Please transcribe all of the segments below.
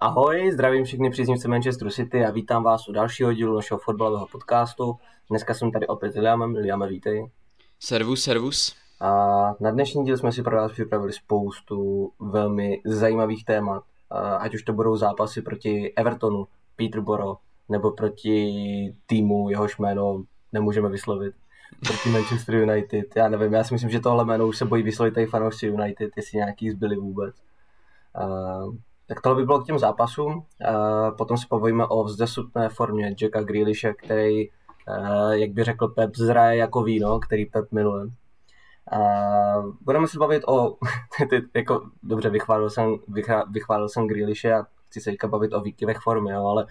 Ahoj, zdravím všechny příznivce Manchester City a vítám vás u dalšího dílu našeho fotbalového podcastu. Dneska jsem tady opět s Liamem. Liame, vítej. Servus, servus. A na dnešní díl jsme si pro vás připravili spoustu velmi zajímavých témat. Ať už to budou zápasy proti Evertonu, Peterborough, nebo proti týmu, jehož jméno nemůžeme vyslovit proti Manchester United. Já nevím, já si myslím, že tohle jméno už se bojí vyslovit tady fanoušci United, jestli nějaký zbyli vůbec. Uh, tak tohle by bylo k těm zápasům. Uh, potom si povíme o vzdesutné formě Jacka Grealishe, který, uh, jak by řekl Pep, zraje jako víno, který Pep miluje. Uh, budeme se bavit o, jako, dobře, vychválil jsem, vychválil jsem Grealishe a chci se teďka bavit o výkyvech formy, jo, ale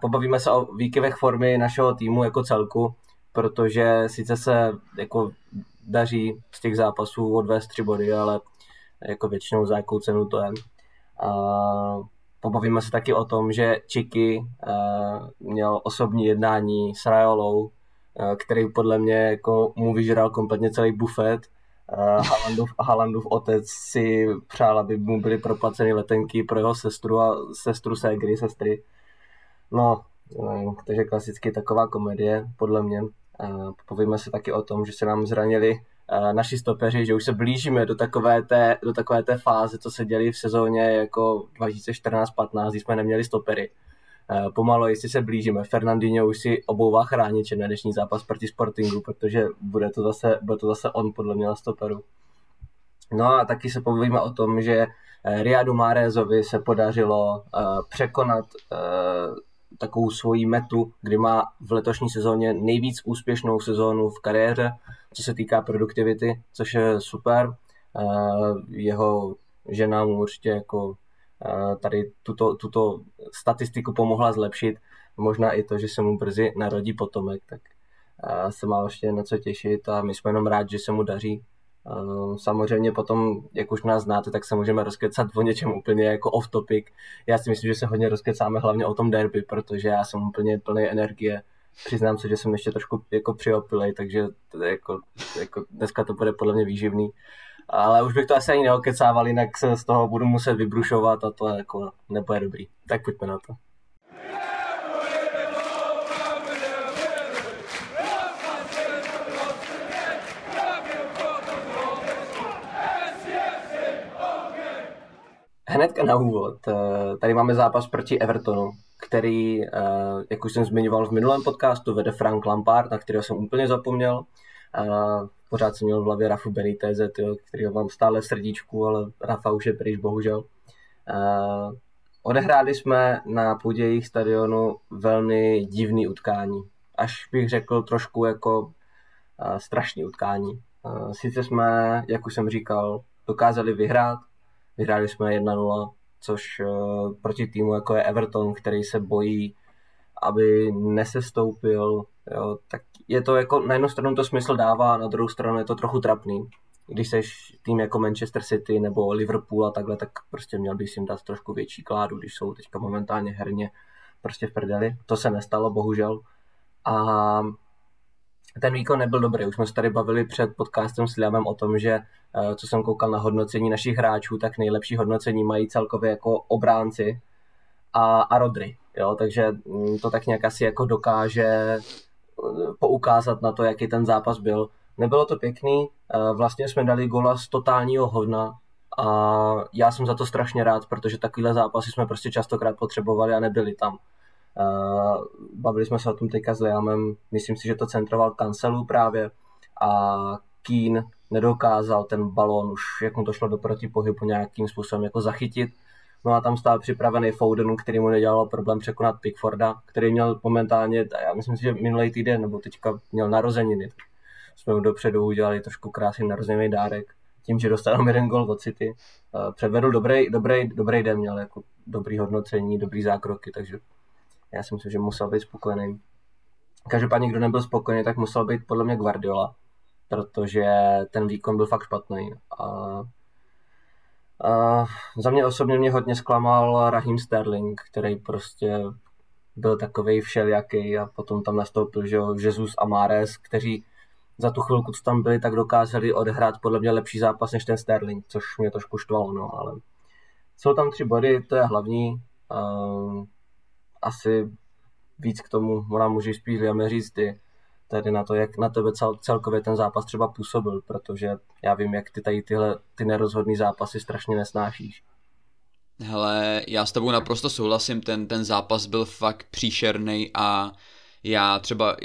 pobavíme se o výkyvech formy našeho týmu jako celku, protože sice se jako daří z těch zápasů odvést tři body, ale jako většinou za jakou cenu to je. Pobavíme se taky o tom, že Čiky uh, měl osobní jednání s Rajolou, uh, který podle mě jako mu vyžral kompletně celý bufet. Uh, Halandův, Halandův otec si přál, aby mu byly proplaceny letenky pro jeho sestru a sestru ségry, sestry. No, no, takže klasicky taková komedie, podle mě. Povíme se taky o tom, že se nám zranili naši stopeři, že už se blížíme do takové té, do takové té fáze, co se děli v sezóně jako 2014-15, kdy jsme neměli stopery. Pomalu jestli se blížíme. Fernandinho už si obouvá chrániče na dnešní zápas proti Sportingu, protože bude to zase, bude to zase on podle mě na stoperu. No a taky se povíme o tom, že eh, Riadu Márezovi se podařilo uh, překonat takovou svoji metu, kdy má v letošní sezóně nejvíc úspěšnou sezónu v kariéře, co se týká produktivity, což je super. Jeho žena mu určitě jako tady tuto, tuto statistiku pomohla zlepšit. Možná i to, že se mu brzy narodí potomek, tak se má ještě na co těšit a my jsme jenom rádi, že se mu daří Samozřejmě potom, jak už nás znáte, tak se můžeme rozkecat o něčem úplně jako off topic. Já si myslím, že se hodně rozkecáme hlavně o tom derby, protože já jsem úplně plný energie. Přiznám se, že jsem ještě trošku jako přiopilej, takže jako, jako dneska to bude podle mě výživný. Ale už bych to asi ani neokecával, jinak se z toho budu muset vybrušovat a to jako nebude dobrý. Tak pojďme na to. Hnedka na úvod. Eh, tady máme zápas proti Evertonu, který, eh, jak už jsem zmiňoval v minulém podcastu, vede Frank Lampard, na kterého jsem úplně zapomněl. Pořád jsem měl v hlavě Rafu který mám stále v srdíčku, ale Rafa už je pryč, bohužel. Eh, odehráli jsme na půdě jejich stadionu velmi divný utkání. Až bych řekl trošku jako strašný utkání. Sice jsme, jak už jsem říkal, dokázali vyhrát, Vyhráli jsme 1-0, což uh, proti týmu jako je Everton, který se bojí, aby nesestoupil, jo, tak je to jako, na jednu stranu to smysl dává, na druhou stranu je to trochu trapný. Když seš tým jako Manchester City nebo Liverpool a takhle, tak prostě měl bys jim dát trošku větší kládu, když jsou teďka momentálně herně prostě v prdeli. To se nestalo, bohužel. A ten výkon nebyl dobrý. Už jsme se tady bavili před podcastem s Liamem o tom, že eh, co jsem koukal na hodnocení našich hráčů, tak nejlepší hodnocení mají celkově jako obránci a, a Rodry. Jo? Takže mm, to tak nějak asi jako dokáže eh, poukázat na to, jaký ten zápas byl. Nebylo to pěkný, eh, vlastně jsme dali gola z totálního hovna a já jsem za to strašně rád, protože takovýhle zápasy jsme prostě častokrát potřebovali a nebyli tam. Bavili jsme se o tom teďka s Liamem, myslím si, že to centroval Cancelu právě a Keen nedokázal ten balón už, jak mu to šlo do protipohybu nějakým způsobem jako zachytit. No a tam stál připravený Foden, který mu nedělalo problém překonat Pickforda, který měl momentálně, já myslím si, že minulý týden, nebo teďka měl narozeniny. Jsme mu dopředu udělali trošku krásný narozený dárek tím, že dostal jeden gol od City. Předvedl dobrý, dobrý, dobrý den, měl jako dobrý hodnocení, dobrý zákroky, takže já si myslím, že musel být spokojený. Každopádně, kdo nebyl spokojený, tak musel být podle mě Guardiola, protože ten výkon byl fakt špatný. A, a za mě osobně mě hodně zklamal Raheem Sterling, který prostě byl takový všelijaký a potom tam nastoupil že Jesus a Mares, kteří za tu chvilku, co tam byli, tak dokázali odehrát podle mě lepší zápas než ten Sterling, což mě trošku štvalo, no, ale jsou tam tři body, to je hlavní, Uh, asi víc k tomu ona může spíš Liam říct ty, tady na to, jak na tebe cel, celkově ten zápas třeba působil, protože já vím, jak ty tady tyhle ty nerozhodný zápasy strašně nesnášíš. Hele, já s tebou naprosto souhlasím, ten, ten zápas byl fakt příšerný a já třeba,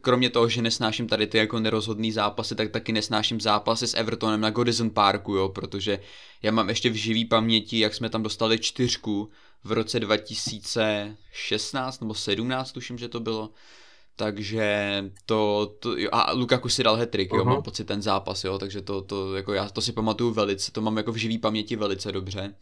kromě toho, že nesnáším tady ty jako nerozhodný zápasy, tak taky nesnáším zápasy s Evertonem na Godison Parku, jo, protože já mám ještě v živý paměti, jak jsme tam dostali čtyřku v roce 2016 nebo 17, tuším, že to bylo. Takže to, to jo, a Lukaku si dal hetrik, jo, uh-huh. mám pocit ten zápas, jo, takže to, to, jako já to si pamatuju velice, to mám jako v živý paměti velice dobře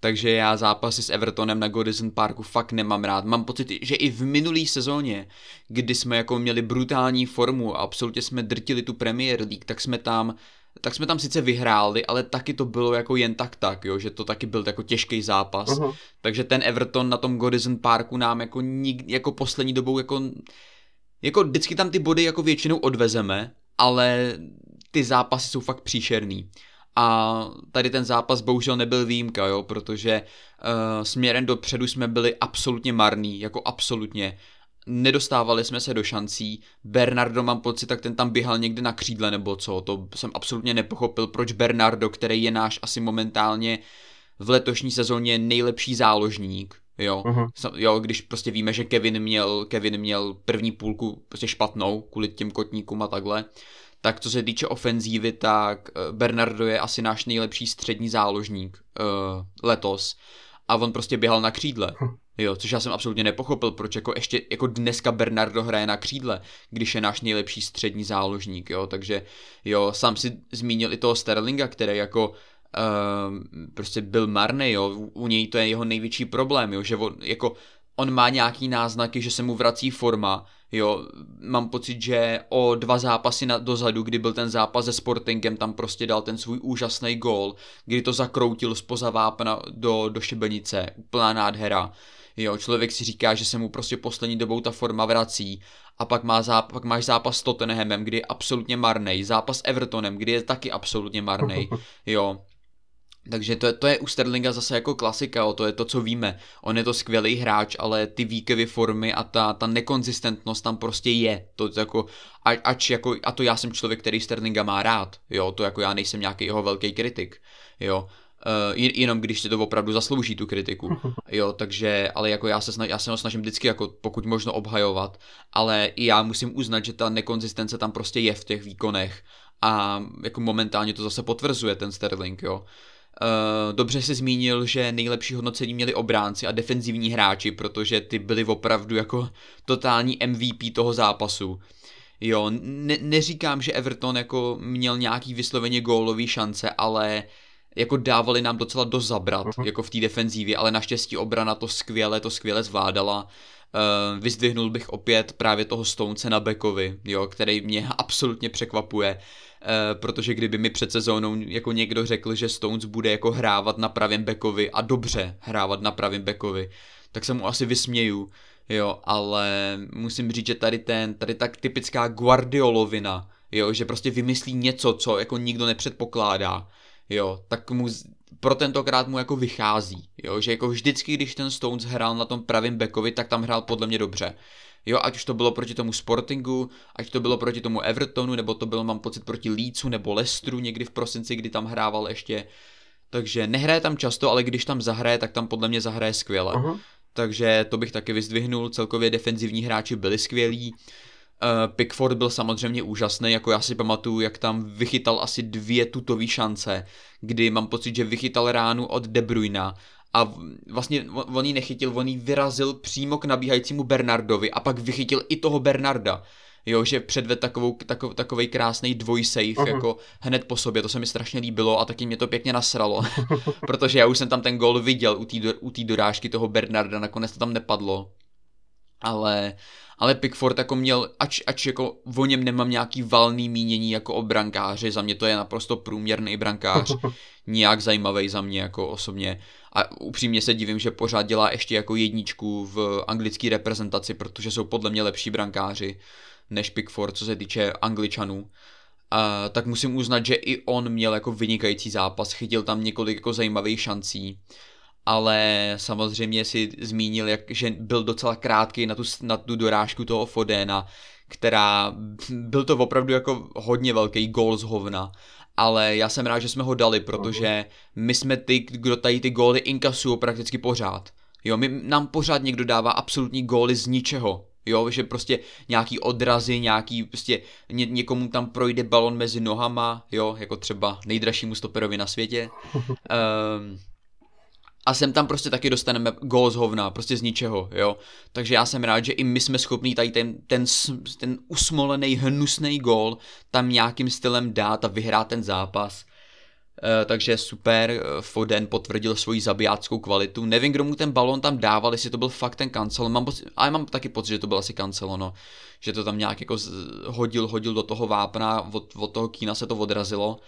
takže já zápasy s Evertonem na Godison Parku fakt nemám rád. Mám pocit, že i v minulý sezóně, kdy jsme jako měli brutální formu a absolutně jsme drtili tu Premier League, tak jsme tam tak jsme tam sice vyhráli, ale taky to bylo jako jen tak tak, jo, že to taky byl jako těžký zápas. Uh-huh. Takže ten Everton na tom Godison Parku nám jako, nik, jako poslední dobou jako, jako vždycky tam ty body jako většinou odvezeme, ale ty zápasy jsou fakt příšerný. A tady ten zápas bohužel nebyl výjimka, jo, protože uh, směrem dopředu jsme byli absolutně marní, jako absolutně. Nedostávali jsme se do šancí. Bernardo mám pocit, tak ten tam běhal někde na křídle nebo co. To jsem absolutně nepochopil, proč Bernardo, který je náš asi momentálně v letošní sezóně nejlepší záložník, jo, uh-huh. jo, když prostě víme, že Kevin měl, Kevin měl první půlku prostě špatnou kvůli těm kotníkům a takhle, tak co se týče ofenzívy, tak eh, Bernardo je asi náš nejlepší střední záložník uh, letos a on prostě běhal na křídle. Hm. Jo, což já jsem absolutně nepochopil, proč jako ještě jako dneska Bernardo hraje na křídle, když je náš nejlepší střední záložník, jo, takže jo, sám si zmínil i toho Sterlinga, který jako uh, prostě byl marný, jo, u něj to je jeho největší problém, jo, že on, jako on má nějaký náznaky, že se mu vrací forma, jo, mám pocit, že o dva zápasy na, dozadu, kdy byl ten zápas se Sportingem, tam prostě dal ten svůj úžasný gól, kdy to zakroutil spoza vápna do, do šibenice, úplná nádhera. Jo, člověk si říká, že se mu prostě poslední dobou ta forma vrací a pak, má záp- pak máš zápas s Tottenhamem, kdy je absolutně marný, zápas s Evertonem, kdy je taky absolutně marný, jo. Takže to, to je u Sterlinga zase jako klasika, o to je to, co víme. On je to skvělý hráč, ale ty výkyvy formy a ta, ta nekonzistentnost tam prostě je. To jako, a, ač jako, a to já jsem člověk, který Sterlinga má rád, jo, to jako já nejsem nějaký jeho velký kritik, jo. Uh, jenom když se to opravdu zaslouží tu kritiku, jo, takže, ale jako já se, snaž, já se ho snažím vždycky jako pokud možno obhajovat, ale i já musím uznat, že ta nekonzistence tam prostě je v těch výkonech a jako momentálně to zase potvrzuje ten Sterling, jo. Uh, dobře si zmínil, že nejlepší hodnocení měli obránci a defenzivní hráči, protože ty byli opravdu jako totální MVP toho zápasu. Jo, ne, neříkám, že Everton jako měl nějaký vysloveně gólový šance, ale jako dávali nám docela dost zabrat, uh-huh. jako v té defenzívě, ale naštěstí obrana to skvěle, to skvěle zvládala. Uh, vyzdvihnul bych opět právě toho Stonce na Bekovi, jo, který mě absolutně překvapuje. Eh, protože kdyby mi před sezónou jako někdo řekl, že Stones bude jako hrávat na pravém bekovi a dobře hrávat na pravém bekovi, tak se mu asi vysměju, jo, ale musím říct, že tady ten, tady tak typická Guardiolovina, jo, že prostě vymyslí něco, co jako nikdo nepředpokládá, jo, tak mu pro tentokrát mu jako vychází, jo, že jako vždycky, když ten Stones hrál na tom pravém bekovi, tak tam hrál podle mě dobře. Jo, ať už to bylo proti tomu Sportingu, ať to bylo proti tomu Evertonu, nebo to bylo, mám pocit, proti Leedsu nebo Lestru někdy v prosinci, kdy tam hrával ještě. Takže nehraje tam často, ale když tam zahraje, tak tam podle mě zahraje skvěle. Uh-huh. Takže to bych taky vyzdvihnul, celkově defenzivní hráči byli skvělí. Uh, Pickford byl samozřejmě úžasný, jako já si pamatuju, jak tam vychytal asi dvě tutové šance, kdy mám pocit, že vychytal ránu od De Bruyna a vlastně on ji nechytil, on ji vyrazil přímo k nabíhajícímu Bernardovi a pak vychytil i toho Bernarda. Jo, že předved takovou, takov, takovej krásný dvojsave uh-huh. jako hned po sobě, to se mi strašně líbilo a taky mě to pěkně nasralo, protože já už jsem tam ten gol viděl u té u dorážky toho Bernarda, nakonec to tam nepadlo, ale, ale Pickford jako měl, ač, ač jako o něm nemám nějaký valný mínění jako o brankáři, za mě to je naprosto průměrný brankář, nijak zajímavý za mě jako osobně a upřímně se divím, že pořád dělá ještě jako jedničku v anglické reprezentaci, protože jsou podle mě lepší brankáři než Pickford, co se týče angličanů. A, tak musím uznat, že i on měl jako vynikající zápas, chytil tam několik jako zajímavých šancí ale samozřejmě si zmínil, jak, že byl docela krátký na tu, na tu dorážku toho Fodena, která, byl to opravdu jako hodně velký gól z hovna, ale já jsem rád, že jsme ho dali, protože my jsme ty, kdo tady ty góly inkasují prakticky pořád. Jo, my, nám pořád někdo dává absolutní góly z ničeho. Jo, že prostě nějaký odrazy, nějaký prostě ně, někomu tam projde balon mezi nohama, jo, jako třeba nejdražšímu stoperovi na světě. Um, a sem tam prostě taky dostaneme gól z hovna, prostě z ničeho, jo. Takže já jsem rád, že i my jsme schopní tady ten, ten, ten usmolený, hnusný gól tam nějakým stylem dát a vyhrát ten zápas. Uh, takže super, eh, Foden potvrdil svoji zabijáckou kvalitu. Nevím, kdo mu ten balon tam dával, jestli to byl fakt ten kancel, mám pocit, ale mám taky pocit, že to byl asi kancel, no. Že to tam nějak jako hodil, hodil do toho vápna, od, od toho kína se to odrazilo.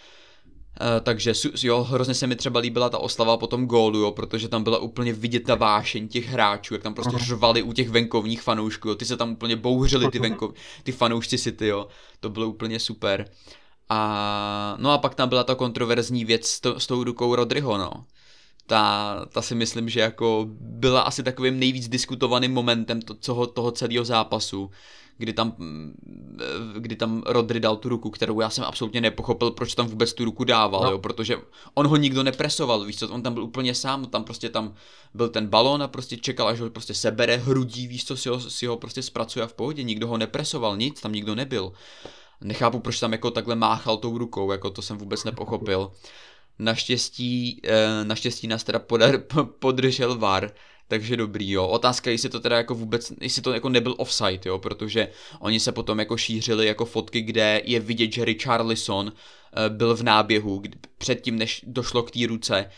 Uh, takže jo, hrozně se mi třeba líbila ta oslava po tom gólu, jo, protože tam byla úplně vidět ta vášeň těch hráčů, jak tam prostě uh-huh. řvali u těch venkovních fanoušků, jo, ty se tam úplně bouřili, ty, venkov, ty fanoušci City, jo, to bylo úplně super. A no a pak tam byla ta kontroverzní věc s, to, s tou rukou Rodryho, no. Ta, ta si myslím, že jako byla asi takovým nejvíc diskutovaným momentem to, toho, toho celého zápasu, kdy tam, kdy tam Rodry dal tu ruku, kterou já jsem absolutně nepochopil, proč tam vůbec tu ruku dával, no. jo, protože on ho nikdo nepresoval, víš co, on tam byl úplně sám, tam prostě tam byl ten balón a prostě čekal, až ho prostě sebere hrudí, víš co, si ho, si ho prostě zpracuje a v pohodě, nikdo ho nepresoval, nic, tam nikdo nebyl. Nechápu, proč tam jako takhle máchal tou rukou, jako to jsem vůbec nepochopil. Naštěstí, eh, naštěstí nás teda podar, podržel VAR, takže dobrý, jo. Otázka, jestli to teda jako vůbec, jestli to jako nebyl offside, jo, protože oni se potom jako šířili jako fotky, kde je vidět, že Richarlison eh, byl v náběhu, předtím, než došlo k té ruce,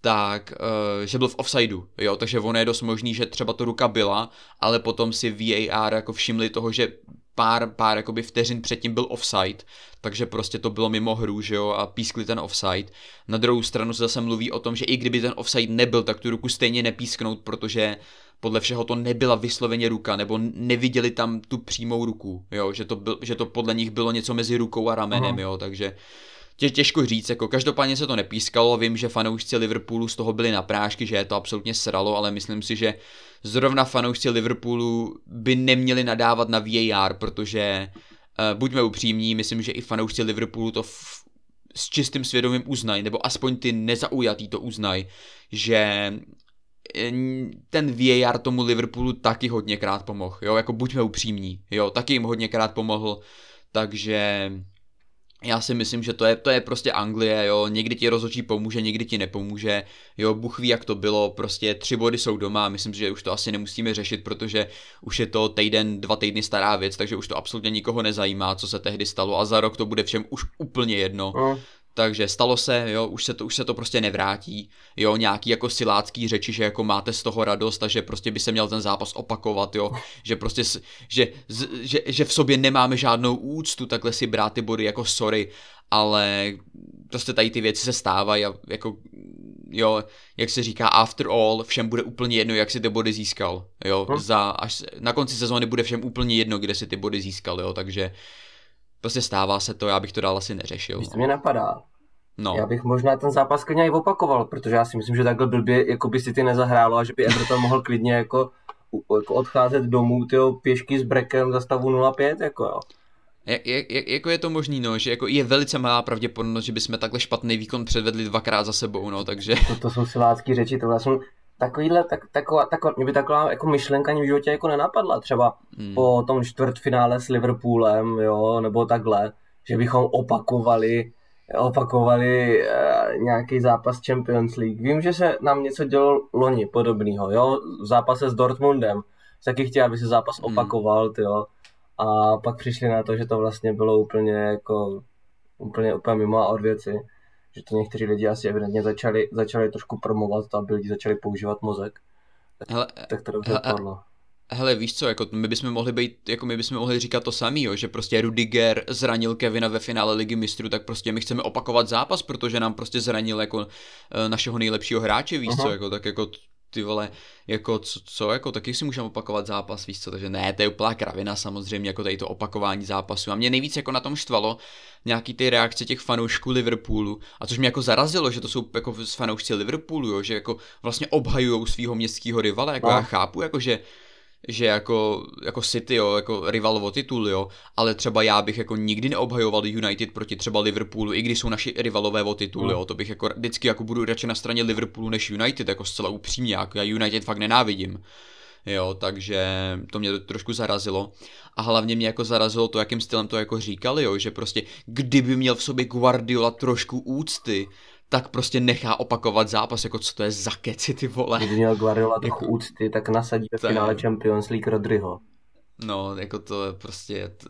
tak, uh, že byl v offsideu, jo, takže ono je dost možný, že třeba to ruka byla, ale potom si VAR jako všimli toho, že pár, pár jakoby vteřin předtím byl offside, takže prostě to bylo mimo hru, že jo, a pískli ten offside. Na druhou stranu se zase mluví o tom, že i kdyby ten offside nebyl, tak tu ruku stejně nepísknout, protože podle všeho to nebyla vysloveně ruka, nebo neviděli tam tu přímou ruku, jo, že to, byl, že to podle nich bylo něco mezi rukou a ramenem, Aha. jo, takže tě, těžko říct, jako každopádně se to nepískalo, vím, že fanoušci Liverpoolu z toho byli na prášky, že je to absolutně sralo, ale myslím si, že zrovna fanoušci Liverpoolu by neměli nadávat na VAR, protože uh, buďme upřímní, myslím, že i fanoušci Liverpoolu to f- s čistým svědomím uznají, nebo aspoň ty nezaujatý to uznají, že eh, ten VAR tomu Liverpoolu taky hodněkrát pomohl, jo, jako buďme upřímní, jo, taky jim hodněkrát pomohl, takže já si myslím, že to je, to je prostě Anglie, jo, někdy ti rozhodčí pomůže, někdy ti nepomůže, jo, Bůh ví, jak to bylo, prostě tři body jsou doma, myslím že už to asi nemusíme řešit, protože už je to týden, dva týdny stará věc, takže už to absolutně nikoho nezajímá, co se tehdy stalo. A za rok to bude všem už úplně jedno. Mm. Takže stalo se, jo, už se, to, už se to prostě nevrátí, jo, nějaký jako silácký řeči, že jako máte z toho radost a že prostě by se měl ten zápas opakovat, jo, že prostě, že, že, že v sobě nemáme žádnou úctu takhle si brát ty body jako sorry, ale prostě tady ty věci se stávají a jako, jo, jak se říká after all, všem bude úplně jedno, jak si ty body získal, jo, hmm. za, až na konci sezóny bude všem úplně jedno, kde si ty body získal, jo, takže prostě stává se to, já bych to dál asi neřešil. Víš, to mě napadá. No. Já bych možná ten zápas klidně i opakoval, protože já si myslím, že takhle blbě jako by si ty nezahrálo a že by Everton mohl klidně jako, jako odcházet domů tyjo, pěšky s brekem za stavu 0-5, jako jo. Jak, jak, jako je to možný, no, že jako je velice malá pravděpodobnost, že bychom takhle špatný výkon předvedli dvakrát za sebou, no, takže... To, to jsou silácké řeči, to jsem takovýhle, tak, taková, taková, mě by taková jako myšlenka ani v životě jako nenapadla, třeba hmm. po tom čtvrtfinále s Liverpoolem, jo, nebo takhle, že bychom opakovali opakovali uh, nějaký zápas Champions League. Vím, že se nám něco dělo loni podobného, jo, v zápase s Dortmundem. Taky chtěl, aby se zápas hmm. opakoval, jo. A pak přišli na to, že to vlastně bylo úplně jako úplně, úplně mimo a od věci. Že to někteří lidi asi evidentně začali, začali trošku promovat aby lidi začali používat mozek. Hele, tak to dobře hele, hele, víš co, jako my bychom mohli být, jako my bychom mohli říkat to samý, jo, že prostě Rudiger zranil Kevina ve finále ligy mistrů, tak prostě my chceme opakovat zápas, protože nám prostě zranil jako uh, našeho nejlepšího hráče, víš Aha. co, jako tak jako ty vole, jako co, co, jako taky si můžeme opakovat zápas, víš co, takže ne, to je úplná kravina samozřejmě, jako tady to opakování zápasu. A mě nejvíc jako na tom štvalo nějaký ty reakce těch fanoušků Liverpoolu, a což mě jako zarazilo, že to jsou jako fanoušci Liverpoolu, jo, že jako vlastně obhajují svého městského rivala, jako no. já chápu, jako že že jako, jako City, jo, jako rival o titul, jo, ale třeba já bych jako nikdy neobhajoval United proti třeba Liverpoolu, i když jsou naši rivalové o titul, mm. jo, to bych jako vždycky jako budu radši na straně Liverpoolu než United, jako zcela upřímně, jako já United fakt nenávidím. Jo, takže to mě trošku zarazilo. A hlavně mě jako zarazilo to, jakým stylem to jako říkali, jo, že prostě kdyby měl v sobě Guardiola trošku úcty, tak prostě nechá opakovat zápas, jako co to je za keci, ty vole. Kdyby měl Guardiola trochu jako, úcty, tak nasadí ve finále Champions League Rodryho. No, jako to je prostě... To,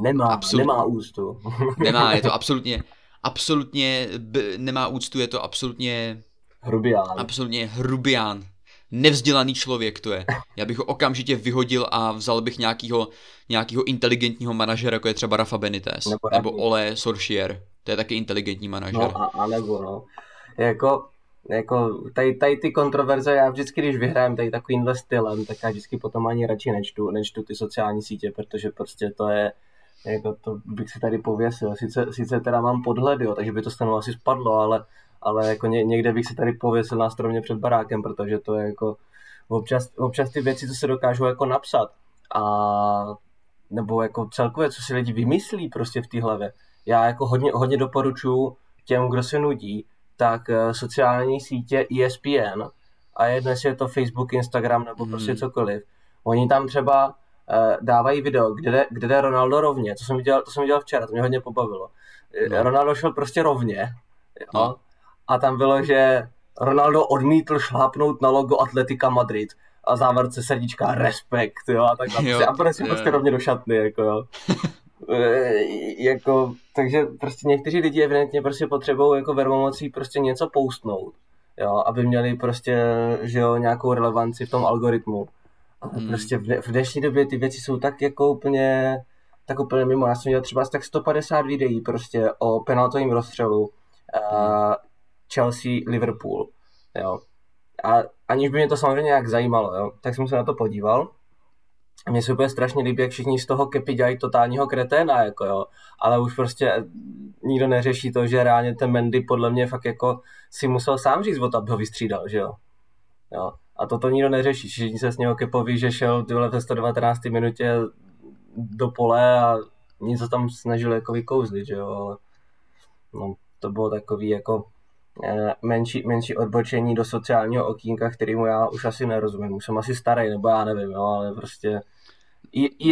nemá, absolut... nemá úctu. nemá, je to absolutně, absolutně, b, nemá úctu, je to absolutně... Hrubián. Absolutně hrubián. Nevzdělaný člověk to je. Já bych ho okamžitě vyhodil a vzal bych nějakýho, nějakýho inteligentního manažera, jako je třeba Rafa Benitez. Nebo, nebo Ole Sorcier. To je taky inteligentní manažer. No a, a nebo no. Jako, jako tady, tady ty kontroverze, já vždycky, když vyhrám tady takovýmhle stylem, tak já vždycky potom ani radši nečtu, nečtu ty sociální sítě, protože prostě to je, jako to bych si tady pověsil. Sice, sice teda mám podhled, jo, takže by to stanu asi spadlo, ale, ale jako ně, někde bych si tady pověsil na stromě před barákem, protože to je jako občas, občas ty věci, co se dokážou jako napsat a nebo jako celkově, co si lidi vymyslí prostě v té hlavě, já jako hodně, hodně doporučuji těm, kdo se nudí, tak eh, sociální sítě ESPN a je dnes je to Facebook, Instagram nebo hmm. prostě cokoliv. Oni tam třeba uh, dávají video, kde jde, kde jde Ronaldo rovně, to jsem viděl, to jsem viděl včera, to mě hodně pobavilo. Eh, no. Ronaldo šel prostě rovně jo? No. a tam bylo, že Ronaldo odmítl šlápnout na logo Atletika Madrid a závorce srdíčka respekt, jo, a tak jo, a prostě, prostě rovně do šatny, jako jo. E, jako, takže prostě někteří lidi evidentně prostě potřebují jako vermomocí prostě něco postnout, jo, aby měli prostě, že jo, nějakou relevanci v tom algoritmu. Ale hmm. prostě v, v dnešní době ty věci jsou tak jako úplně, tak úplně mimo. Já jsem měl třeba tak 150 videí prostě o penaltovém rozstřelu hmm. uh, Chelsea-Liverpool, jo. A aniž by mě to samozřejmě nějak zajímalo, jo, tak jsem se na to podíval mně se úplně strašně líbí, jak všichni z toho kepy dělají totálního kreténa, jako jo. Ale už prostě nikdo neřeší to, že reálně ten Mendy podle mě fakt jako si musel sám říct o to, aby ho vystřídal, že jo. jo. A toto nikdo neřeší. Všichni se s něho kepoví, že šel tyhle ve 119. minutě do pole a něco tam snažil jako vykouzlit, že jo. Ale no, to bylo takový jako eh, menší, menší odbočení do sociálního okýnka, kterýmu já už asi nerozumím. Už jsem asi starý, nebo já nevím, jo, ale prostě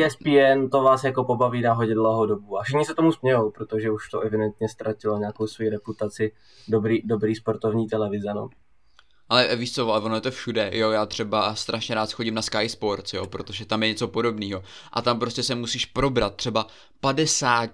ESPN to vás jako pobaví na hodně dlouhou dobu. A všichni se tomu smějou, protože už to evidentně ztratilo nějakou svou reputaci dobrý, dobrý sportovní televize. No. Ale víš co, ono je to všude, jo, já třeba strašně rád chodím na Sky Sports, jo, protože tam je něco podobného a tam prostě se musíš probrat třeba 50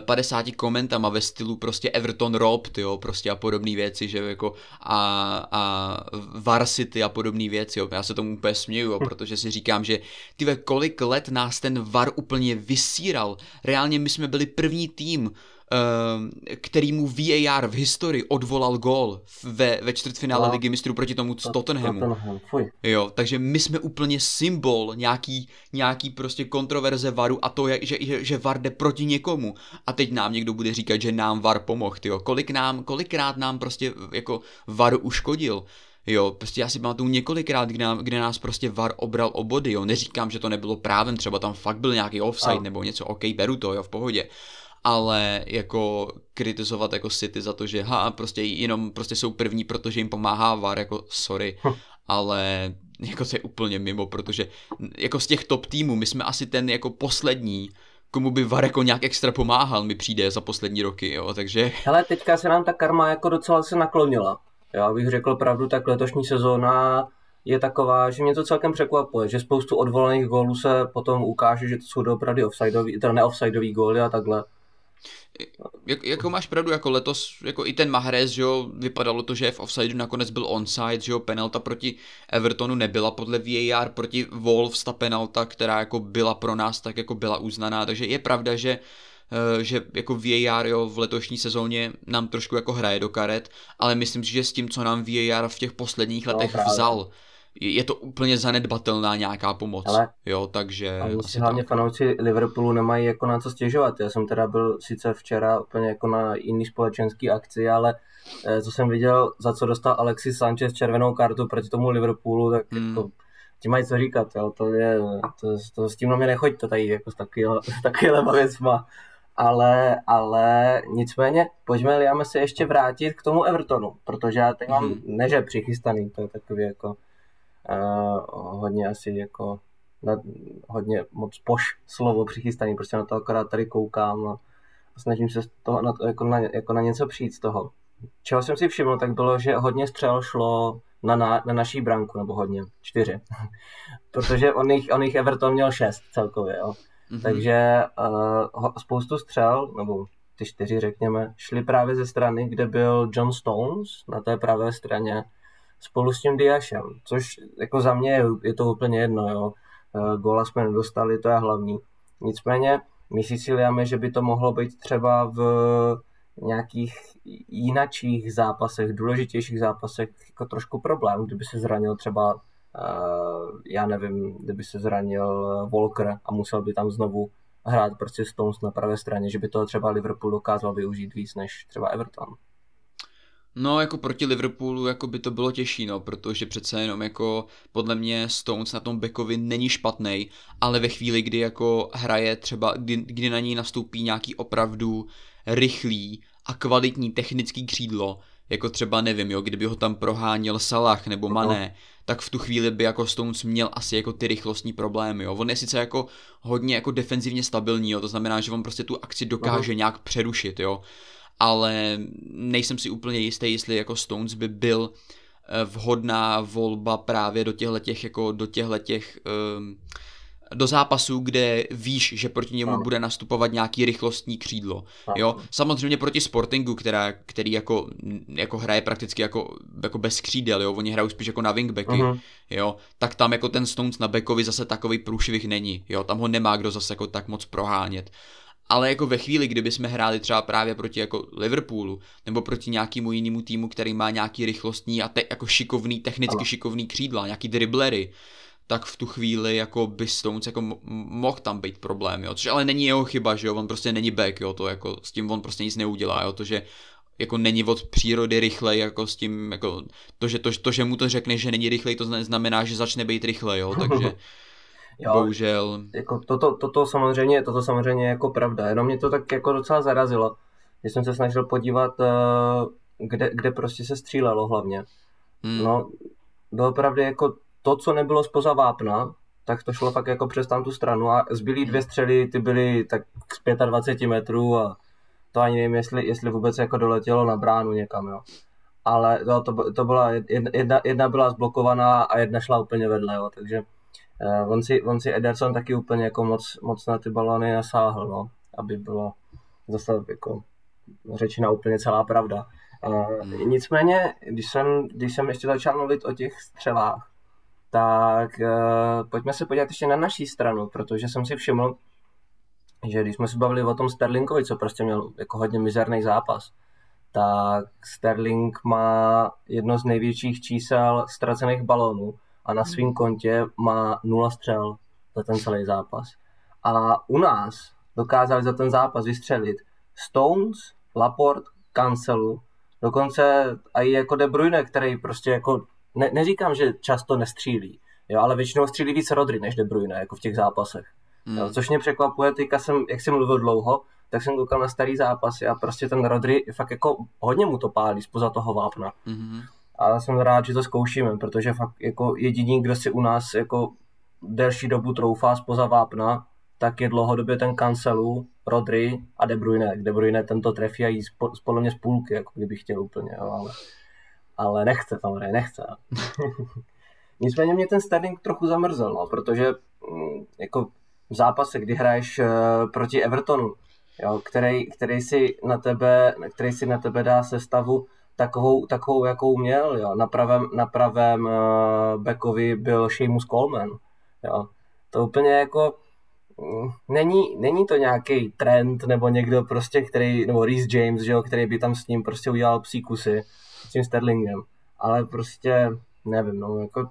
50 eh, komentama ve stylu prostě Everton Rob, jo, prostě a podobné věci, že jako a, a Varsity a podobné věci, jo. Já se tomu úplně směju, jo, protože si říkám, že ty kolik let nás ten VAR úplně vysíral. Reálně my jsme byli první tým, Eh, který mu VAR v historii odvolal gól ve, ve čtvrtfinále no. ligy mistrů proti tomu to, Tottenhamu. Tottenham, jo, takže my jsme úplně symbol nějaký, nějaký prostě kontroverze VARu a to, je, že, že, že VAR jde proti někomu. A teď nám někdo bude říkat, že nám VAR pomohl, jo. Kolik nám, kolikrát nám prostě jako VAR uškodil. Jo, prostě já si pamatuju několikrát, kde, nám, kde nás prostě VAR obral o body, jo. Neříkám, že to nebylo právem, třeba tam fakt byl nějaký offside a. nebo něco, ok, beru to, jo, v pohodě ale jako kritizovat jako City za to, že ha, prostě jenom prostě jsou první, protože jim pomáhá VAR, jako sorry, hm. ale jako to je úplně mimo, protože jako z těch top týmů, my jsme asi ten jako poslední, komu by VAR jako nějak extra pomáhal, mi přijde za poslední roky, jo, takže... Hele, teďka se nám ta karma jako docela se naklonila. Já bych řekl pravdu, tak letošní sezóna je taková, že mě to celkem překvapuje, že spoustu odvolaných gólů se potom ukáže, že to jsou opravdu offsideový, teda neoffsideový góly a takhle. Jak, jako máš pravdu, jako letos, jako i ten Mahrez, že jo, vypadalo to, že v offside nakonec byl onside, že jo, penalta proti Evertonu nebyla podle VAR, proti Wolves ta penalta, která jako byla pro nás, tak jako byla uznaná, takže je pravda, že eh, že jako VAR jo, v letošní sezóně nám trošku jako hraje do karet, ale myslím si, že s tím, co nám VAR v těch posledních no, letech no, vzal, je to úplně zanedbatelná nějaká pomoc, ale, jo, takže... Ale asi hlavně tak. fanoušci Liverpoolu nemají jako na co stěžovat, já jsem teda byl sice včera úplně jako na jiný společenský akci, ale eh, co jsem viděl, za co dostal Alexis Sanchez červenou kartu proti tomu Liverpoolu, tak hmm. jako ti mají co říkat, jo, to je, to, to s tím na mě nechoďte tady jako s takovýhle věcma. Ale, ale nicméně, pojďme Liame se ještě vrátit k tomu Evertonu, protože já teď mám, mm-hmm. neže přichystaný, to je takový jako uh, hodně asi jako na, hodně moc poš slovo přichystaný, prostě na to akorát tady koukám a snažím se z toho na to, jako, na, jako na něco přijít z toho. Čeho jsem si všiml, tak bylo, že hodně střel šlo na, na, na naší branku, nebo hodně, čtyři. Protože on jich, on jich Everton měl šest celkově, jo. Mm-hmm. Takže uh, spoustu střel, nebo ty čtyři řekněme, šly právě ze strany, kde byl John Stones na té pravé straně spolu s tím Diašem, což jako za mě je, to úplně jedno, jo. Uh, gola jsme nedostali, to je hlavní. Nicméně, myslí si Liame, že by to mohlo být třeba v nějakých jinačích zápasech, důležitějších zápasech jako trošku problém, kdyby se zranil třeba, uh, já nevím, kdyby se zranil Walker a musel by tam znovu hrát prostě Stones na pravé straně, že by to třeba Liverpool dokázal využít víc než třeba Everton. No, jako proti Liverpoolu jako by to bylo těžší, no, protože přece jenom jako podle mě Stones na tom backovi není špatný, ale ve chvíli, kdy jako hraje třeba, kdy, kdy na ní nastoupí nějaký opravdu rychlý a kvalitní technický křídlo, jako třeba nevím, jo, kdyby ho tam proháněl Salah nebo Mané, no. tak v tu chvíli by jako Stones měl asi jako ty rychlostní problémy, jo. On je sice jako hodně jako defenzivně stabilní, jo, to znamená, že on prostě tu akci dokáže no. nějak přerušit, jo. Ale nejsem si úplně jistý, jestli jako Stones by byl eh, vhodná volba právě do těchto těch, jako do těchto těch um, do zápasu, kde víš, že proti němu bude nastupovat nějaký rychlostní křídlo. Jo, samozřejmě proti Sportingu, která, který jako, jako hraje prakticky jako, jako bez křídel, jo, oni hrajou spíš jako na wingbacky, uh-huh. jo, tak tam jako ten Stones na backovi zase takový průšvih není, jo, tam ho nemá kdo zase jako tak moc prohánět. Ale jako ve chvíli, kdyby jsme hráli třeba právě proti jako Liverpoolu, nebo proti nějakému jinému týmu, který má nějaký rychlostní a te, jako šikovný, technicky ano. šikovný křídla, nějaký driblery, tak v tu chvíli jako by Stones jako mohl tam být problém, jo, což ale není jeho chyba, že jo, on prostě není back, jo, to jako s tím on prostě nic neudělá, jo, to, že jako není od přírody rychlej, jako s tím, jako to, že, to, to, že mu to řekne, že není rychlej, to znamená, že začne být rychlej, jo, takže jo, bohužel. Jako toto, toto, samozřejmě, toto samozřejmě je jako pravda, jenom mě to tak jako docela zarazilo, když jsem se snažil podívat, eh, kde, kde prostě se střílelo hlavně. Hmm. No, doopravdy jako to, co nebylo spoza vápna, tak to šlo fakt jako přes tam tu stranu a zbylý dvě střely, ty byly tak z 25 metrů a to ani nevím, jestli, jestli vůbec jako doletělo na bránu někam, jo. Ale to, to, to byla, jedna, jedna byla zblokovaná a jedna šla úplně vedle, jo, takže on, si, on si Ederson taky úplně jako moc, moc na ty balony nasáhl, no, aby bylo zase jako řečena úplně celá pravda. Eh, nicméně, když jsem, když jsem ještě začal mluvit o těch střelách, tak uh, pojďme se podívat ještě na naší stranu, protože jsem si všiml, že když jsme se bavili o tom Sterlingovi, co prostě měl jako hodně mizerný zápas, tak Sterling má jedno z největších čísel ztracených balónů a na svém kontě má nula střel za ten celý zápas. A u nás dokázali za ten zápas vystřelit Stones, Laporte, Cancelu, dokonce i jako De Bruyne, který prostě jako ne, neříkám, že často nestřílí, jo, ale většinou střílí víc Rodry než De Bruyne, jako v těch zápasech. Hmm. Jo, což mě překvapuje, teďka jsem, jak jsem mluvil dlouho, tak jsem koukal na starý zápasy a prostě ten Rodry fakt jako hodně mu to pálí spoza toho vápna. Hmm. A jsem rád, že to zkoušíme, protože fakt jako jediný, kdo si u nás jako delší dobu troufá spoza vápna, tak je dlouhodobě ten Cancelu, Rodry a De Bruyne. De Bruyne tento trefí a jí podle mě z půlky, jako kdyby chtěl úplně, jo, ale ale nechce samozřejmě, nechce. Nicméně mě ten Sterling trochu zamrzel, no, protože mm, jako v zápase, kdy hraješ uh, proti Evertonu, jo, který, který, si na tebe, který si na tebe dá sestavu takovou, takovou jakou měl. Jo. Na pravém, na pravém uh, backovi byl Seamus Coleman. Jo. To úplně jako není, není to nějaký trend nebo někdo prostě, který, nebo Reese James, že jo, který by tam s ním prostě udělal psí kusy s tím Sterlingem, ale prostě nevím, no, jako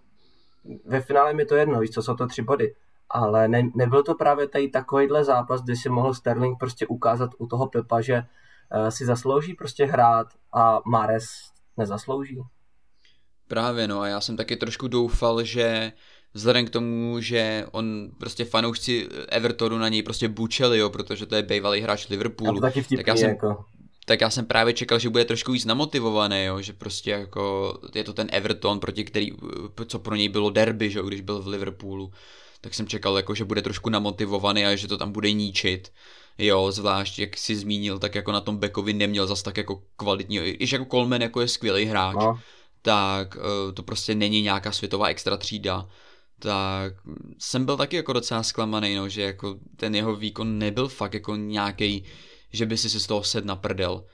ve finále mi to jedno, víš co, jsou to tři body, ale ne, nebyl to právě tady takovýhle zápas, kdy si mohl Sterling prostě ukázat u toho Pepa, že si zaslouží prostě hrát a Mares nezaslouží. Právě no a já jsem taky trošku doufal, že vzhledem k tomu, že on prostě fanoušci Evertonu na něj prostě bučeli, jo, protože to je bývalý hráč Liverpoolu. A taky vtipný, tak já jsem, jako. tak já jsem právě čekal, že bude trošku víc namotivovaný, jo, že prostě jako je to ten Everton, proti který, co pro něj bylo derby, že jo, když byl v Liverpoolu, tak jsem čekal, jako, že bude trošku namotivovaný a že to tam bude ničit. Jo, zvlášť jak si zmínil, tak jako na tom Beckovi neměl zas tak jako kvalitní, i jako Coleman jako je skvělý hráč, no. tak uh, to prostě není nějaká světová extra třída tak jsem byl taky jako docela zklamaný, no, že jako ten jeho výkon nebyl fakt jako nějaký, že by si si z toho sedl na prdel.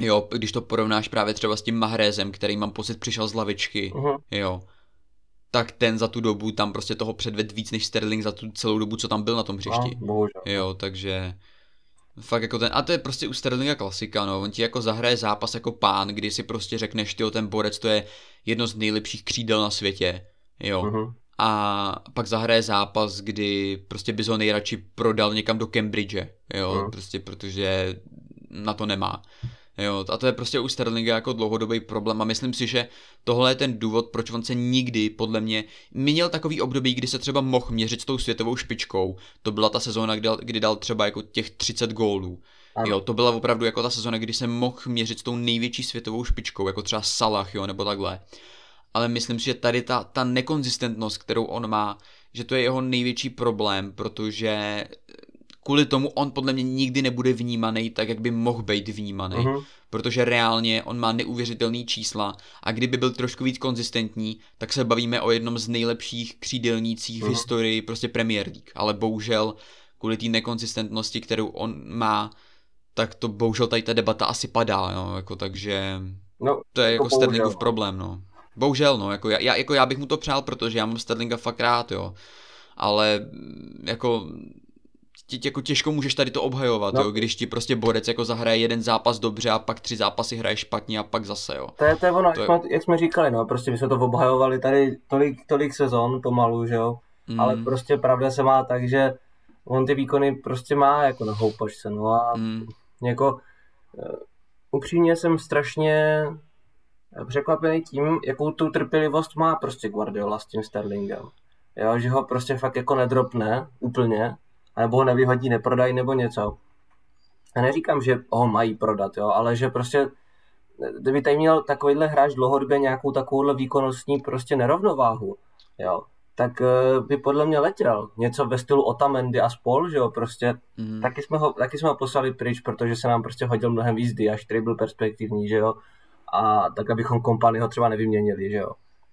Jo, když to porovnáš právě třeba s tím Mahrézem, který mám pocit přišel z lavičky, uh-huh. jo, tak ten za tu dobu tam prostě toho předved víc než Sterling za tu celou dobu, co tam byl na tom hřišti. No, jo, takže fakt jako ten, a to je prostě u Sterlinga klasika, no, on ti jako zahraje zápas jako pán, kdy si prostě řekneš, ty ten borec to je jedno z nejlepších křídel na světě, jo. Uh-huh. A pak zahraje zápas, kdy prostě bys ho nejradši prodal někam do Cambridge, jo, uh-huh. prostě protože na to nemá. Jo, a to je prostě u Sterlinga jako dlouhodobý problém a myslím si, že tohle je ten důvod, proč on se nikdy, podle mě, měl takový období, kdy se třeba mohl měřit s tou světovou špičkou. To byla ta sezóna, kdy dal, kdy dal třeba jako těch 30 gólů. Jo, to byla opravdu jako ta sezóna, kdy se mohl měřit s tou největší světovou špičkou, jako třeba Salah, jo, nebo takhle ale myslím si, že tady ta, ta nekonzistentnost, kterou on má, že to je jeho největší problém, protože kvůli tomu on podle mě nikdy nebude vnímaný tak, jak by mohl být vnímaný. Uh-huh. Protože reálně on má neuvěřitelný čísla a kdyby byl trošku víc konzistentní, tak se bavíme o jednom z nejlepších křídelnících uh-huh. v historii prostě Premier League. Ale bohužel kvůli té nekonzistentnosti, kterou on má, tak to bohužel tady ta debata asi padá, no, jako takže no, to je jako Sterlingův no. problém, no. Bohužel, no, jako já, jako já bych mu to přál, protože já mám Sterlinga fakt rád, jo. Ale jako tě, jako těžko můžeš tady to obhajovat, no. jo, když ti prostě borec jako zahraje jeden zápas dobře a pak tři zápasy hraje špatně a pak zase, jo. To je, to je ono, to jak, je... Jsme, jak jsme říkali, no, prostě my jsme to obhajovali tady tolik, tolik sezon pomalu, že jo, mm. ale prostě pravda se má tak, že on ty výkony prostě má jako na houpačce, no a mm. jako uh, upřímně jsem strašně překvapený tím, jakou tu trpělivost má prostě Guardiola s tím Sterlingem. Jo, že ho prostě fakt jako nedropne úplně, nebo ho nevyhodí, neprodají nebo něco. A neříkám, že ho mají prodat, jo, ale že prostě kdyby tady měl takovýhle hráč dlouhodobě nějakou takovouhle výkonnostní prostě nerovnováhu, jo, tak uh, by podle mě letěl. Něco ve stylu Otamendi a spol, že jo, prostě mm. taky, jsme ho, taky jsme ho poslali pryč, protože se nám prostě hodil mnohem víc až který byl perspektivní, že jo, a tak, abychom kompany třeba nevyměnili, že jo.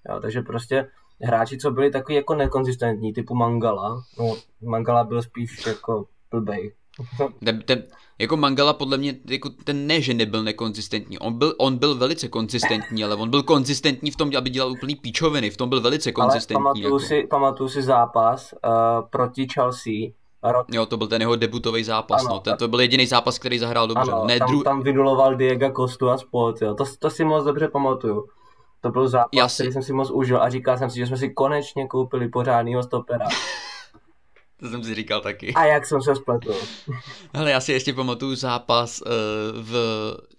jo. Takže prostě hráči, co byli takový jako nekonzistentní, typu Mangala, no Mangala byl spíš jako blbej. ten, ten, jako Mangala podle mě, jako ten ne, že nebyl nekonzistentní, on byl, on byl velice konzistentní, ale on byl konzistentní v tom, aby dělal úplný píčoviny, v tom byl velice konzistentní. Ale pamatuju, jako. si, pamatuju si zápas uh, proti Chelsea, Rok. Jo, to byl ten jeho debutový zápas, ano, no. Ten, to byl jediný zápas, který zahrál dobře. Ano, ne, tam, dru... tam vynuloval Diego Kostu a spol, jo. To, to si moc dobře pamatuju. To byl zápas, Já si... který jsem si moc užil a říkal jsem si, že jsme si konečně koupili pořádného stopera. to jsem si říkal taky. A jak jsem se spletl. Ale já si ještě pamatuju zápas uh, v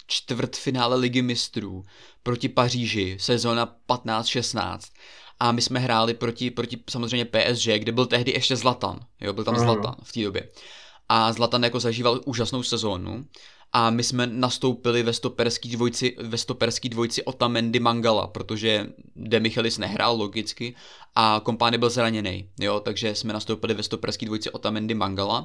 čtvrtfinále ligy mistrů proti Paříži, sezóna 15-16 a my jsme hráli proti, proti samozřejmě PSG, kde byl tehdy ještě Zlatan, jo, byl tam mm. Zlatan v té době. A Zlatan jako zažíval úžasnou sezónu a my jsme nastoupili ve stoperský dvojci, ve stoperský dvojci Otamendi Mangala, protože De Michelis nehrál logicky a kompány byl zraněný, jo, takže jsme nastoupili ve stoperský dvojci Otamendi Mangala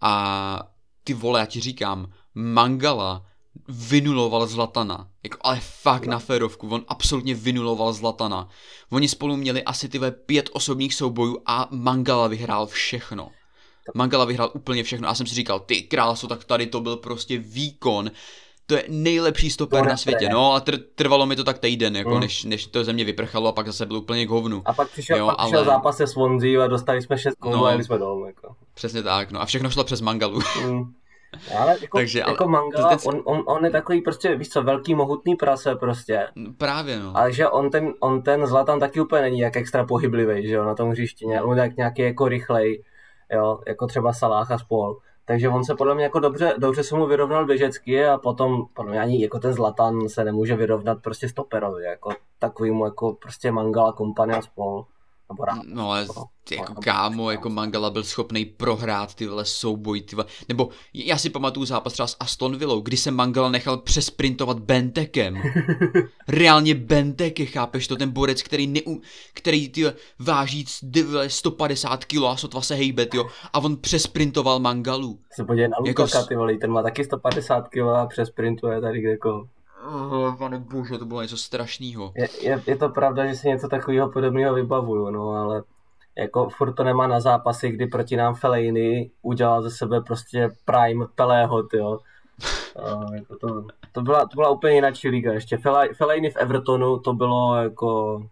a ty vole, já ti říkám, Mangala vynuloval Zlatana. Jako, ale fakt na férovku, on absolutně vynuloval Zlatana. Oni spolu měli asi tyhle pět osobních soubojů a Mangala vyhrál všechno. Mangala vyhrál úplně všechno. A já jsem si říkal, ty kráso, tak tady to byl prostě výkon. To je nejlepší stoper na světě. No a tr- trvalo mi to tak týden, jako, mm. než, než to ze mě vyprchalo a pak zase byl úplně k hovnu. A pak přišel, jo, pak přišel ale... zápas se Swansea a dostali jsme šest gólů no, a jeli jsme dolů. Jako. Přesně tak, no a všechno šlo přes Mangalu. Mm. Ale jako, Takže, jako ale- Mangala, ten- on, on, on, je takový prostě, víš co, velký mohutný prase prostě. No, Právě no. Ale že on ten, on ten Zlatan taky úplně není jak extra pohyblivý, že jo, na tom hřišti. ně- On je nějaký jako rychlej, jo, jako třeba Salah a spol. Takže on se podle mě jako dobře, dobře se mu vyrovnal běžecky a potom podle mě ani jako ten Zlatan se nemůže vyrovnat prostě stoperovi, jako takovýmu jako prostě Mangala, kompany a spol. Nebo Rá- No ale No, ty, jako no, kámo, no, jako. Mangala byl schopný prohrát ty vole souboj, ty vole. Nebo já si pamatuju zápas třeba s Aston Villou, kdy se Mangala nechal přesprintovat Bentekem. Reálně Benteke, chápeš to, ten borec, který, neu, který ty váží ty vole 150 kg a sotva se hejbe, jo, a on přesprintoval Mangalu. se podívej na Jako Lukaka, s- ty vole, ten má taky 150 kg a přes sprintuje tady jako... Oh, pane bože, to bylo něco strašného. Je, je, je, to pravda, že si něco takového podobného vybavuju, no, ale jako furt to nemá na zápasy, kdy proti nám Fellaini udělal ze sebe prostě prime Pelého, jo. A jako to, to, byla, to byla úplně jináčí liga. Ještě Fella- Fellaini v Evertonu, to bylo jako...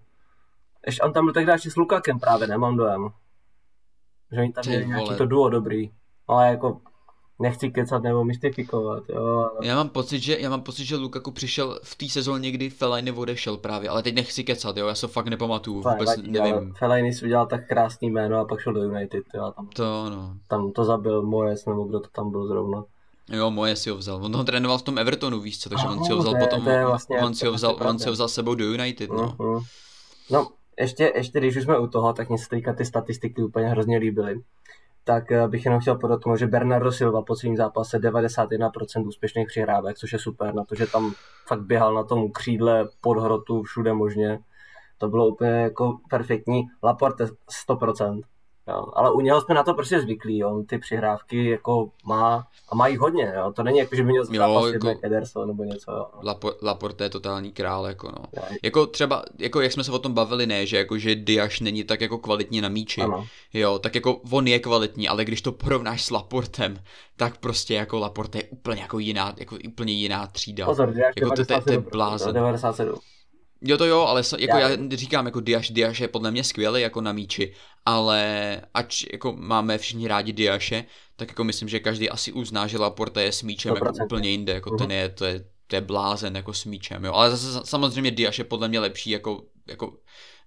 Ještě on tam byl tehdy ještě s Lukakem právě, nemám dojem. Že oni tam měli nějaký to duo dobrý. Ale jako nechci kecat nebo mystifikovat, jo. ale- Já mám pocit, že, já mám pocit, že Lukaku přišel v té sezóně, kdy Fellaini odešel právě, ale teď nechci kecat, jo, já se fakt nepamatuju, To vůbec ale nevím. Fellaini si udělal tak krásný jméno a pak šel do United, jo, a tam, To no. tam to zabil Moyes, nebo kdo to tam byl zrovna. Jo, moje si ho vzal. On ho trénoval v tom Evertonu, víš co, takže on si ho vzal to je- potom, to je vlastně- on si ho vzal, on si ho vzal s sebou do United, no. Mhm. No, ještě, ještě když už jsme u toho, tak mě se teďka ty statistiky úplně hrozně líbily. Tak eh, bych jenom chtěl podotknout, že Bernardo Silva po celém zápase 91% úspěšných přihrávek, což je super, na to, že tam fakt běhal na tom křídle pod hrotu všude možně. To bylo úplně jako perfektní. Laporte 100%. Jo. Ale u něho jsme na to prostě zvyklí, on ty přihrávky jako má a má jich hodně, jo. to není jako, že by měl zápas jako- jako... Ederson nebo něco. Jo. Lapo, Laporte je totální král, jako no. Jo, Jako třeba, jako jak jsme se o tom bavili, ne, že jako, že Diaš není tak jako kvalitní na míči, Ano. jo, tak jako on je kvalitní, ale když to porovnáš s Laportem, tak prostě jako Laporte je úplně jako jiná, jako úplně jiná třída. Pozor, Diaz Jako to- to- to je 97%, blázen. 97. Jo to jo, ale jako Já já, říkám, jako Diaš, Diaš je podle mě skvělý jako na míči, ale ač jako máme všichni rádi Diaše, tak jako myslím, že každý asi uzná, že Laporte je s míčem jako 100%. úplně jinde, jako Mhm. ten je, to je, to je blázen jako s míčem, jo. Ale zase samozřejmě Diaš je podle mě lepší jako, jako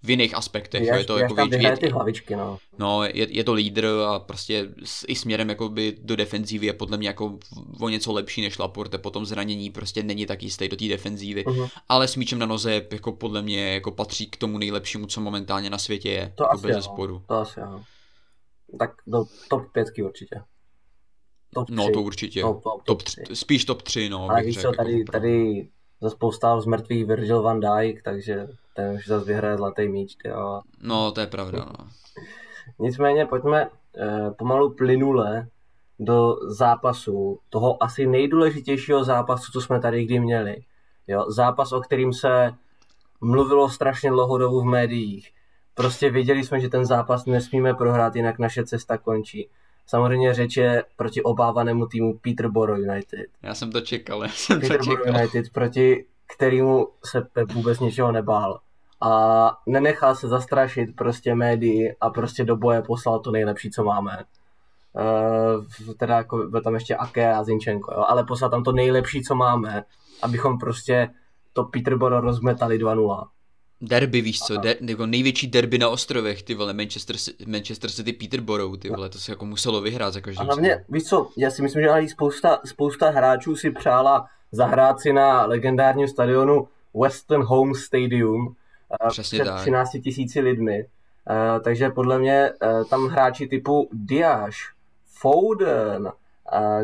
v jiných aspektech, jo. Diaz, je to jako tam větší, je, ty hlavičky, no. no, je, je to lídr a prostě s, i směrem jakoby do defenzívy je podle mě jako o něco lepší než Laporte, potom zranění prostě není tak jistý do té defenzívy, Mhm. ale s míčem na noze jako podle mě jako patří k tomu nejlepšímu, co momentálně na světě je, To jako asi bez jo. sporu. To asi jo. Tak do top pětky určitě. Top No tři. to určitě. Top, top, Top, tři. tři, spíš top 3, no. Ale víš co, tady, jako tady zase poustál z mrtvých Virgil van Dijk, takže ten už zase vyhraje zlatý míč, jo. No, to je pravda, no. Nicméně pojďme eh, pomalu plynule do zápasu, toho asi nejdůležitějšího zápasu, co jsme tady kdy měli. Jo, zápas, o kterým se mluvilo strašně dlouho dobu v médiích. Prostě věděli jsme, že ten zápas nesmíme prohrát, jinak naše cesta končí. Samozřejmě řeč je proti obávanému týmu Peterborough United. Já jsem to čekal, já jsem to Peterborough čekal. United, proti kterému se Pep vůbec ničeho nebál. A nenechal se zastrašit prostě médii a prostě do boje poslal to nejlepší, co máme. Uh, teda jako byl tam ještě Ake a Zinčenko, jo? ale poslal tam to nejlepší, co máme, abychom prostě to Peterborough rozmetali 2-0. Derby, víš co, der, jako největší derby na ostrovech, ty vole, Manchester, Manchester City Peterborough, ty vole, to se jako muselo vyhrát za A každou hlavně, víš co, já si myslím, že i spousta, spousta hráčů si přála zahrát si na legendárním stadionu Western Home Stadium eh, Přesně před tak. 13 tisíci lidmi. Eh, takže podle mě eh, tam hráči typu Diaz, Foden,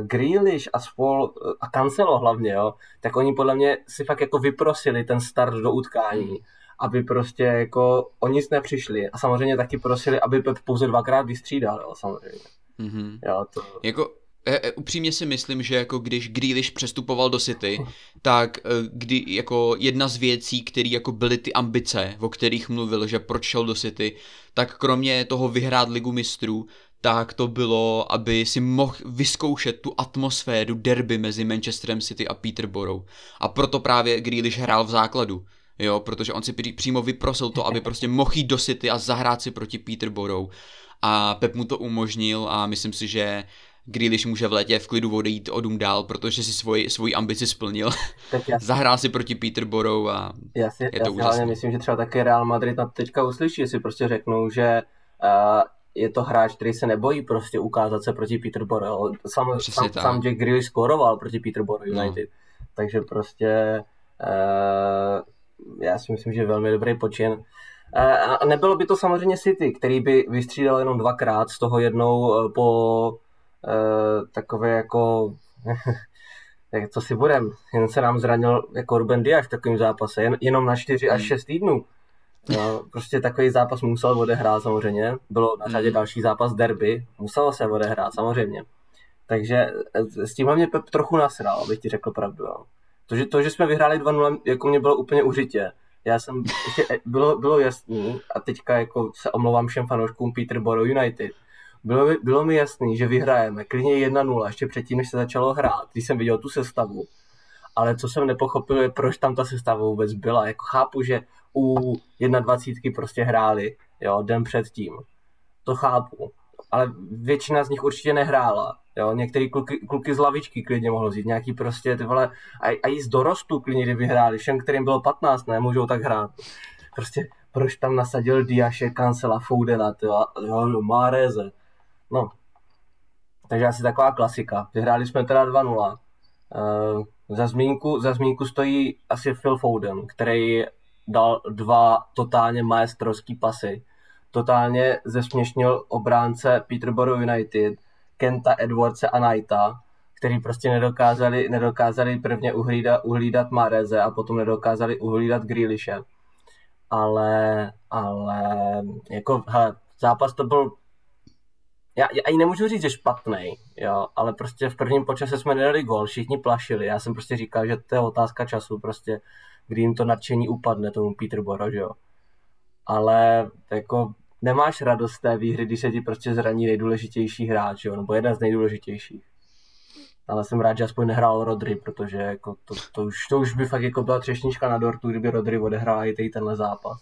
Grealish a spol a Cancelo hlavně, jo, tak oni podle mě si fakt jako vyprosili ten start do utkání, aby prostě jako o nic nepřišli a samozřejmě taky prosili, aby Pep pouze dvakrát vystřídal, jo, samozřejmě. Mhm. Jo, to, Jako, e, upřímně si myslím, že jako když Grealish přestupoval do City, tak e, kdy jako jedna z věcí, které jako byly ty ambice, o kterých mluvil, že proč šel do City, tak kromě toho vyhrát ligu mistrů, tak to bylo, aby si mohl vyzkoušet tu atmosféru derby mezi Manchesterem City a Peterborough. A proto právě Grealish hrál v základu. jo, protože on si přímo vyprosil to, aby prostě mohl jít do City a zahrát si proti Peterborou a Pep mu to umožnil a myslím si, že Grealish může v létě v klidu odejít o dům dál, protože si svoji, svoji ambici splnil. Zahrál si proti Peterborou a já si, je to já si myslím, že třeba také Real Madrid na teďka uslyší, jestli prostě řeknou, že uh, je to hráč, který se nebojí prostě ukázat se proti Peterborough. Sam, sam, sam Jack Grealish skoroval proti Peterborough no. United. No. Takže prostě uh, já si myslím, že je velmi dobrý počin. Uh, a nebylo by to samozřejmě City, který by vystřídal jenom dvakrát, z toho jednou po uh, takové jako jak to si budem, jen se nám zranil jako Ruben Diaz v takovém zápase, jen, jenom na 4 až 6 týdnů. No, prostě takový zápas musel odehrát samozřejmě. Bylo na řadě mm. další zápas derby, muselo se odehrát samozřejmě. Takže eh, s tímhle mě Pep trochu nasral, abych ti řekl pravdu. Jo. To, že, to, že jsme vyhráli 2-0, jako mě bylo úplně užitě. Já jsem, ještě, eh, bylo, bylo jasný, a teďka jako se omlouvám všem fanouškům Peterborough United, bylo, mi, bylo mi jasný, že vyhrajeme klidně 1-0, ještě předtím, než se začalo hrát, když jsem viděl tu sestavu. Ale co jsem nepochopil, je, proč tam ta sestava vůbec byla. Jako chápu, že u 21 prostě hráli, jo, den předtím. To chápu. Ale většina z nich určitě nehrála. Jo, některý kluky, kluky z lavičky klidně mohlo vzít, nějaký prostě ty vole, a, a i z dorostu klidně, kdyby hráli, všem, kterým bylo 15, ne, můžou tak hrát. Prostě proč tam nasadil Diaše, Kancela, Foudena, jo, jo, Máreze. No, takže asi taková klasika. Vyhráli jsme teda 2-0. Uh, eh, za, zmínku, za zmínku stojí asi Phil Foden, který dal dva totálně maestrovský pasy. Totálně zesměšnil obránce Peterborough United, Kenta Edwardse a Knighta, který prostě nedokázali, nedokázali prvně uhlídat, uhlídat Mareze a potom nedokázali uhlídat Grealishe. Ale, ale jako, hele, zápas to byl já, já ani nemůžu říct, že špatný, jo, ale prostě v prvním počase jsme nedali gol, všichni plašili, já jsem prostě říkal, že to je otázka času, prostě, kdy jim to nadšení upadne tomu Peterborough, že jo. Ale jako nemáš radost z té výhry, když se ti prostě zraní nejdůležitější hráč, jo, nebo jeden z nejdůležitějších. Ale jsem rád, že aspoň nehrál Rodry, protože jako to, to, už, to už by fakt jako byla třešnička na dortu, kdyby Rodry odehrál i tenhle zápas.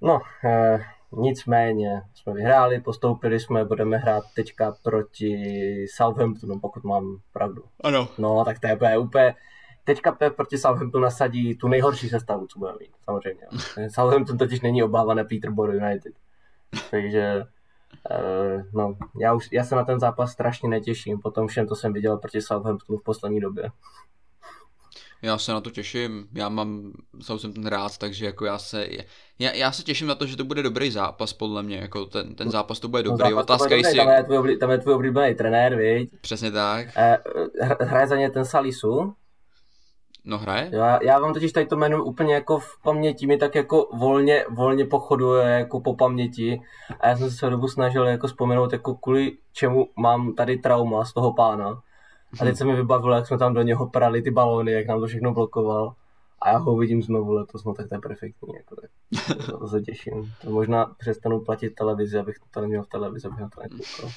No, eh, Nicméně jsme vyhráli, postoupili jsme, budeme hrát teďka proti Southamptonu, pokud mám pravdu. Ano. No, tak to je úplně, teďka Pep proti Southamptonu nasadí tu nejhorší sestavu, co budeme mít, samozřejmě. Southampton totiž není obávané Peterborough United. Takže uh, no, já, už, já se na ten zápas strašně netěším, potom všem to jsem viděl proti Southamptonu v poslední době. Já se na to těším, já mám ten rád, takže jako já se, já, já se těším na to, že to bude dobrý zápas, podle mě, jako ten, ten zápas to bude dobrý, no, otázka bude dobrý, tam, je tvůj, tam je tvůj oblíbený trenér, viď? Přesně tak. Eh, hraje za ně ten Salisu? No hraje? Já, já vám totiž tady to jméno úplně jako v paměti, mi tak jako volně, volně pochoduje jako po paměti a já jsem se celou dobu snažil jako vzpomenout, jako kvůli čemu mám tady trauma z toho pána. A teď se mi vybavilo, jak jsme tam do něho prali ty balóny, jak nám to všechno blokoval. A já ho uvidím znovu letos, no tak to je perfektní. Jako. To se těším. To možná přestanu platit televizi, abych to neměl v televizi, abych na to nekoukal.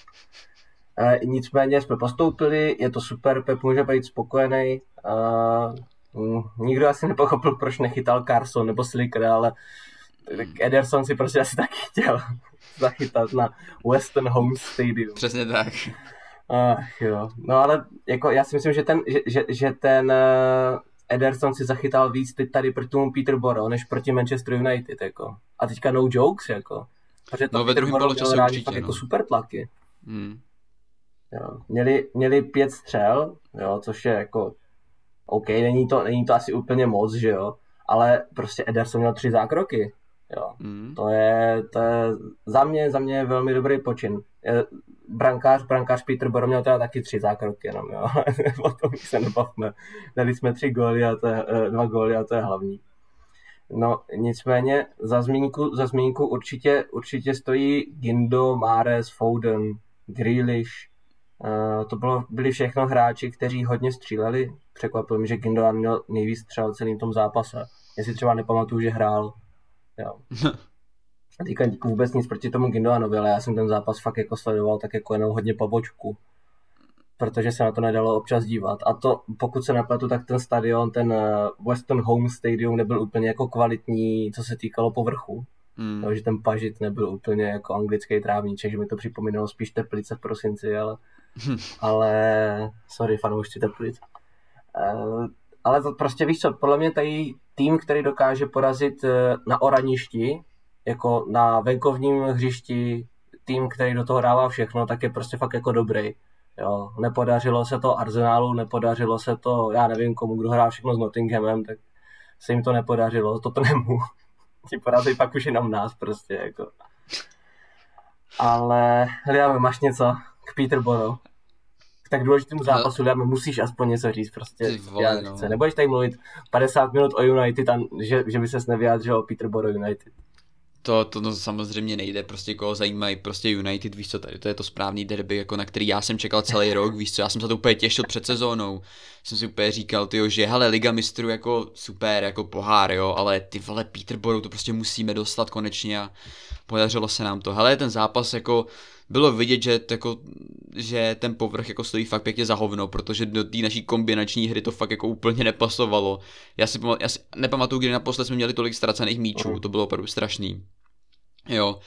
E, nicméně jsme postoupili, je to super, Pep může být spokojený. E, nikdo asi nepochopil, proč nechytal Carson nebo Slicker, ale tak Ederson si prostě asi taky chtěl zachytat na Western Home Stadium. Přesně tak. Ach jo, no ale jako já si myslím, že ten, že, že, že ten uh, Ederson si zachytal víc teď tady proti tomu Peterborough, než proti Manchester United, jako. A teďka no jokes, jako. Protože no ve druhém poločase určitě, fakt no. jako super tlaky. Hmm. Jo. Měli, měli pět střel, jo, což je jako OK, není to, není to asi úplně moc, že jo, ale prostě Ederson měl tři zákroky, jo. Hmm. To je, to je za mě, za mě je velmi dobrý počin brankář, brankář Peter Boro měl teda taky tři zákroky jenom, jo. o tom se nebavme. Dali jsme tři góly a to je, eh, dva góly a to je hlavní. No, nicméně za zmínku, za zmínku určitě, určitě stojí Gindo, Mares, Foden, Grealish. Uh, to bylo, byli všechno hráči, kteří hodně stříleli. Překvapilo mi, že Gindo měl nejvíc střel celým tom zápase. Jestli třeba nepamatuju, že hrál. Jo. A teďka vůbec nic proti tomu Gindoanovi, ale já jsem ten zápas fakt jako sledoval tak jako jenom hodně po bočku. protože se na to nedalo občas dívat. A to, pokud se nepletu, tak ten stadion, ten eh, Western Home Stadium nebyl úplně jako kvalitní, co se týkalo povrchu. Mm. Takže ten pažit nebyl úplně jako anglický trávníček, že mi to připomínalo spíš teplice v prosinci, ale, ale sorry, fanoušci teplic. Uh, ale to prostě víš co, podle mě tady tým, který dokáže porazit eh, na oraništi, jako na venkovním hřišti, tým, který do toho dává všechno, tak je prostě fakt jako dobrý. Jo, nepodařilo se to Arsenalu, nepodařilo se to, já nevím komu, kdo hrá všechno s Nottinghamem, tak se jim to nepodařilo, to nemu. Ti porazí pak už jenom nás prostě, jako. Ale, Liam, máš něco k Peterborough? K tak důležitému zápasu, Liam, musíš aspoň něco říct, prostě. vole, no. Nebudeš tady mluvit 50 minut o United, a, že, že by ses nevyjádřil o Peterborough United. To, to no, samozřejmě nejde, prostě koho zajímají prostě United, víš co, tady to je to správný derby, jako na který já jsem čekal celý rok, víš co, já jsem se to úplně těšil před sezónou, jsem si úplně říkal, tyjo, že hele, Liga mistrů jako super, jako pohár, jo, ale ty vole Peterborough to prostě musíme dostat konečně a podařilo se nám to, hele, ten zápas jako, bylo vidět, že, jako, že ten povrch jako stojí fakt pěkně za hovno, protože do té naší kombinační hry to fakt jako úplně nepasovalo. Já si, já si nepamatuju, kdy naposled jsme měli tolik ztracených míčů, uh-huh. to bylo opravdu strašný. Jo.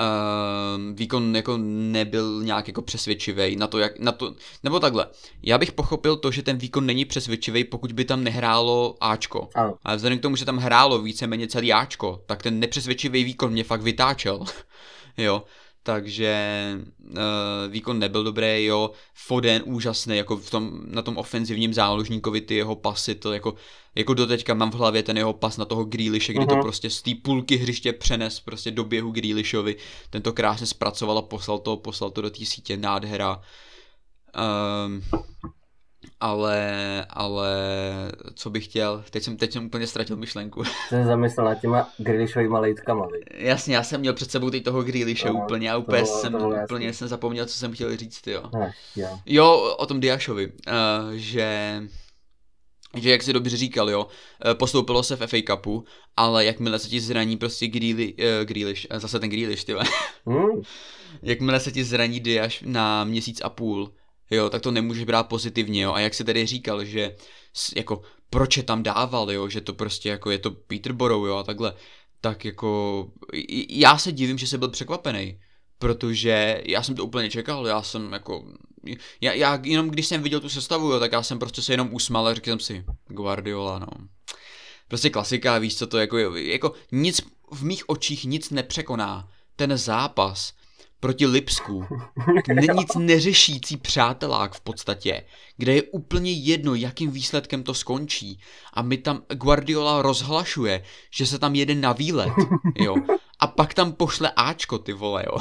Uh, výkon jako nebyl nějak jako přesvědčivý na to, jak, na to, nebo takhle, já bych pochopil to, že ten výkon není přesvědčivý, pokud by tam nehrálo Ačko. Uh. Ale vzhledem k tomu, že tam hrálo víceméně celý Ačko, tak ten nepřesvědčivý výkon mě fakt vytáčel. jo, takže uh, výkon nebyl dobrý, jo, Foden úžasný, jako v tom, na tom ofenzivním záložníkovi ty jeho pasy, to jako, jako doteďka mám v hlavě ten jeho pas na toho Grealishe, kdy uh-huh. to mhm. prostě z té půlky hřiště přenes prostě do běhu Grealishovi, ten to krásně zpracoval a poslal to, poslal to do té sítě, nádhera. Um, ale, ale co bych chtěl, teď jsem, teď jsem úplně ztratil myšlenku. Jsem zamyslel nad těma Grealishovýma lejtkama, Jasně, já jsem měl před sebou teď toho Grealishe no, úplně a úplně, bylo, jsem, úplně jsem zapomněl, co jsem chtěl říct, jo. Ne, jo. jo, o tom Diašovi, uh, že že jak si dobře říkal, jo, eh, postoupilo se v FA Cupu, ale jakmile se ti zraní prostě Grealish, uh, Grealish zase ten Grealish, ty mm. jakmile se ti zraní Diaš na měsíc a půl, jo, tak to nemůžeš brát pozitivně, jo, a jak se tady říkal, že jako proč je tam dával, jo, že to prostě jako je to Peterborough, jo, a takhle, tak jako já se divím, že jsi byl překvapený, protože já jsem to úplně čekal, já jsem jako, já, já jenom když jsem viděl tu sestavu, jo, tak já jsem prostě se jenom usmál a řekl jsem si, Guardiola, no. Prostě klasika, víš co to jako, jako nic, v mých očích nic nepřekoná ten zápas, proti Lipsku. Nic neřešící přátelák v podstatě, kde je úplně jedno, jakým výsledkem to skončí. A my tam Guardiola rozhlašuje, že se tam jede na výlet, jo. A pak tam pošle Ačko, ty vole, jo.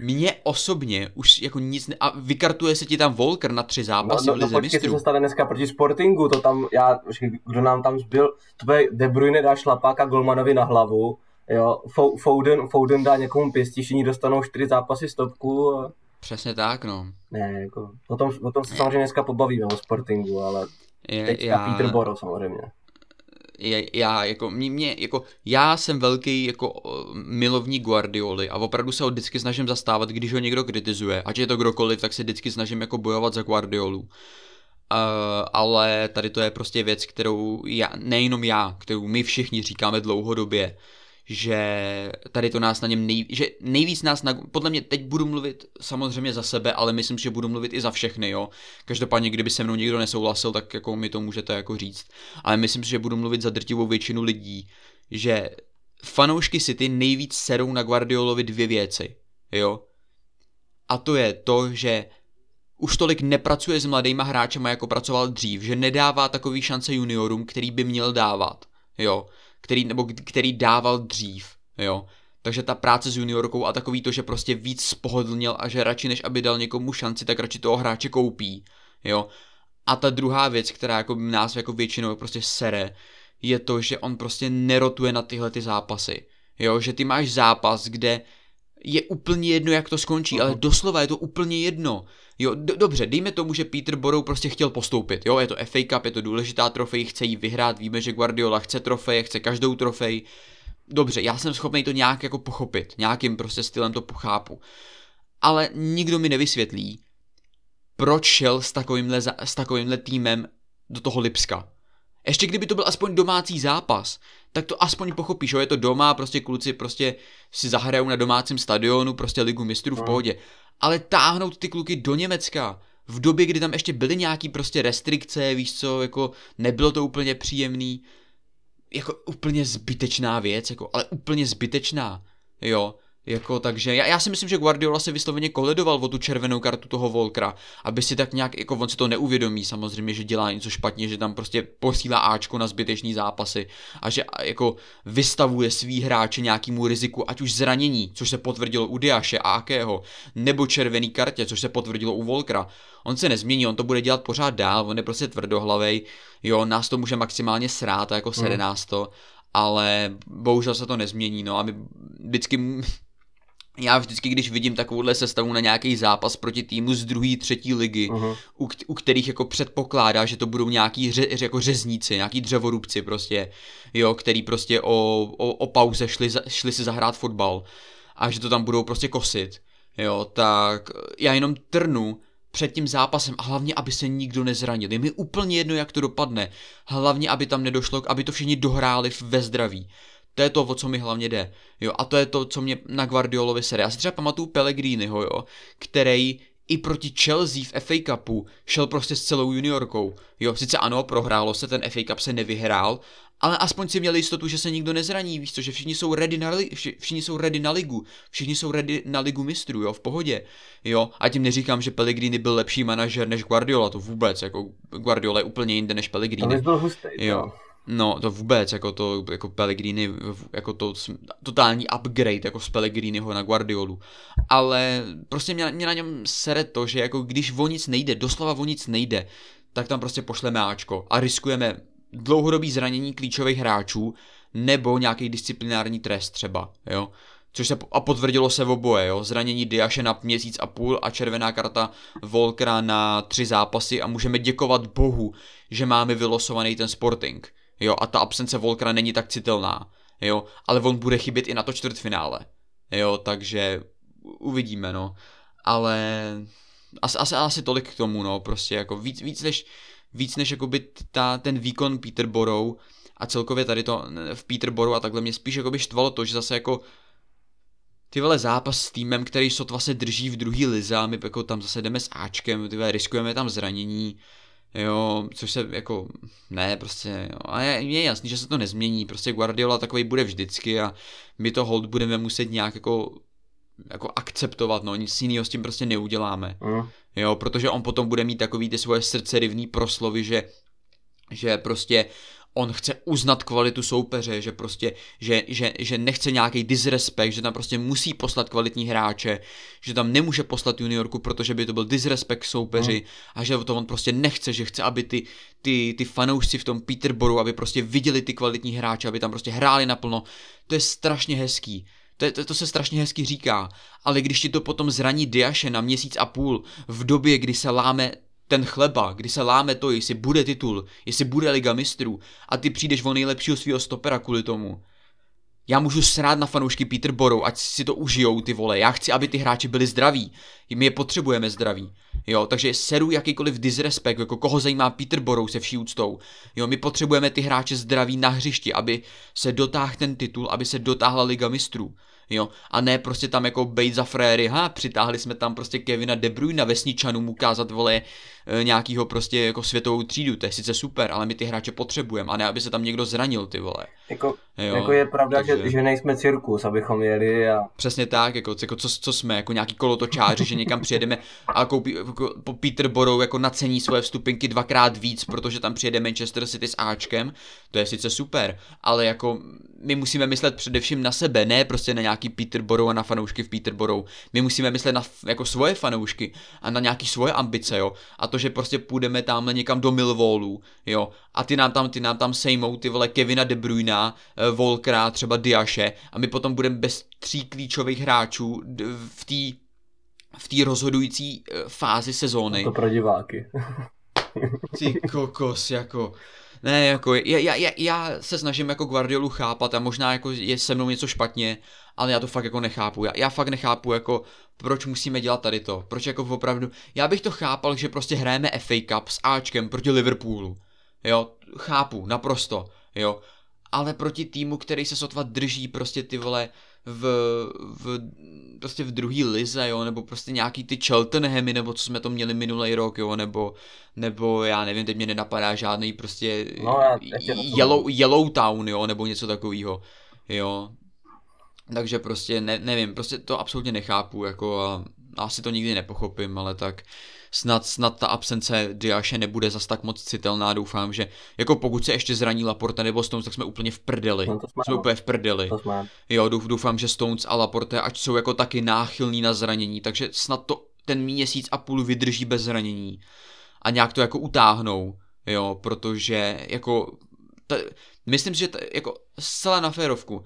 Mně osobně už jako nic ne... A vykartuje se ti tam Volker na tři zápasy no, no, no počkej, co se stane dneska proti Sportingu, to tam, já, kdo nám tam zbyl, to bude De Bruyne dá šlapáka Golmanovi na hlavu, Jo, Foden, Foden dá někomu pěstí, všichni dostanou čtyři zápasy stopku. A... Přesně tak, no. Ne, jako, o tom, o tom se samozřejmě dneska pobavíme o Sportingu, ale je, teď já... Peter Boro samozřejmě. Je, já, jako, mě, mě, jako, já jsem velký jako milovník Guardioli a opravdu se ho vždycky snažím zastávat, když ho někdo kritizuje. Ať je to kdokoliv, tak se vždycky snažím jako bojovat za Guardiolu. Uh, ale tady to je prostě věc, kterou já, nejenom já, kterou my všichni říkáme dlouhodobě, že tady to nás na něm nej, že nejvíc nás, na, podle mě teď budu mluvit samozřejmě za sebe, ale myslím, že budu mluvit i za všechny, jo. Každopádně, kdyby se mnou někdo nesouhlasil, tak jako mi to můžete jako říct. Ale myslím si, že budu mluvit za drtivou většinu lidí, že fanoušky City nejvíc serou na Guardiolovi dvě věci, jo. A to je to, že už tolik nepracuje s mladýma hráčema, jako pracoval dřív, že nedává takový šance juniorům, který by měl dávat, jo který, nebo který dával dřív, jo. Takže ta práce s juniorkou a takový to, že prostě víc spohodlnil a že radši než aby dal někomu šanci, tak radši toho hráče koupí, jo. A ta druhá věc, která jako nás jako většinou prostě sere, je to, že on prostě nerotuje na tyhle ty zápasy. Jo, že ty máš zápas, kde je úplně jedno, jak to skončí, ale doslova je to úplně jedno. Jo, do, dobře, dejme tomu, že Peter Borou prostě chtěl postoupit. Jo, je to FA Cup, je to důležitá trofej, chce jí vyhrát, víme, že Guardiola chce trofeje, chce každou trofej. Dobře, já jsem schopný to nějak jako pochopit, nějakým prostě stylem to pochápu. Ale nikdo mi nevysvětlí, proč šel s takovýmhle, s takovýmhle týmem do toho Lipska. Ještě kdyby to byl aspoň domácí zápas, tak to aspoň pochopíš, jo, je to doma, prostě kluci prostě si zahrajou na domácím stadionu, prostě ligu mistrů v no. pohodě. Ale táhnout ty kluky do Německa, v době, kdy tam ještě byly nějaký prostě restrikce, víš co, jako nebylo to úplně příjemný, jako úplně zbytečná věc, jako, ale úplně zbytečná, jo. Jako, takže já, já si myslím, že Guardiola se vysloveně koledoval o tu červenou kartu toho Volkra, aby si tak nějak, jako on si to neuvědomí samozřejmě, že dělá něco špatně, že tam prostě posílá Ačko na zbytečný zápasy a že jako vystavuje svý hráče nějakému riziku, ať už zranění, což se potvrdilo u Diaše a Akého, nebo červený kartě, což se potvrdilo u Volkra. On se nezmění, on to bude dělat pořád dál, on je prostě tvrdohlavej, jo, nás to může maximálně srát jako sede mm. nás to, ale bohužel se to nezmění, no a my vždycky já vždycky, když vidím takovouhle sestavu na nějaký zápas proti týmu z druhé, třetí ligy, uh-huh. u, u kterých jako předpokládá, že to budou nějaký ře, jako řezníci, nějaký dřevorubci prostě, jo, který prostě o, o, o pauze šli, šli si zahrát fotbal a že to tam budou prostě kosit, jo, tak já jenom trnu před tím zápasem a hlavně, aby se nikdo nezranil. Je mi úplně jedno, jak to dopadne. Hlavně, aby tam nedošlo, aby to všichni dohráli ve zdraví. To je to, o co mi hlavně jde. Jo, a to je to, co mě na Guardiolovi sere. Já si třeba pamatuju Pellegriniho, jo, který i proti Chelsea v FA Cupu šel prostě s celou juniorkou. Jo, sice ano, prohrálo se, ten FA Cup se nevyhrál, ale aspoň si měli jistotu, že se nikdo nezraní, víš co, že všichni jsou ready na, li- všichni jsou ready na ligu, všichni jsou ready na ligu mistrů, jo, v pohodě, jo, a tím neříkám, že Pellegrini byl lepší manažer než Guardiola, to vůbec, jako Guardiola je úplně jinde než Pellegrini. To byl hustý, jo. No, to vůbec, jako to, jako Pellegrini, jako to totální upgrade, jako z Pellegriniho na Guardiolu. Ale prostě mě, mě na něm sere to, že jako když o nic nejde, doslova o nic nejde, tak tam prostě pošleme Ačko a riskujeme dlouhodobý zranění klíčových hráčů nebo nějaký disciplinární trest třeba, jo. Což se a potvrdilo se v oboje, jo. Zranění Diaše na měsíc a půl a červená karta Volkra na tři zápasy a můžeme děkovat bohu, že máme vylosovaný ten Sporting jo, a ta absence Volkra není tak citelná, jo, ale on bude chybět i na to čtvrtfinále, jo, takže uvidíme, no, ale asi, asi, asi tolik k tomu, no, prostě jako víc, víc než, víc než jakoby ta, ten výkon Peterborough a celkově tady to v Peterborough a takhle mě spíš jakoby štvalo to, že zase jako ty vole zápas s týmem, který sotva se drží v druhý lize a my jako tam zase jdeme s Ačkem, ty vole, riskujeme tam zranění, Jo, což se jako, ne, prostě, jo. a je, je jasný, že se to nezmění, prostě Guardiola takový bude vždycky a my to hold budeme muset nějak jako, jako akceptovat, no, nic jiného s tím prostě neuděláme, mm. jo, protože on potom bude mít takový ty svoje srdcerivný proslovy, že že prostě on chce uznat kvalitu soupeře, že prostě, že, že, že nechce nějaký disrespekt, že tam prostě musí poslat kvalitní hráče, že tam nemůže poslat juniorku, protože by to byl disrespekt soupeři mm. a že to on prostě nechce, že chce, aby ty, ty, ty fanoušci v tom Peterboru, aby prostě viděli ty kvalitní hráče, aby tam prostě hráli naplno. To je strašně hezký. To, to, to se strašně hezky říká, ale když ti to potom zraní Diaše na měsíc a půl, v době, kdy se láme ten chleba, kdy se láme to, jestli bude titul, jestli bude Liga mistrů a ty přijdeš o nejlepšího svého stopera kvůli tomu. Já můžu srát na fanoušky Peterborou, ať si to užijou ty vole. Já chci, aby ty hráči byli zdraví. My je potřebujeme zdraví. Jo, takže seru jakýkoliv disrespekt, jako koho zajímá Peterborou se vší úctou. Jo, my potřebujeme ty hráče zdraví na hřišti, aby se dotáhl ten titul, aby se dotáhla Liga mistrů jo, a ne prostě tam jako bejt za fréry, ha, přitáhli jsme tam prostě Kevina De Bruyne vesničanům ukázat, vole, nějakýho prostě jako světovou třídu, to je sice super, ale my ty hráče potřebujeme, a ne aby se tam někdo zranil, ty vole. Jako, jo, jako je pravda, takže... že, že nejsme cirkus, abychom jeli a... Přesně tak, jako, jako co, co jsme, jako nějaký kolotočáři, že někam přijedeme a koupí, jako, po Peterborou jako nacení svoje vstupenky dvakrát víc, protože tam přijede Manchester City s Ačkem, to je sice super, ale jako my musíme myslet především na sebe, ne prostě na nějaký Peterborough a na fanoušky v Peterborough. My musíme myslet na jako svoje fanoušky a na nějaký svoje ambice, jo. A to, že prostě půjdeme tamhle někam do Millwallu, jo. A ty nám tam, ty nám tam sejmou ty vole Kevina De Bruyne, eh, Volkra, třeba Diaše a my potom budeme bez tří klíčových hráčů v té v té rozhodující eh, fázi sezóny. To pro diváky. Ty kokos, jako Ne, jako já, já, já, já se snažím jako Guardiolu chápat a možná jako je se mnou něco špatně, ale já to fakt jako nechápu. Já, já fakt nechápu jako proč musíme dělat tady to. Proč jako opravdu, já bych to chápal, že prostě hrajeme FA Cup s Ačkem proti Liverpoolu. Jo, chápu, naprosto, jo. Ale proti týmu, který se sotva drží prostě ty vole v, v prostě v druhý lize, jo, nebo prostě nějaký ty Cheltenhamy, nebo co jsme to měli minulý rok, jo, nebo, nebo já nevím, teď mě nenapadá žádný prostě no, Yellow, Yellow Town, jo, nebo něco takového, jo. Takže prostě ne, nevím, prostě to absolutně nechápu, jako a asi to nikdy nepochopím, ale tak snad, snad ta absence Diaše nebude zas tak moc citelná, doufám, že jako pokud se ještě zraní Laporte nebo Stones, tak jsme úplně v prdeli. No jsme, jsme úplně v prdeli. Jo, doufám, že Stones a Laporte, ať jsou jako taky náchylní na zranění, takže snad to ten měsíc a půl vydrží bez zranění a nějak to jako utáhnou, jo, protože jako ta, myslím, že ta, jako zcela na férovku,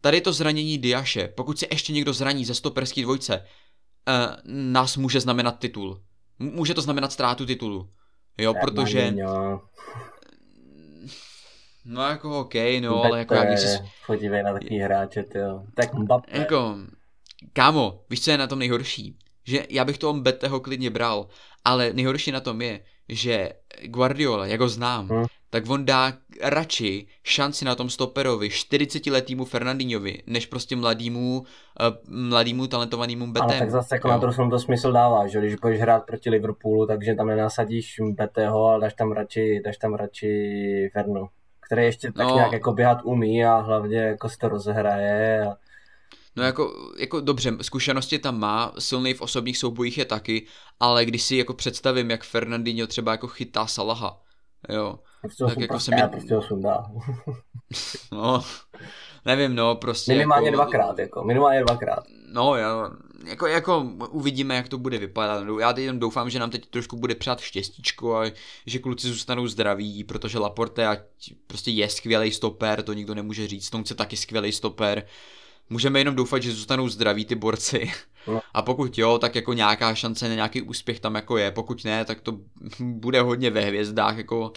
tady to zranění Diaše, pokud se ještě někdo zraní ze stoperský dvojce, uh, nás může znamenat titul. Může to znamenat ztrátu titulu. Jo, protože... No jako OK, no, Mbappé, ale jako jak si... Podívej na takový hráče, jo. Tak Mbappé. Jako, kámo, víš, co je na tom nejhorší? Že já bych toho Mbappého klidně bral, ale nejhorší na tom je, že Guardiola, jak ho znám, hmm tak on dá radši šanci na tom stoperovi 40-letýmu Fernandinhovi, než prostě mladýmu, uh, mladýmu talentovanému Betému. Ale tak zase jako jo. na to to smysl dává, že když budeš hrát proti Liverpoolu, takže tam nenasadíš Betého, ale dáš tam radši, dáš tam radši Fernu, který ještě tak no. nějak jako běhat umí a hlavně jako se to rozhraje a No jako, jako dobře, zkušenosti tam má, silný v osobních soubojích je taky, ale když si jako představím, jak Fernandinho třeba jako chytá Salaha, jo, Prostě tak jako se mi... prostě ho sundá. no, nevím, no, prostě Minimálně jako... dvakrát, jako, minimálně dvakrát. No, já, jako, jako uvidíme, jak to bude vypadat. Já teď doufám, že nám teď trošku bude přát štěstíčko a že kluci zůstanou zdraví, protože Laporte ať prostě je skvělý stoper, to nikdo nemůže říct, Stonce taky skvělý stoper. Můžeme jenom doufat, že zůstanou zdraví ty borci. No. A pokud jo, tak jako nějaká šance na nějaký úspěch tam jako je. Pokud ne, tak to bude hodně ve hvězdách, jako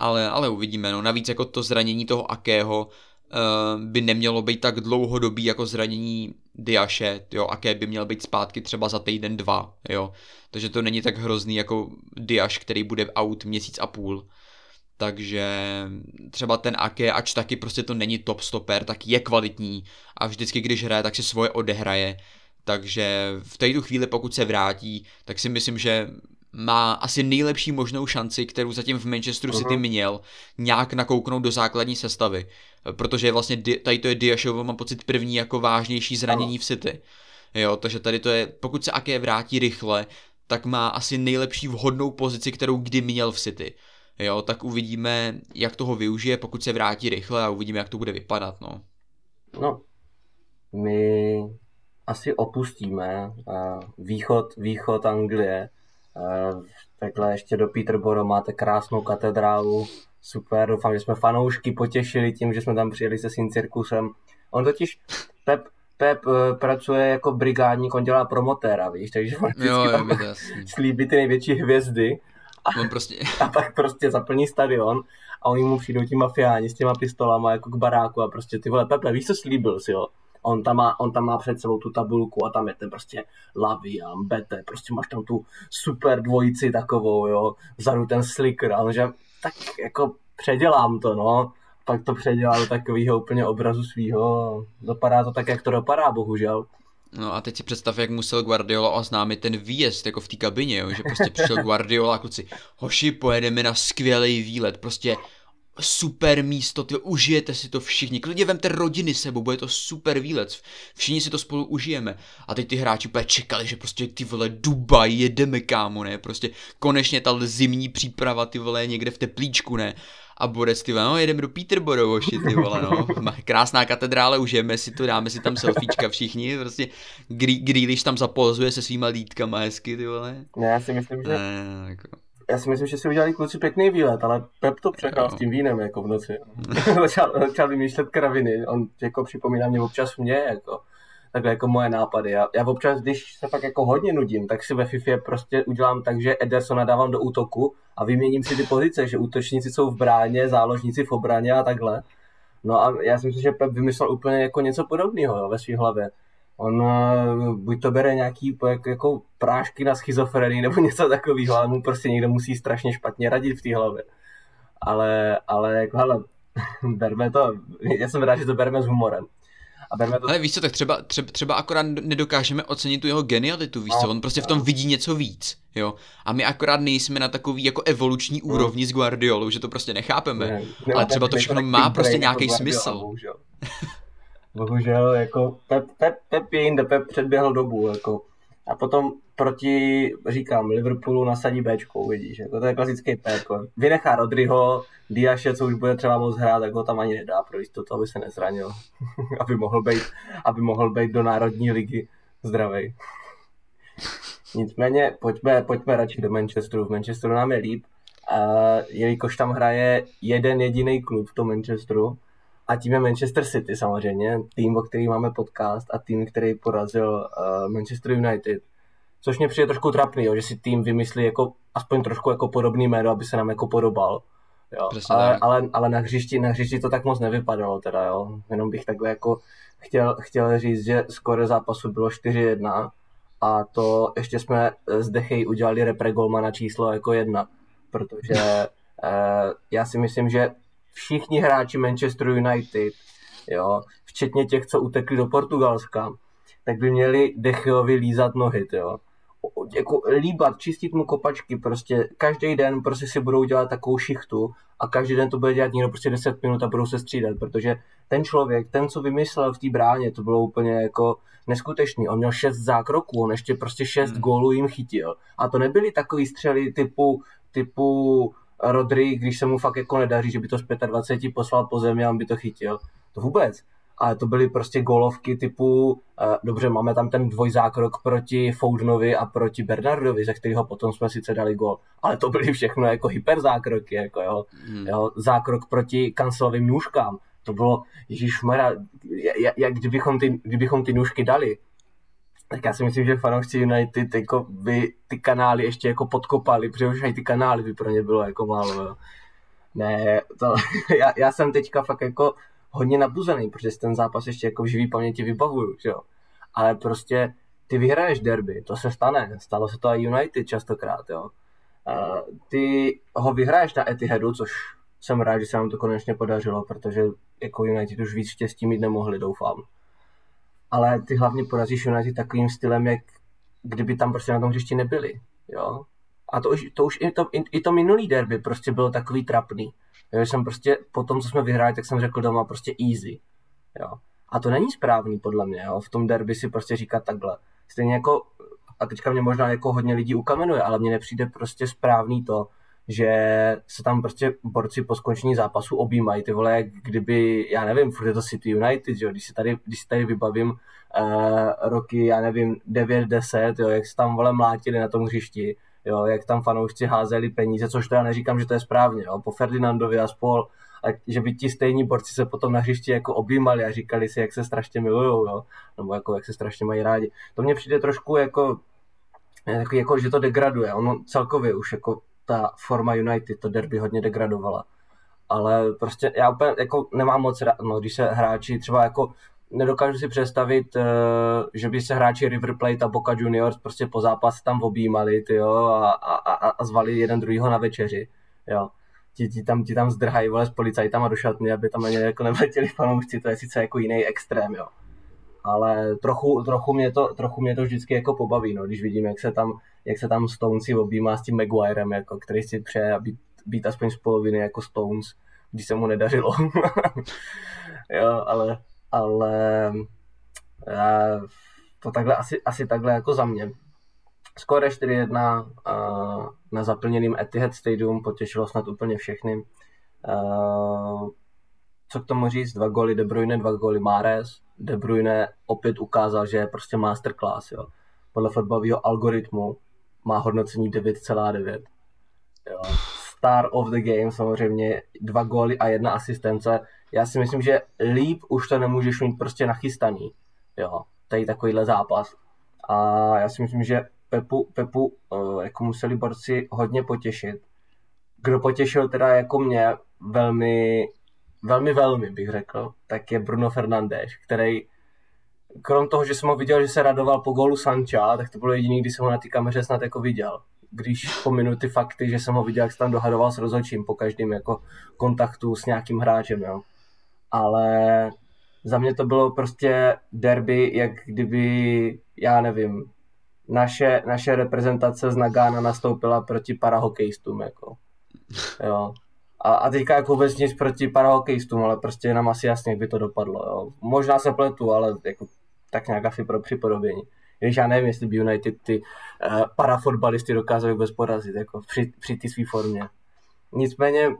ale, ale uvidíme. No. Navíc jako to zranění toho Akého uh, by nemělo být tak dlouhodobý jako zranění Diaše, jo, Aké by měl být zpátky třeba za týden, dva, jo. Takže to není tak hrozný jako Diaš, který bude out měsíc a půl. Takže třeba ten Ake, ač taky prostě to není top stoper, tak je kvalitní a vždycky, když hraje, tak si svoje odehraje. Takže v této chvíli, pokud se vrátí, tak si myslím, že má asi nejlepší možnou šanci, kterou zatím v Manchesteru City uh-huh. měl, nějak nakouknout do základní sestavy. Protože vlastně tady to je Diashovo, mám pocit, první jako vážnější zranění v City. Jo, takže tady to je, pokud se Ake vrátí rychle, tak má asi nejlepší vhodnou pozici, kterou kdy měl v City. Jo, tak uvidíme, jak toho využije, pokud se vrátí rychle a uvidíme, jak to bude vypadat, no. No, my asi opustíme uh, východ, východ Anglie, takhle ještě do Peterborough máte krásnou katedrálu, super, doufám, že jsme fanoušky potěšili tím, že jsme tam přijeli se svým cirkusem. On totiž, Pep, Pep uh, pracuje jako brigádník, on dělá promotéra, víš, takže on vždycky jo, tam slíbí ty největší hvězdy a, on prostě... a pak prostě zaplní stadion a oni mu přijdou ti mafiáni s těma pistolama jako k baráku a prostě ty vole, Pepe, víš, co slíbil si, jo? On tam, má, on tam má před sebou tu tabulku a tam je ten prostě Lavi a Bete, prostě máš tam tu super dvojici takovou, jo, vzadu ten slicker, a že tak jako předělám to, no, pak to předělá do takového úplně obrazu svého. Dopadá to tak, jak to dopadá, bohužel. No a teď si představ, jak musel Guardiola oznámit ten výjezd jako v té kabině, jo? že prostě přišel Guardiola a kluci, hoši, pojedeme na skvělý výlet, prostě super místo, ty užijete si to všichni, klidně vemte rodiny sebou, bude to super výlet, všichni si to spolu užijeme. A teď ty hráči úplně čekali, že prostě ty vole Dubaj, jedeme kámo, ne, prostě konečně ta zimní příprava, ty vole, někde v teplíčku, ne. A Borec, ty vole, no jedeme do Peterborough, oši, ty vole, no. Krásná katedrále, užijeme si to, dáme si tam selfiečka všichni, prostě Grealish tam zapozuje se svýma lítkama hezky, ty vole. Ne, já si myslím, že... Ne, jako já si myslím, že si udělali kluci pěkný výlet, ale Pep to přehrál s tím vínem jako v noci. začal, začal vymýšlet kraviny, on jako připomíná mě občas mě, jako takhle jako moje nápady. Já, já občas, když se fakt jako hodně nudím, tak si ve FIFA prostě udělám tak, že Edersona dávám do útoku a vyměním si ty pozice, že útočníci jsou v bráně, záložníci v obraně a takhle. No a já si myslím, že Pep vymyslel úplně jako něco podobného ve své hlavě. On uh, buď to bere nějaký jako, jako prášky na schizofrenii nebo něco takového, ale mu prostě někdo musí strašně špatně radit v té hlavě. Ale, ale jako, hele, berme to, já jsem rád, že to bereme s humorem. A berme to... Ale víš co, tak třeba, třeba, třeba akorát nedokážeme ocenit tu jeho genialitu, víš no, co, on prostě v tom vidí něco víc, jo. A my akorát nejsme na takový jako evoluční no. úrovni s Guardiolou, že to prostě nechápeme. Ne, ne, ale třeba to všechno má prostě nějaký smysl. Bohužel. bohužel, jako Pep, Pep, Pep je jinde, Pep předběhl dobu, jako. A potom proti, říkám, Liverpoolu nasadí Bčkou, vidíš, jako to je klasický Pep. Vynechá Rodryho, Diaše, co už bude třeba moc hrát, tak ho tam ani nedá pro jistotu, aby se nezranil, aby mohl být, aby mohl být do Národní ligy zdravý. Nicméně pojďme, pojďme radši do Manchesteru. V Manchesteru nám je líp, a jelikož tam hraje jeden jediný klub v tom Manchesteru, a tím je Manchester City samozřejmě, tým, o který máme podcast a tým, který porazil uh, Manchester United. Což mě přijde trošku trapný, jo, že si tým vymyslí jako aspoň trošku jako podobný jméno, aby se nám jako podobal. Jo. ale, ale, ale, na, hřišti, na hřišti to tak moc nevypadalo teda, jo. Jenom bych takhle jako chtěl, chtěl říct, že skoro zápasu bylo 4-1 a to ještě jsme z Dechy udělali repre na číslo jako jedna, protože eh, já si myslím, že všichni hráči Manchester United, jo, včetně těch, co utekli do Portugalska, tak by měli Dechovi lízat nohy, jo. Jako líbat, čistit mu kopačky, prostě každý den prostě si budou dělat takovou šichtu a každý den to bude dělat někdo prostě 10 minut a budou se střídat, protože ten člověk, ten, co vymyslel v té bráně, to bylo úplně jako neskutečný. On měl 6 zákroků, on ještě prostě 6 hmm. gólů jim chytil. A to nebyly takový střely typu, typu Rodri, když se mu fakt jako nedaří, že by to z 25 poslal po zemi a on by to chytil. To vůbec. Ale to byly prostě golovky typu, uh, dobře, máme tam ten dvojzákrok proti Foudnovi a proti Bernardovi, ze kterého potom jsme sice dali gol. Ale to byly všechno jako hyperzákroky, jako jo. Hmm. jo zákrok proti kancelovým nůžkám. To bylo, Ježíš jak, jak kdybychom, ty, kdybychom ty nůžky dali, tak já si myslím, že fanoušci United jako by ty kanály ještě jako podkopali, protože už i ty kanály by pro ně bylo jako málo. Jo. Ne, to, já, já, jsem teďka fakt jako hodně nabuzený, protože ten zápas ještě jako v živý paměti vybavuju, že jo. Ale prostě ty vyhraješ derby, to se stane, stalo se to i United častokrát, jo. Uh, ty ho vyhraješ na Etihadu, což jsem rád, že se nám to konečně podařilo, protože jako United už víc štěstí mít nemohli, doufám ale ty hlavně porazíš United takovým stylem, jak kdyby tam prostě na tom hřišti nebyli, jo. A to už, to už i, to, i, to minulý derby prostě bylo takový trapný. Jo, jsem prostě, po tom, co jsme vyhráli, tak jsem řekl doma prostě easy, jo. A to není správný podle mě, jo. V tom derby si prostě říkat takhle. Stejně jako, a teďka mě možná jako hodně lidí ukamenuje, ale mně nepřijde prostě správný to, že se tam prostě borci po skončení zápasu objímají, ty vole, kdyby, já nevím, furt je to City United, jo, když si tady, když si tady vybavím uh, roky, já nevím, 9-10, jo, jak se tam, vole, mlátili na tom hřišti, jo, jak tam fanoušci házeli peníze, což to já neříkám, že to je správně, jo, po Ferdinandovi a spol, a že by ti stejní borci se potom na hřišti jako objímali a říkali si, jak se strašně milujou, jo, nebo jako jak se strašně mají rádi. To mně přijde trošku jako, jako, jako že to degraduje, ono celkově už jako ta forma United, to derby hodně degradovala. Ale prostě já úplně jako nemám moc rád, no, když se hráči třeba jako nedokážu si představit, uh, že by se hráči River Plate a Boca Juniors prostě po zápase tam objímali tyjo, a, a, a zvali jeden druhýho na večeři. Jo. Ti, ti, tam, ti tam zdrhají vole s policajtama do šatny, aby tam ani jako nevletěli fanoušci, to je sice jako jiný extrém, jo ale trochu, trochu, mě to, trochu mě to vždycky jako pobaví, no, když vidím, jak se tam, jak se tam Stones objímá s tím Maguirem, jako, který si přeje být, být aspoň z poloviny jako Stones, když se mu nedařilo. jo, ale, ale to takhle, asi, asi takhle jako za mě. Skoro 4-1 uh, na zaplněným Etihad Stadium potěšilo snad úplně všechny. Uh, co k tomu říct, dva góly De Bruyne, dva góly Mares. De Bruyne opět ukázal, že je prostě masterclass, jo. Podle fotbalového algoritmu má hodnocení 9,9. Jo. Star of the game samozřejmě, dva góly a jedna asistence. Já si myslím, že líp už to nemůžeš mít prostě nachystaný. Jo. tady takovýhle zápas. A já si myslím, že Pepu, Pepu uh, jako museli borci hodně potěšit. Kdo potěšil teda jako mě velmi, velmi, velmi bych řekl, tak je Bruno Fernandes, který krom toho, že jsem ho viděl, že se radoval po gólu Sancha, tak to bylo jediný, kdy jsem ho na té kameře snad jako viděl. Když pominu ty fakty, že jsem ho viděl, jak se tam dohadoval s rozhodčím po každém jako kontaktu s nějakým hráčem, jo. Ale za mě to bylo prostě derby, jak kdyby, já nevím, naše, naše reprezentace z Nagana nastoupila proti parahokejistům, jako. Jo. A, a teďka jako vůbec nic proti parahokejistům, ale prostě nám asi jasně, jak by to dopadlo, jo. Možná se pletu, ale jako tak nějak asi pro připodobění. Když já nevím, jestli by United ty uh, parafotbalisty dokázali vůbec porazit, jako při, při té své formě. Nicméně uh,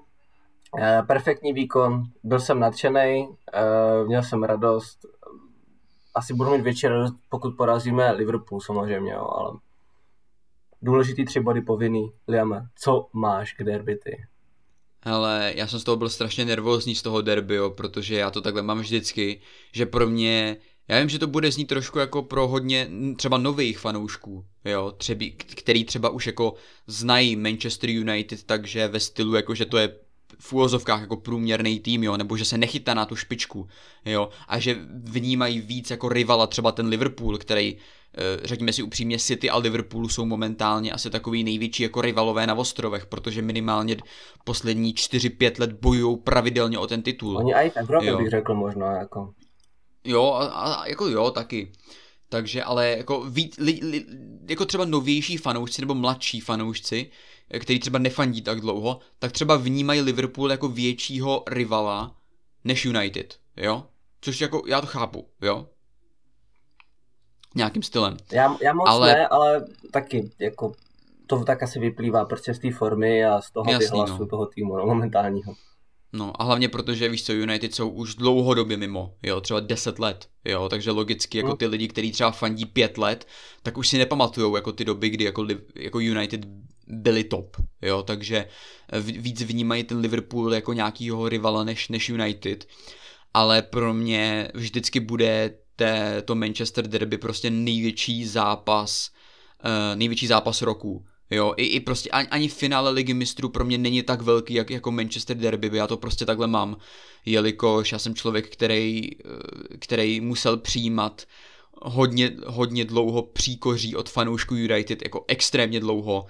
perfektní výkon, byl jsem nadšený, uh, měl jsem radost, asi budu mít větší radost, pokud porazíme Liverpool samozřejmě, jo, ale důležitý tři body povinný. Liame, co máš k derby ty? Ale já jsem z toho byl strašně nervózní z toho derby, jo, protože já to takhle mám vždycky, že pro mě já vím, že to bude znít trošku jako pro hodně třeba nových fanoušků, jo, třeby, který třeba už jako znají Manchester United, takže ve stylu jako, že to je v úvozovkách jako průměrný tým, jo, nebo že se nechytá na tu špičku, jo, a že vnímají víc jako rivala třeba ten Liverpool, který, eh, řekněme si upřímně, City a Liverpool jsou momentálně asi takový největší jako rivalové na ostrovech, protože minimálně poslední 4-5 let bojují pravidelně o ten titul. Oni i v Evropě bych řekl možná, jako. Jo, a, a jako jo, taky. Takže ale jako, víc, li, li, jako třeba novější fanoušci nebo mladší fanoušci, který třeba nefandí tak dlouho, tak třeba vnímají Liverpool jako většího rivala než United, jo? Což jako, já to chápu, jo? Nějakým stylem. Já, já moc ale... ne, ale taky, jako, to tak asi vyplývá prostě z té formy a z toho Jasný, vyhlasu no. toho týmu no, momentálního. No a hlavně protože víš co, United jsou už dlouhodobě mimo, jo, třeba 10 let, jo, takže logicky jako no. ty lidi, kteří třeba fandí 5 let, tak už si nepamatujou jako ty doby, kdy jako, jako United byli top, jo, takže víc vnímají ten Liverpool jako nějakýho rivala než, než United, ale pro mě vždycky bude té, to Manchester Derby prostě největší zápas, uh, největší zápas roku, Jo, i, i prostě ani, ani finále ligy mistrů pro mě není tak velký, jak jako Manchester Derby, já to prostě takhle mám, jelikož já jsem člověk, který, eh, který musel přijímat hodně, hodně dlouho příkoří od fanoušků United, jako extrémně dlouho,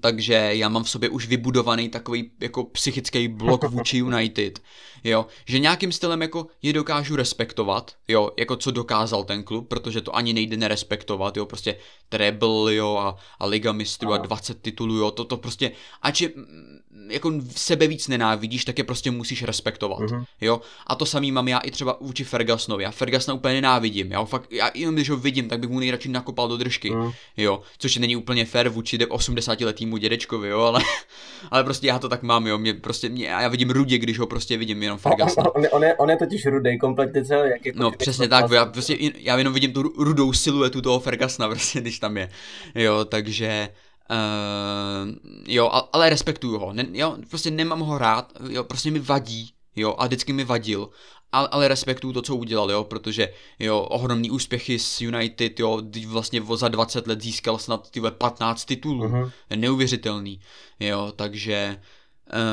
takže já mám v sobě už vybudovaný takový jako psychický blok vůči United, jo, že nějakým stylem jako je dokážu respektovat, jo, jako co dokázal ten klub, protože to ani nejde nerespektovat, jo, prostě treble, jo, a, a Liga mistrů a 20 titulů, jo, to, to prostě, ač je, mm, jako sebe víc nenávidíš, tak je prostě musíš respektovat, mm-hmm. jo, a to samý mám já i třeba vůči Fergusonovi, já Fergusona úplně nenávidím, já fakt, já jenom když ho vidím, tak bych mu nejradši nakopal do držky, mm. jo, což není úplně fair vůči 80 letýmu dědečkovi, jo, ale, ale prostě já to tak mám, jo, mě prostě, mě, já vidím rudě, když ho prostě vidím, jenom Fergusona. On, on, on, je, on je totiž rudej kompletně celý, jak je No přesně tak, já, prostě, já jenom vidím tu rudou siluetu toho Fergusona, prostě, když tam je, jo, takže... Uh, jo, ale respektuju ho, ne, jo, prostě nemám ho rád, jo, prostě mi vadí, jo, a vždycky mi vadil, ale, ale respektuju to, co udělal, jo, protože, jo, ohromný úspěchy s United, jo, vlastně za 20 let získal snad tyhle 15 titulů, uh-huh. neuvěřitelný, jo, takže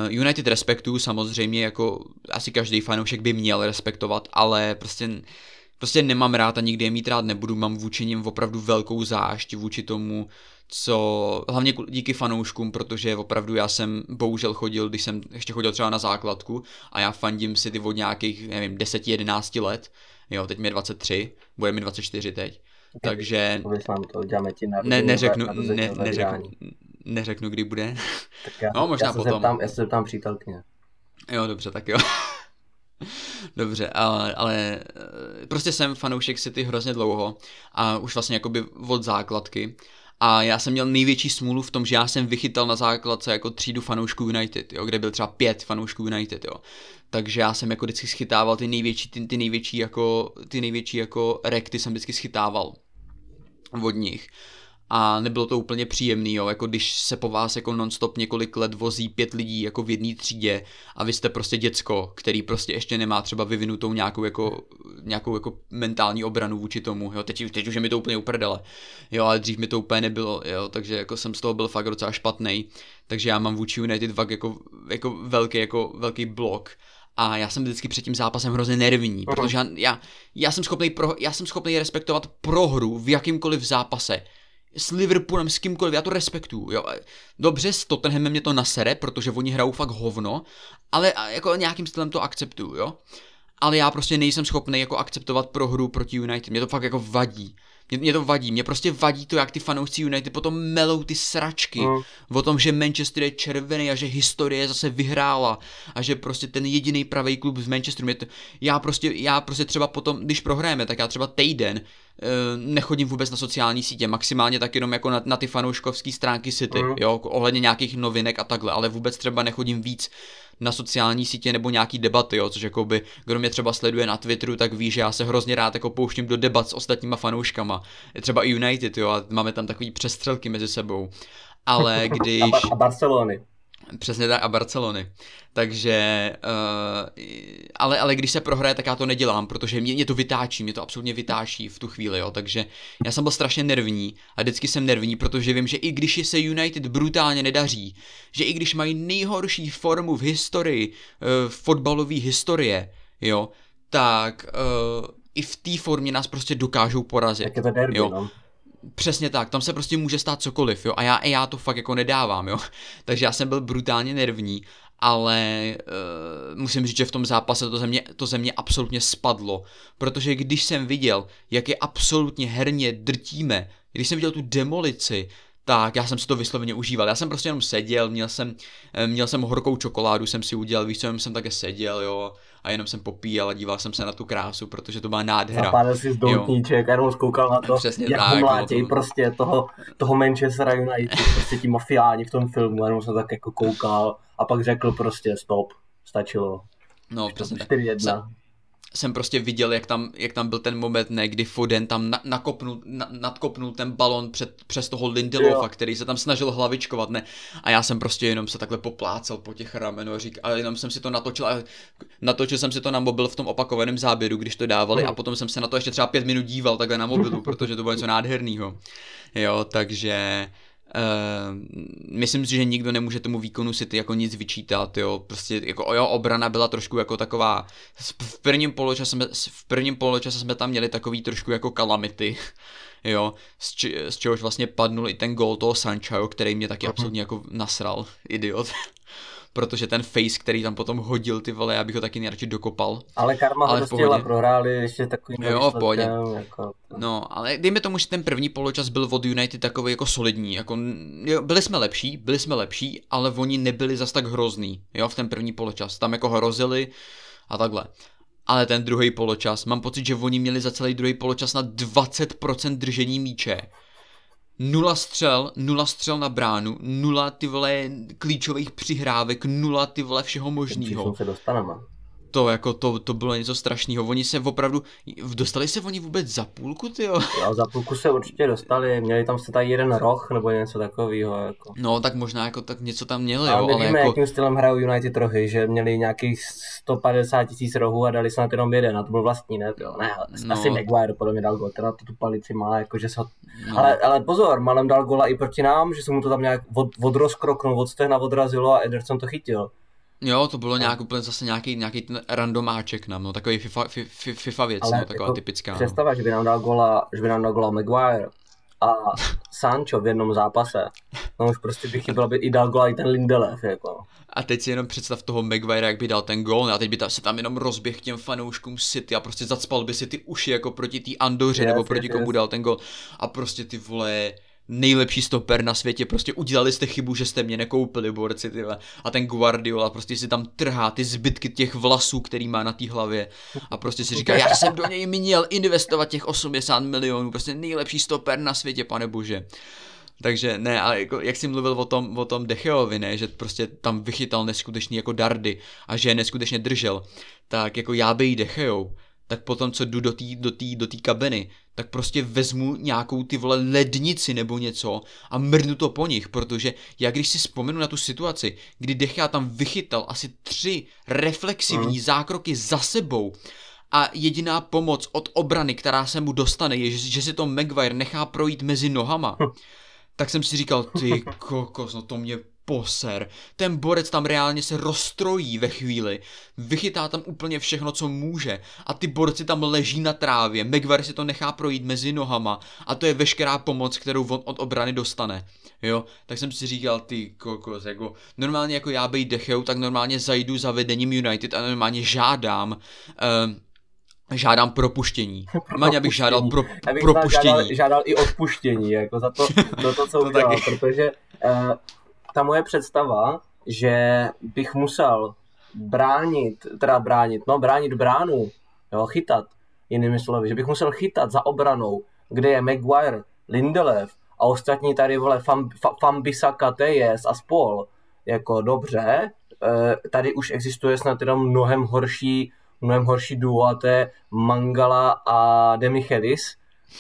uh, United respektuju samozřejmě, jako asi každý fanoušek by měl respektovat, ale prostě prostě nemám rád a nikdy je mít rád nebudu, mám vůči nim opravdu velkou zášť vůči tomu, co hlavně díky fanouškům, protože opravdu já jsem bohužel chodil, když jsem ještě chodil třeba na základku a já fandím si ty od nějakých, nevím, 10-11 let, jo, teď mi je 23, bude mi 24 teď, takže to, děláme ti ne, neřeknu, ne, neřeknu, neřeknu, kdy bude. Tak já, no, možná já se potom. Zeptám, já se zeptám přítelkyně. Jo, dobře, tak jo. Dobře, ale, ale prostě jsem fanoušek City hrozně dlouho a už vlastně jakoby od základky a já jsem měl největší smůlu v tom, že já jsem vychytal na základce jako třídu fanoušků United, jo, kde byl třeba pět fanoušků United, jo. Takže já jsem jako vždycky schytával ty největší, ty, ty největší jako, ty největší jako rekty jsem vždycky schytával od nich. A nebylo to úplně příjemný, jo, jako když se po vás jako nonstop několik let vozí pět lidí jako v jedné třídě a vy jste prostě děcko, který prostě ještě nemá třeba vyvinutou nějakou jako, nějakou jako mentální obranu vůči tomu, jo, teď, teď už je mi to úplně uprdele, jo, ale dřív mi to úplně nebylo, jo, takže jako jsem z toho byl fakt docela špatný, takže já mám vůči United fakt jako, jako velký, jako velký blok, a já jsem vždycky před tím zápasem hrozně nervní, uh-huh. protože já, já, já, jsem schopný pro, já jsem schopný respektovat prohru v jakýmkoliv zápase s Liverpoolem, s kýmkoliv, já to respektuju, jo. Dobře, s Tottenhamem mě to nasere, protože oni hrajou fakt hovno, ale jako nějakým stylem to akceptuju, jo. Ale já prostě nejsem schopný jako akceptovat prohru proti United, mě to fakt jako vadí. Mě, mě to vadí, mě prostě vadí to, jak ty fanoušci United potom melou ty sračky mm. o tom, že Manchester je červený a že historie zase vyhrála a že prostě ten jediný pravý klub z Manchesteru, mě to, já prostě, já prostě třeba potom, když prohrajeme, tak já třeba týden uh, nechodím vůbec na sociální sítě, maximálně tak jenom jako na, na ty fanouškovské stránky City, mm. jo, ohledně nějakých novinek a takhle, ale vůbec třeba nechodím víc na sociální sítě nebo nějaký debaty, jo, což jakoby, kdo mě třeba sleduje na Twitteru, tak ví, že já se hrozně rád jako pouštím do debat s ostatníma fanouškama. Třeba i United, jo, a máme tam takový přestřelky mezi sebou. Ale když... A Barcelony. Přesně tak a Barcelony. Takže, uh, ale, ale když se prohraje, tak já to nedělám, protože mě, mě to vytáčí, mě to absolutně vytáčí v tu chvíli, jo. Takže já jsem byl strašně nervní a vždycky jsem nervní, protože vím, že i když se United brutálně nedaří, že i když mají nejhorší formu v historii, uh, fotbalové historie, jo, tak uh, i v té formě nás prostě dokážou porazit. Tak je to derby, jo. No. Přesně tak, tam se prostě může stát cokoliv, jo, a já, já to fakt jako nedávám, jo, takže já jsem byl brutálně nervní, ale uh, musím říct, že v tom zápase to země, to země absolutně spadlo, protože když jsem viděl, jak je absolutně herně drtíme, když jsem viděl tu demolici, tak já jsem si to vysloveně užíval. Já jsem prostě jenom seděl, měl jsem, eh, měl jsem horkou čokoládu, jsem si udělal, víš co, jenom jsem také seděl, jo, a jenom jsem popíjel a díval jsem se na tu krásu, protože to byla nádhera. Zapálil si z doutníček a jenom zkoukal na to, Přesně jak tak, mlátěj to... prostě toho, toho Manchester United, prostě ti mafiáni v tom filmu, jenom jsem tak jako koukal a pak řekl prostě stop, stačilo. No, přesně 4-1 jsem prostě viděl, jak tam, jak tam byl ten moment, ne, kdy Foden tam na, nakopnul, na, nadkopnul ten balon před, přes toho Lindelofa, který se tam snažil hlavičkovat, ne. A já jsem prostě jenom se takhle poplácal po těch ramenů a řík, a jenom jsem si to natočil a natočil jsem si to na mobil v tom opakovaném záběru, když to dávali mm. a potom jsem se na to ještě třeba pět minut díval takhle na mobilu, protože to bylo něco nádherného. Jo, takže myslím si, že nikdo nemůže tomu výkonu City jako nic vyčítat, jo, prostě jako jo, obrana byla trošku jako taková, v prvním poločase jsme, v prvním poločase jsme tam měli takový trošku jako kalamity, jo, z, či, z čehož vlastně padnul i ten gol toho Sancha, jo, který mě taky mhm. absolutně jako nasral, idiot protože ten face, který tam potom hodil ty vole, já bych ho taky nejradši dokopal. Ale Karma ale ho dostěla, prohráli ještě takový Jo, v pohodě. Jako... No, ale dejme tomu, že ten první poločas byl od United takový jako solidní, jako, jo, byli jsme lepší, byli jsme lepší, ale oni nebyli zas tak hrozný, jo, v ten první poločas, tam jako hrozili a takhle. Ale ten druhý poločas, mám pocit, že oni měli za celý druhý poločas na 20% držení míče Nula střel, nula střel na bránu, nula ty vole klíčových přihrávek, nula ty vole všeho možného. se dostaneme to jako to, to bylo něco strašného. Oni se opravdu, dostali se oni vůbec za půlku, ty jo? Za půlku se určitě dostali, měli tam se tady jeden roh nebo něco takového. Jako. No, tak možná jako tak něco tam měli, ale jo, ale víme, jako... jakým stylem hrajou United rohy, že měli nějakých 150 tisíc rohů a dali se na jenom jeden, a to byl vlastní, ne? Jo, ne, no. asi Maguire podle mě dal gol, teda to tu palici má, jako že se ho... no. ale, ale, pozor, Malem dal gola i proti nám, že se mu to tam nějak od, odrozkroknul, od stehna odrazilo a Ederson to chytil. Jo, to bylo nějak úplně zase nějaký, nějaký ten randomáček nám, no, takový FIFA, FIFA, FIFA věc, Ale no, taková jako typická. No. Představa, no. že by nám dal gola, že by nám dal gola Maguire a Sancho v jednom zápase. No už prostě by chybělo, by i dal gola i ten Lindelef, jako. A teď si jenom představ toho Maguire, jak by dal ten gol, a teď by ta, se tam jenom rozběh těm fanouškům City a prostě zacpal by si ty uši jako proti té Andoře, yes, nebo proti yes, komu yes. dal ten gol. A prostě ty vole, nejlepší stoper na světě, prostě udělali jste chybu, že jste mě nekoupili, borci, tyhle. A ten Guardiola prostě si tam trhá ty zbytky těch vlasů, který má na té hlavě a prostě si říká, já jsem do něj měl investovat těch 80 milionů, prostě nejlepší stoper na světě, pane bože. Takže ne, ale jako, jak jsi mluvil o tom, o tom Decheovi, ne, že prostě tam vychytal neskutečný jako dardy a že je neskutečně držel, tak jako já bych Dechejou, tak potom, co jdu do té do tý, do tý kabiny, tak prostě vezmu nějakou ty vole lednici nebo něco a mrnu to po nich, protože já když si vzpomenu na tu situaci, kdy Dechea tam vychytal asi tři reflexivní mm. zákroky za sebou a jediná pomoc od obrany, která se mu dostane, je, že, že si to Maguire nechá projít mezi nohama, tak jsem si říkal, ty kokos, no to mě poser. Ten borec tam reálně se rozstrojí ve chvíli, vychytá tam úplně všechno, co může a ty borci tam leží na trávě, Megvar si to nechá projít mezi nohama a to je veškerá pomoc, kterou on od obrany dostane. Jo, tak jsem si říkal, ty kokos, jako normálně jako já bej Decheu, tak normálně zajdu za vedením United a normálně žádám uh, žádám propuštění. Normálně abych žádal pro, abych propuštění. Žádal, žádal i odpuštění, jako za to, za to co to udělal, taky. protože uh, ta moje představa, že bych musel bránit, teda bránit, no bránit bránu, jo, chytat, jinými slovy, že bych musel chytat za obranou, kde je Maguire, Lindelöf a ostatní tady, vole, Fambisaka, TS a spol, jako dobře, eh, tady už existuje snad jenom mnohem horší, mnohem horší duo a to je Mangala a Demichelis,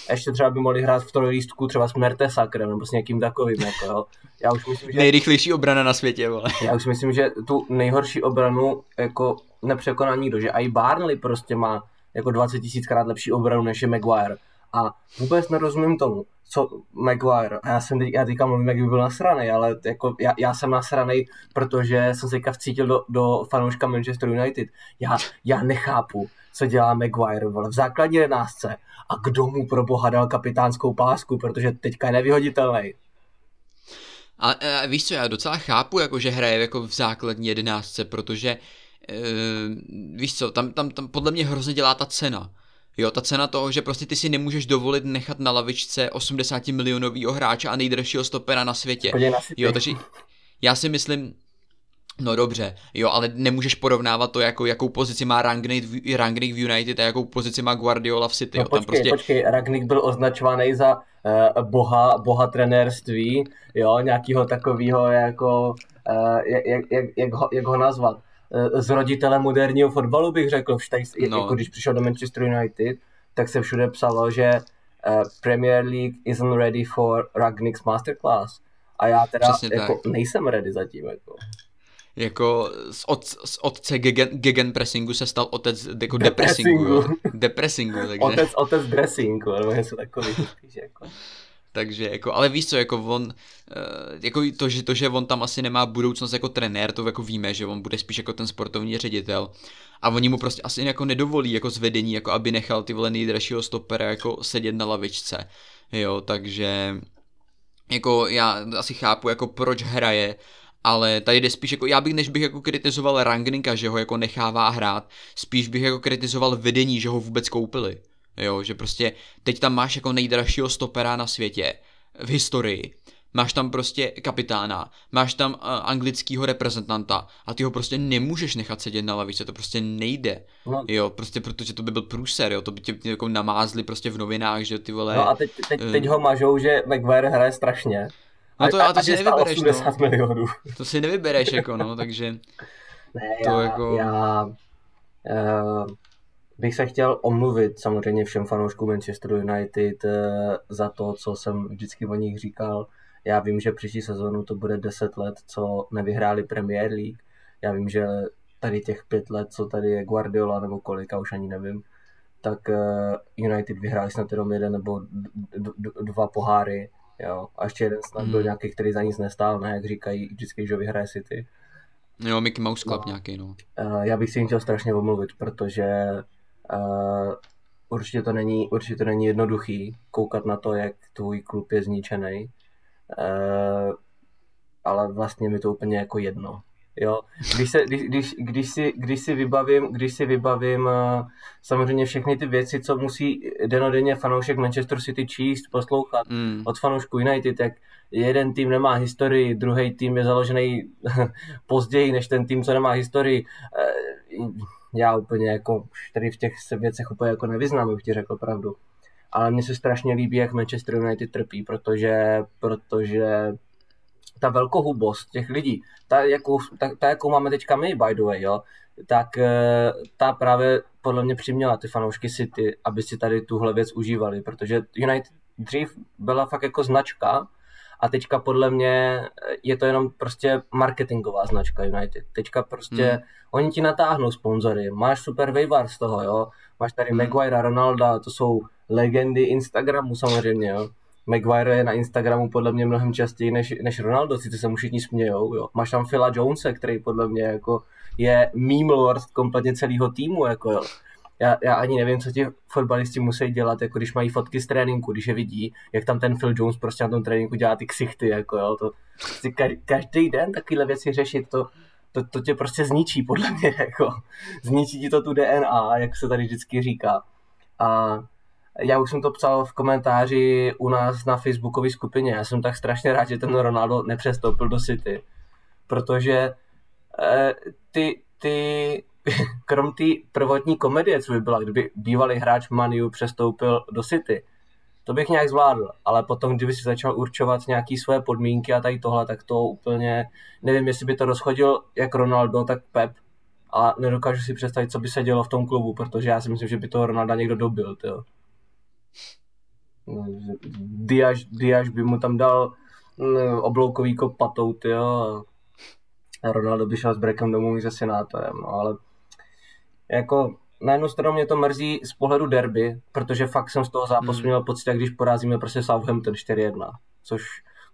ještě třeba by mohli hrát v trojlístku třeba s Mertesakrem nebo s někým takovým. Jako, jo. Já už myslím, že... Nejrychlejší obrana na světě, vole. Já už myslím, že tu nejhorší obranu jako nepřekoná nikdo, že i Barnley prostě má jako 20 tisíckrát lepší obranu než je Maguire. A vůbec nerozumím tomu, co Maguire, a já jsem teď, já teďka mluvím, jak by byl nasranej, ale jako já, já jsem nasranej, protože jsem se teďka vcítil do, do fanouška Manchester United. Já, já nechápu, co dělá Maguire vole, v základní jedenáctce a kdo mu pro boha dal kapitánskou pásku, protože teďka je nevyhoditelný. A, a víš co, já docela chápu, jako, že hraje jako v základní jedenáctce, protože e, víš co, tam, tam, tam podle mě hrozně dělá ta cena. Jo, ta cena toho, že prostě ty si nemůžeš dovolit nechat na lavičce 80 milionového hráče a nejdražšího stopera na světě. Jo, takže já si myslím, No dobře, jo, ale nemůžeš porovnávat to, jako, jakou pozici má Rangnick, Rangnick v United a jakou pozici má Guardiola v City. No jo. počkej, Tam prostě... počkej, Rangnick byl označovaný za uh, boha, boha trenérství, jo, nějakého takového jako, uh, jak, jak, jak, ho, jak ho nazvat, uh, z roditele moderního fotbalu bych řekl, tady, no. jako když přišel do Manchester United, tak se všude psalo, že uh, Premier League isn't ready for Rangnick's masterclass. A já teda jako, nejsem ready zatím. Jako jako z, od, z otce gegen, gegenpressingu se stal otec jako depressingu. Depressingu, depressingu takže... Otec, otec dressingu, nebo něco takový. Jako. Takže jako, ale víš co, jako on, eh, jako to že, to, že on tam asi nemá budoucnost jako trenér, to jako víme, že on bude spíš jako ten sportovní ředitel. A oni mu prostě asi jako nedovolí jako zvedení, jako aby nechal ty vole nejdražšího stopera jako sedět na lavičce. Jo, takže jako já asi chápu, jako proč hraje, ale tady jde spíš jako, já bych, než bych jako kritizoval Rangnika, že ho jako nechává hrát, spíš bych jako kritizoval vedení, že ho vůbec koupili. Jo, že prostě teď tam máš jako nejdražšího stopera na světě v historii. Máš tam prostě kapitána, máš tam uh, anglického reprezentanta a ty ho prostě nemůžeš nechat sedět na lavice, to prostě nejde. No. Jo, prostě protože to by byl průser, jo, to by tě jako namázli prostě v novinách, že ty vole... No a teď, teď, teď uh, ho mažou, že McVare hraje strašně. No to, a, a to si nevybereš, no. milionů. To si nevybereš, jako no, takže... Ne, to já, jako... já uh, bych se chtěl omluvit samozřejmě všem fanouškům Manchester United uh, za to, co jsem vždycky o nich říkal. Já vím, že příští sezónu to bude 10 let, co nevyhráli Premier League. Já vím, že tady těch pět let, co tady je Guardiola nebo kolika, už ani nevím, tak uh, United vyhráli snad jenom jeden nebo dva poháry Jo, a ještě jeden snad hmm. byl nějaký, který za nic nestál, ne, jak říkají vždycky, že vyhraje City. Jo, Mickey Mouse Club no. nějaký, no. Uh, já bych si jim chtěl strašně omluvit, protože uh, určitě, to není, určitě to není jednoduchý koukat na to, jak tvůj klub je zničený. Uh, ale vlastně mi to úplně jako jedno. Jo, když, se, když, když, když, si, když si vybavím, když si vybavím uh, samozřejmě všechny ty věci, co musí denodenně fanoušek Manchester City číst, poslouchat mm. od fanoušku United, tak jeden tým nemá historii, druhý tým je založený později než ten tým, co nemá historii. Uh, já úplně jako tady v těch věcech úplně jako nevyznám, bych ti řekl pravdu. Ale mně se strašně líbí, jak Manchester United trpí, protože, protože ta velkohubost těch lidí, ta, jakou, ta, ta, jakou máme teďka my, by the way, jo, tak eh, ta právě podle mě přiměla ty fanoušky City, aby si tady tuhle věc užívali, protože United dřív byla fakt jako značka a teďka podle mě je to jenom prostě marketingová značka United. Teďka prostě hmm. oni ti natáhnou sponzory, máš super waiver z toho, jo, máš tady hmm. Maguire, Ronalda, to jsou legendy Instagramu samozřejmě, jo. Maguire je na Instagramu podle mě mnohem častěji než, než Ronaldo, sice se mu všichni smějou, jo. Máš tam Phila Jonese, který podle mě jako je meme lord kompletně celého týmu, jako jo. Já, já, ani nevím, co ti fotbalisti musí dělat, jako když mají fotky z tréninku, když je vidí, jak tam ten Phil Jones prostě na tom tréninku dělá ty ksichty, jako jo, to prostě každý den takovéhle věci řešit, to, to, to tě prostě zničí, podle mě, jako zničí ti to tu DNA, jak se tady vždycky říká. A já už jsem to psal v komentáři u nás na facebookové skupině. Já jsem tak strašně rád, že ten Ronaldo nepřestoupil do City, protože eh, ty, ty krom té prvotní komedie, co by byla, kdyby bývalý hráč Maniu přestoupil do City, to bych nějak zvládl, ale potom, kdyby si začal určovat nějaké své podmínky a tady tohle, tak to úplně, nevím, jestli by to rozchodil jak Ronaldo, tak Pep, a nedokážu si představit, co by se dělo v tom klubu, protože já si myslím, že by toho Ronalda někdo dobil, tyjo. No, Diaz, Diaz by mu tam dal mm, obloukový kop patou, tyjo, a Ronaldo by šel s brekem domů se senátorem, no, ale jako na jednu stranu mě to mrzí z pohledu derby, protože fakt jsem z toho zápasu hmm. měl pocit, jak když porazíme prostě Southampton 4-1, což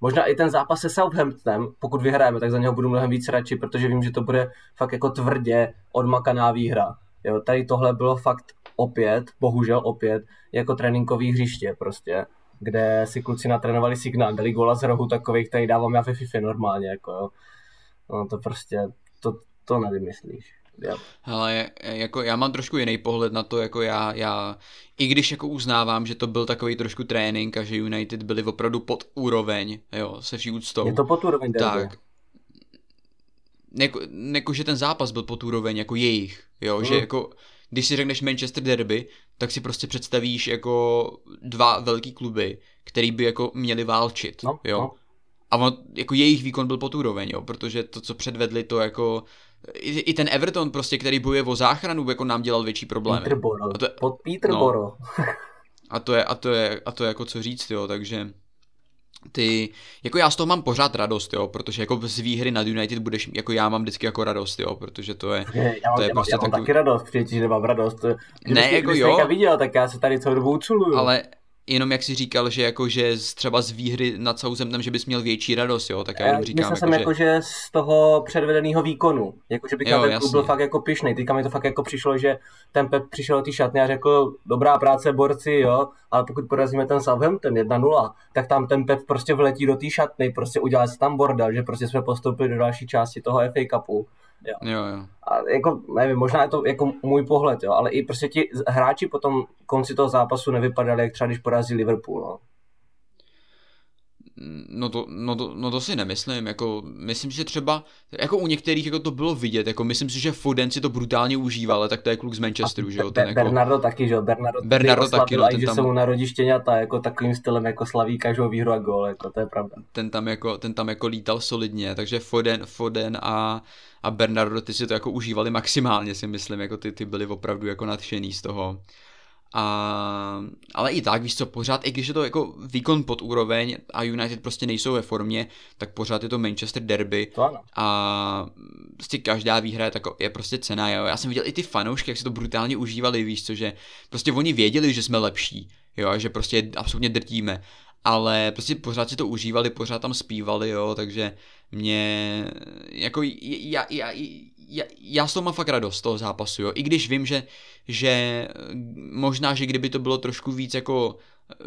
možná i ten zápas se Southamptonem, pokud vyhrajeme, tak za něho budu mnohem víc radši, protože vím, že to bude fakt jako tvrdě odmakaná výhra. Jo, tady tohle bylo fakt opět, bohužel opět, jako tréninkový hřiště prostě, kde si kluci natrénovali signál, dali gola z rohu takový, který dávám já ve FIFA normálně, jako jo. No to prostě, to, to nevymyslíš. Yeah. Hele, jako já mám trošku jiný pohled na to, jako já, já, i když jako uznávám, že to byl takový trošku trénink a že United byli opravdu pod úroveň, jo, se vší úctou. Je to pod úroveň, tak, jako, jako, že ten zápas byl pod úroveň jako jejich, jo, mm. že jako, když si řekneš Manchester Derby, tak si prostě představíš jako dva velký kluby, který by jako měli válčit, no, jo. No. A on, jako jejich výkon byl pod úroveň, jo, protože to, co předvedli, to jako i, i ten Everton prostě, který bojuje o záchranu, jako nám dělal větší problémy. Peterborough, a to je, pod Peterborough. No, a to je, a to je, a to je jako co říct, jo, takže ty, jako já z toho mám pořád radost, jo, protože jako z výhry nad United budeš, jako já mám vždycky jako radost, jo, protože to je, já mám, to je já prostě já mám takový... taky radost, přijde, že nemám radost. Když ne, jako jo. viděl, tak já se tady celou dobu uculuju. Ale, jenom jak si říkal, že jako, že třeba z výhry nad Southamptonem, že bys měl větší radost, jo, tak já jenom říkám. Myslel jako, jsem že... jako, že z toho předvedeného výkonu, jako, že bych jo, na ten klub byl fakt jako pišnej. Teďka mi to fakt jako přišlo, že ten Pep přišel do té šatny a řekl, dobrá práce borci, jo, ale pokud porazíme ten Southampton 1-0, tak tam ten Pep prostě vletí do té šatny, prostě udělá se tam bordel, že prostě jsme postoupili do další části toho FA Cupu Jo. jo, jo. A jako, nevím, možná je to jako můj pohled, jo, ale i prostě ti hráči po tom konci toho zápasu nevypadali, jak třeba když porazí Liverpool, no. No to, no, to, no to si nemyslím, jako myslím, že třeba, jako u některých jako to bylo vidět, jako myslím si, že Foden si to brutálně užíval, ale tak to je kluk z Manchesteru, že jo, ten jako... Bernardo taky, že jo, Bernardo, Bernardo taky, no, ten že tam... se mu narodí štěňata, jako takovým stylem, jako slaví každou výhru a gól, jako to je pravda. Ten tam jako, ten tam jako lítal solidně, takže Foden, Foden a, a Bernardo ty si to jako užívali maximálně, si myslím, jako ty, ty byli opravdu jako nadšený z toho. A, ale i tak, víš co, pořád, i když je to jako výkon pod úroveň a United prostě nejsou ve formě, tak pořád je to Manchester Derby to ano. a prostě každá výhra je, tako, je prostě cena, jo. Já jsem viděl i ty fanoušky, jak si to brutálně užívali, víš co, že prostě oni věděli, že jsme lepší, jo, a že prostě absolutně drtíme, ale prostě pořád si to užívali, pořád tam zpívali, jo, takže mě, jako, já, já, já, já s toho mám fakt radost z toho zápasu, jo. I když vím, že, že možná, že kdyby to bylo trošku víc jako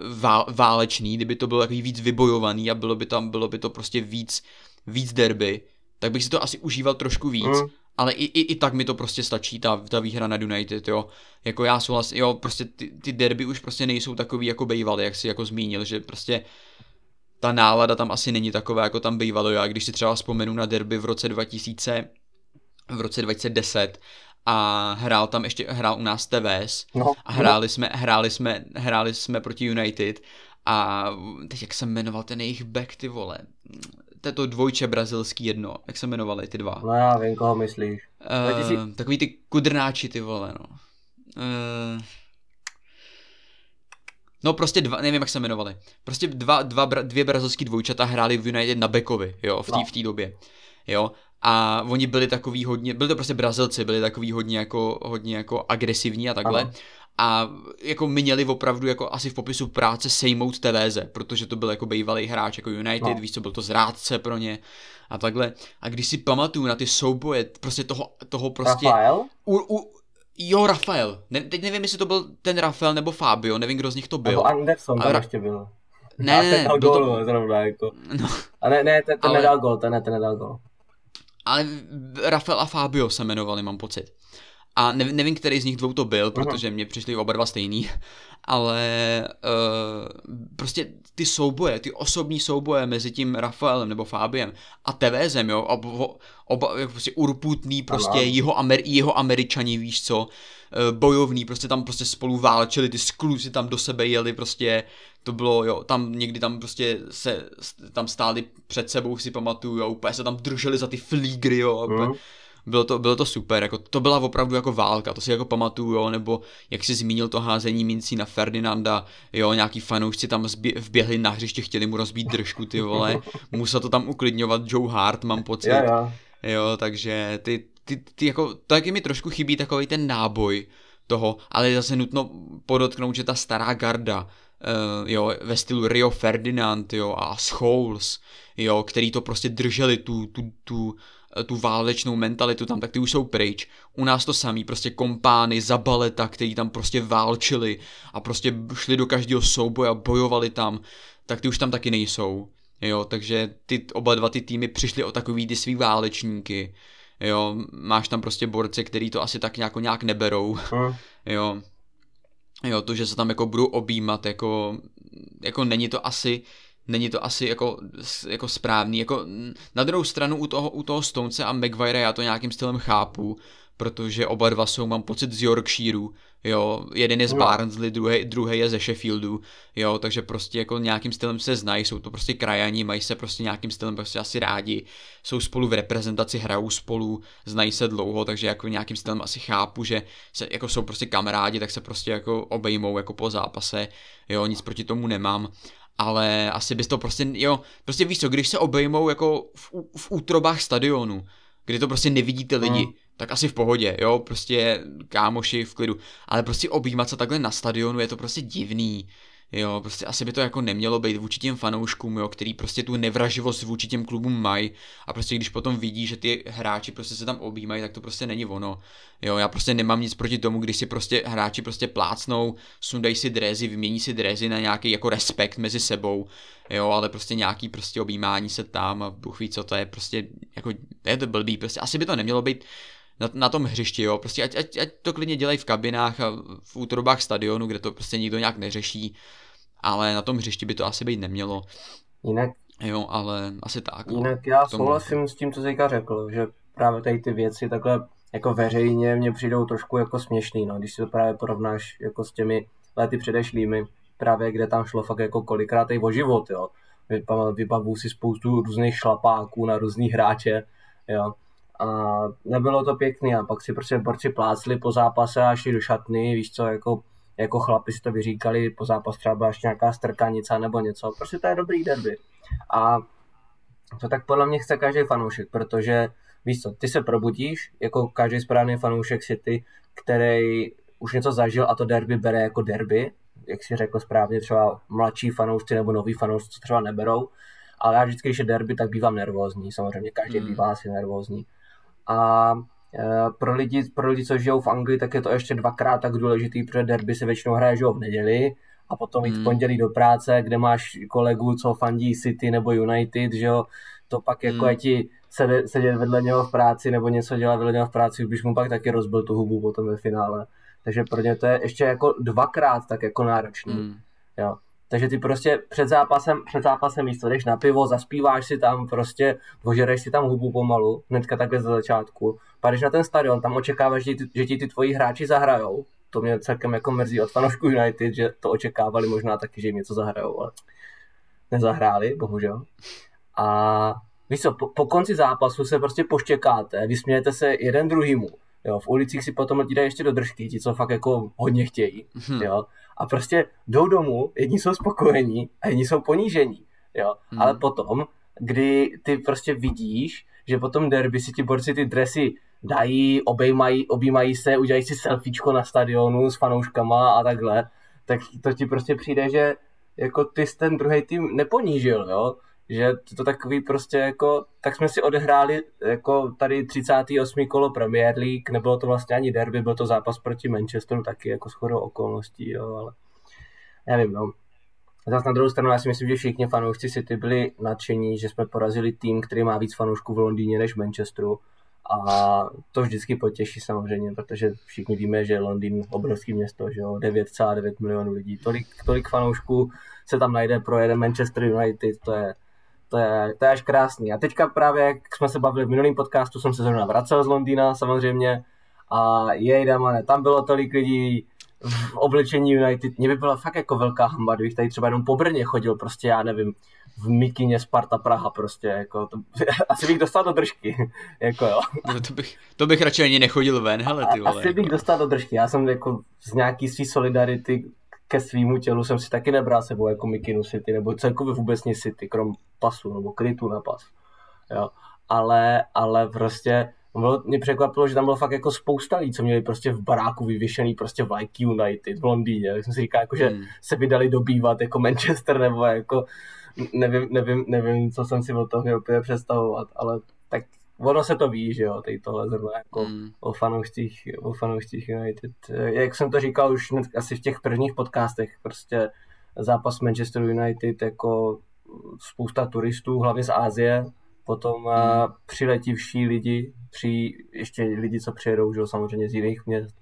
vál, válečný, kdyby to bylo takový víc vybojovaný a bylo by tam, bylo by to prostě víc, víc derby, tak bych si to asi užíval trošku víc. Mm. Ale i, i, i tak mi to prostě stačí, ta, ta výhra nad United, jo. Jako já souhlas, jo, prostě ty, ty derby už prostě nejsou takový jako bejvaly, jak si jako zmínil, že prostě ta nálada tam asi není taková, jako tam bývalo. Já když si třeba vzpomenu na derby v roce 2000, v roce 2010 a hrál tam ještě, hrál u nás TVS no, a hráli no. jsme, hráli jsme, hráli jsme proti United a teď jak jsem jmenoval ten jejich back, ty vole, to dvojče brazilský jedno, jak se jmenovali ty dva? No já vím, koho myslíš. Uh, takový ty kudrnáči, ty vole, no. Uh, No prostě dva, nevím jak se jmenovali. Prostě dva, dva, dvě brazilský dvojčata hráli v United na Bekovi, jo, v té no. v době. Jo, a oni byli takový hodně, byli to prostě Brazilci, byli takový hodně jako, hodně jako agresivní a takhle. Ano. A jako měli opravdu jako asi v popisu práce sejmout Teveze, protože to byl jako bývalý hráč jako United, no. víš co, byl to zrádce pro ně a takhle. A když si pamatuju na ty souboje, prostě toho, toho prostě... Rafael? U, u, Jo, Rafael. Ne, teď nevím, jestli to byl ten Rafael nebo Fabio, nevím, kdo z nich to byl. Nebo Anderson tam ještě byl. Ne, ne, ne, byl gol, to... zrovna, jako. No. A ne, ne, ten, ten ale... nedal gol, ten, ne, ten nedal gol. Ale Rafael a Fabio se jmenovali, mám pocit. A nevím, nevím, který z nich dvou to byl, protože mě přišli oba dva stejný, ale uh, prostě ty souboje, ty osobní souboje mezi tím Rafaelem nebo Fábiem a Tevézem, jo, oba, oba jako prostě urputný, prostě jeho, Amer, jeho američani, víš co, uh, bojovný, prostě tam prostě spolu válčili, ty skluzy tam do sebe jeli, prostě to bylo, jo, tam někdy tam prostě se, tam stáli před sebou, si pamatuju, jo, úplně se tam drželi za ty flígry, jo, mm bylo to, bylo to super, jako to byla opravdu jako válka, to si jako pamatuju, jo, nebo jak si zmínil to házení mincí na Ferdinanda, jo, nějaký fanoušci tam zbě, vběhli na hřiště, chtěli mu rozbít držku, ty vole, musel to tam uklidňovat Joe Hart, mám pocit, yeah, yeah. jo, takže ty, ty, ty jako, taky mi trošku chybí takový ten náboj toho, ale je zase nutno podotknout, že ta stará garda, uh, jo, ve stylu Rio Ferdinand, jo, a Scholes, jo, který to prostě drželi, tu, tu, tu, tu válečnou mentalitu tam, tak ty už jsou pryč. U nás to samý, prostě kompány, zabaleta, který tam prostě válčili a prostě šli do každého souboje a bojovali tam, tak ty už tam taky nejsou. Jo, takže ty oba dva ty týmy přišly o takový ty svý válečníky. Jo, máš tam prostě borce, který to asi tak nějak, nějak neberou. Jo. Jo, to, že se tam jako budou objímat, jako, jako není to asi, není to asi jako, jako správný. Jako, na druhou stranu u toho, u toho Stonce a Maguire já to nějakým stylem chápu, protože oba dva jsou, mám pocit, z Yorkshireu, jo, jeden je z no. Barnsley, druhý, druhý je ze Sheffieldu, jo, takže prostě jako nějakým stylem se znají, jsou to prostě krajani, mají se prostě nějakým stylem prostě asi rádi, jsou spolu v reprezentaci, hrajou spolu, znají se dlouho, takže jako nějakým stylem asi chápu, že se, jako jsou prostě kamarádi, tak se prostě jako obejmou jako po zápase, jo, nic proti tomu nemám, ale asi bys to prostě, jo, prostě víš co, když se obejmou jako v, v útrobách stadionu, kdy to prostě nevidíte lidi, mm. Tak asi v pohodě, jo, prostě kámoši v klidu, ale prostě objímat se takhle na stadionu je to prostě divný, Jo, prostě asi by to jako nemělo být vůči těm fanouškům, jo, který prostě tu nevraživost vůči těm klubům mají a prostě když potom vidí, že ty hráči prostě se tam objímají, tak to prostě není ono. Jo, já prostě nemám nic proti tomu, když si prostě hráči prostě plácnou, sundají si drezy, vymění si drezy na nějaký jako respekt mezi sebou, jo, ale prostě nějaký prostě objímání se tam a Bůh ví, co to je, prostě jako je to blbý, prostě asi by to nemělo být na, na tom hřišti, jo, prostě ať, ať, ať to klidně dělají v kabinách a v útrobách stadionu, kde to prostě nikdo nějak neřeší, ale na tom hřišti by to asi být nemělo. Jinak Jo, ale asi tak. No. Jinak já souhlasím s tím, co Zika řekl, že právě tady ty věci takhle jako veřejně mě přijdou trošku jako směšný, no, když si to právě porovnáš jako s těmi lety předešlými, právě kde tam šlo fakt jako kolikrát i o život, jo. Vybavuju si spoustu různých šlapáků na různý hráče, jo. A nebylo to pěkný a pak si prostě borci plácli po zápase a šli do šatny, víš co, jako jako chlapi si to vyříkali, po zápas třeba byla ještě nějaká strkanice nebo něco, prostě to je dobrý derby. A to tak podle mě chce každý fanoušek, protože víš co, ty se probudíš, jako každý správný fanoušek City, který už něco zažil a to derby bere jako derby, jak si řekl správně, třeba mladší fanoušci nebo noví fanoušci, co třeba neberou, ale já vždycky, když je derby, tak bývám nervózní, samozřejmě každý mm. bývá asi nervózní. A Eh, pro lidi, pro lidi, co žijou v Anglii, tak je to ještě dvakrát tak důležitý, protože derby se většinou hraje že v neděli a potom jít v hmm. pondělí do práce, kde máš kolegu, co fandí City nebo United, že jo, to pak jako hmm. je ti sedět vedle něho v práci nebo něco dělat vedle něho v práci, když mu pak taky rozbil tu hubu potom ve finále. Takže pro ně to je ještě jako dvakrát tak jako náročný. Hmm. Jo. Takže ty prostě před zápasem, před zápasem místo jdeš na pivo, zaspíváš si tam prostě, ožereš si tam hubu pomalu, hnedka takhle ze začátku. Padeš na ten stadion, tam očekáváš, že ti, že ti ty tvoji hráči zahrajou. To mě celkem jako mrzí od fanoušků United, že to očekávali možná taky, že jim něco zahrajou, ale nezahráli, bohužel. A víš co, po, po konci zápasu se prostě poštěkáte, vysmějete se jeden druhýmu, jo, v ulicích si potom lidi dají ještě do držky, ti, co fakt jako hodně chtějí, hmm. jo, a prostě jdou domů, jedni jsou spokojení a jedni jsou ponížení, jo, hmm. ale potom, kdy ty prostě vidíš, že potom derby si ti borci ty dresy dají, obejmají, objímají se, udělají si selfiečko na stadionu s fanouškama a takhle, tak to ti prostě přijde, že jako ty ten druhý tým neponížil, jo? Že to takový prostě jako, tak jsme si odehráli jako tady 38. kolo Premier League, nebylo to vlastně ani derby, byl to zápas proti Manchesteru taky jako shodou okolností, jo, ale nevím, no. Zase na druhou stranu, já si myslím, že všichni fanoušci City byli nadšení, že jsme porazili tým, který má víc fanoušků v Londýně než v Manchesteru. A to vždycky potěší samozřejmě, protože všichni víme, že Londýn obrovský město, že jo, 9,9 milionů lidí. Tolik, tolik fanoušků se tam najde, projede Manchester United, to je, to je, to je až krásný. A teďka právě, jak jsme se bavili v minulém podcastu, jsem se zrovna vracel z Londýna samozřejmě a jej damane, tam bylo tolik lidí, v oblečení United, mě by byla fakt jako velká hamba, kdybych tady třeba jenom po Brně chodil, prostě já nevím, v mikině Sparta Praha prostě, jako, to, asi bych dostal do držky, jako jo. No, to, bych, to bych radši ani nechodil ven, hele ty vole. Asi jako. bych dostal do držky, já jsem jako z nějaký svý solidarity ke svýmu tělu jsem si taky nebral sebou jako mikinu City, nebo celkově vůbec nic City, krom pasu, nebo krytu na pas, jo. Ale, ale prostě bylo, mě překvapilo, že tam bylo fakt jako spousta lidí, co měli prostě v baráku vyvěšený prostě vlajky United v Londýně. Tak jsem si říkal, jako, že hmm. se vydali dobývat jako Manchester nebo jako nevím, nevím, nevím, co jsem si o tom měl úplně představovat, ale tak ono se to ví, že jo, tady tohle zrovna jako mm. o fanoušcích, o fanoušcích United. Jak jsem to říkal už asi v těch prvních podcastech, prostě zápas Manchester United jako spousta turistů, hlavně z Ázie, potom mm. přiletivší lidi, při, ještě lidi, co přijedou, že jo, samozřejmě z jiných měst.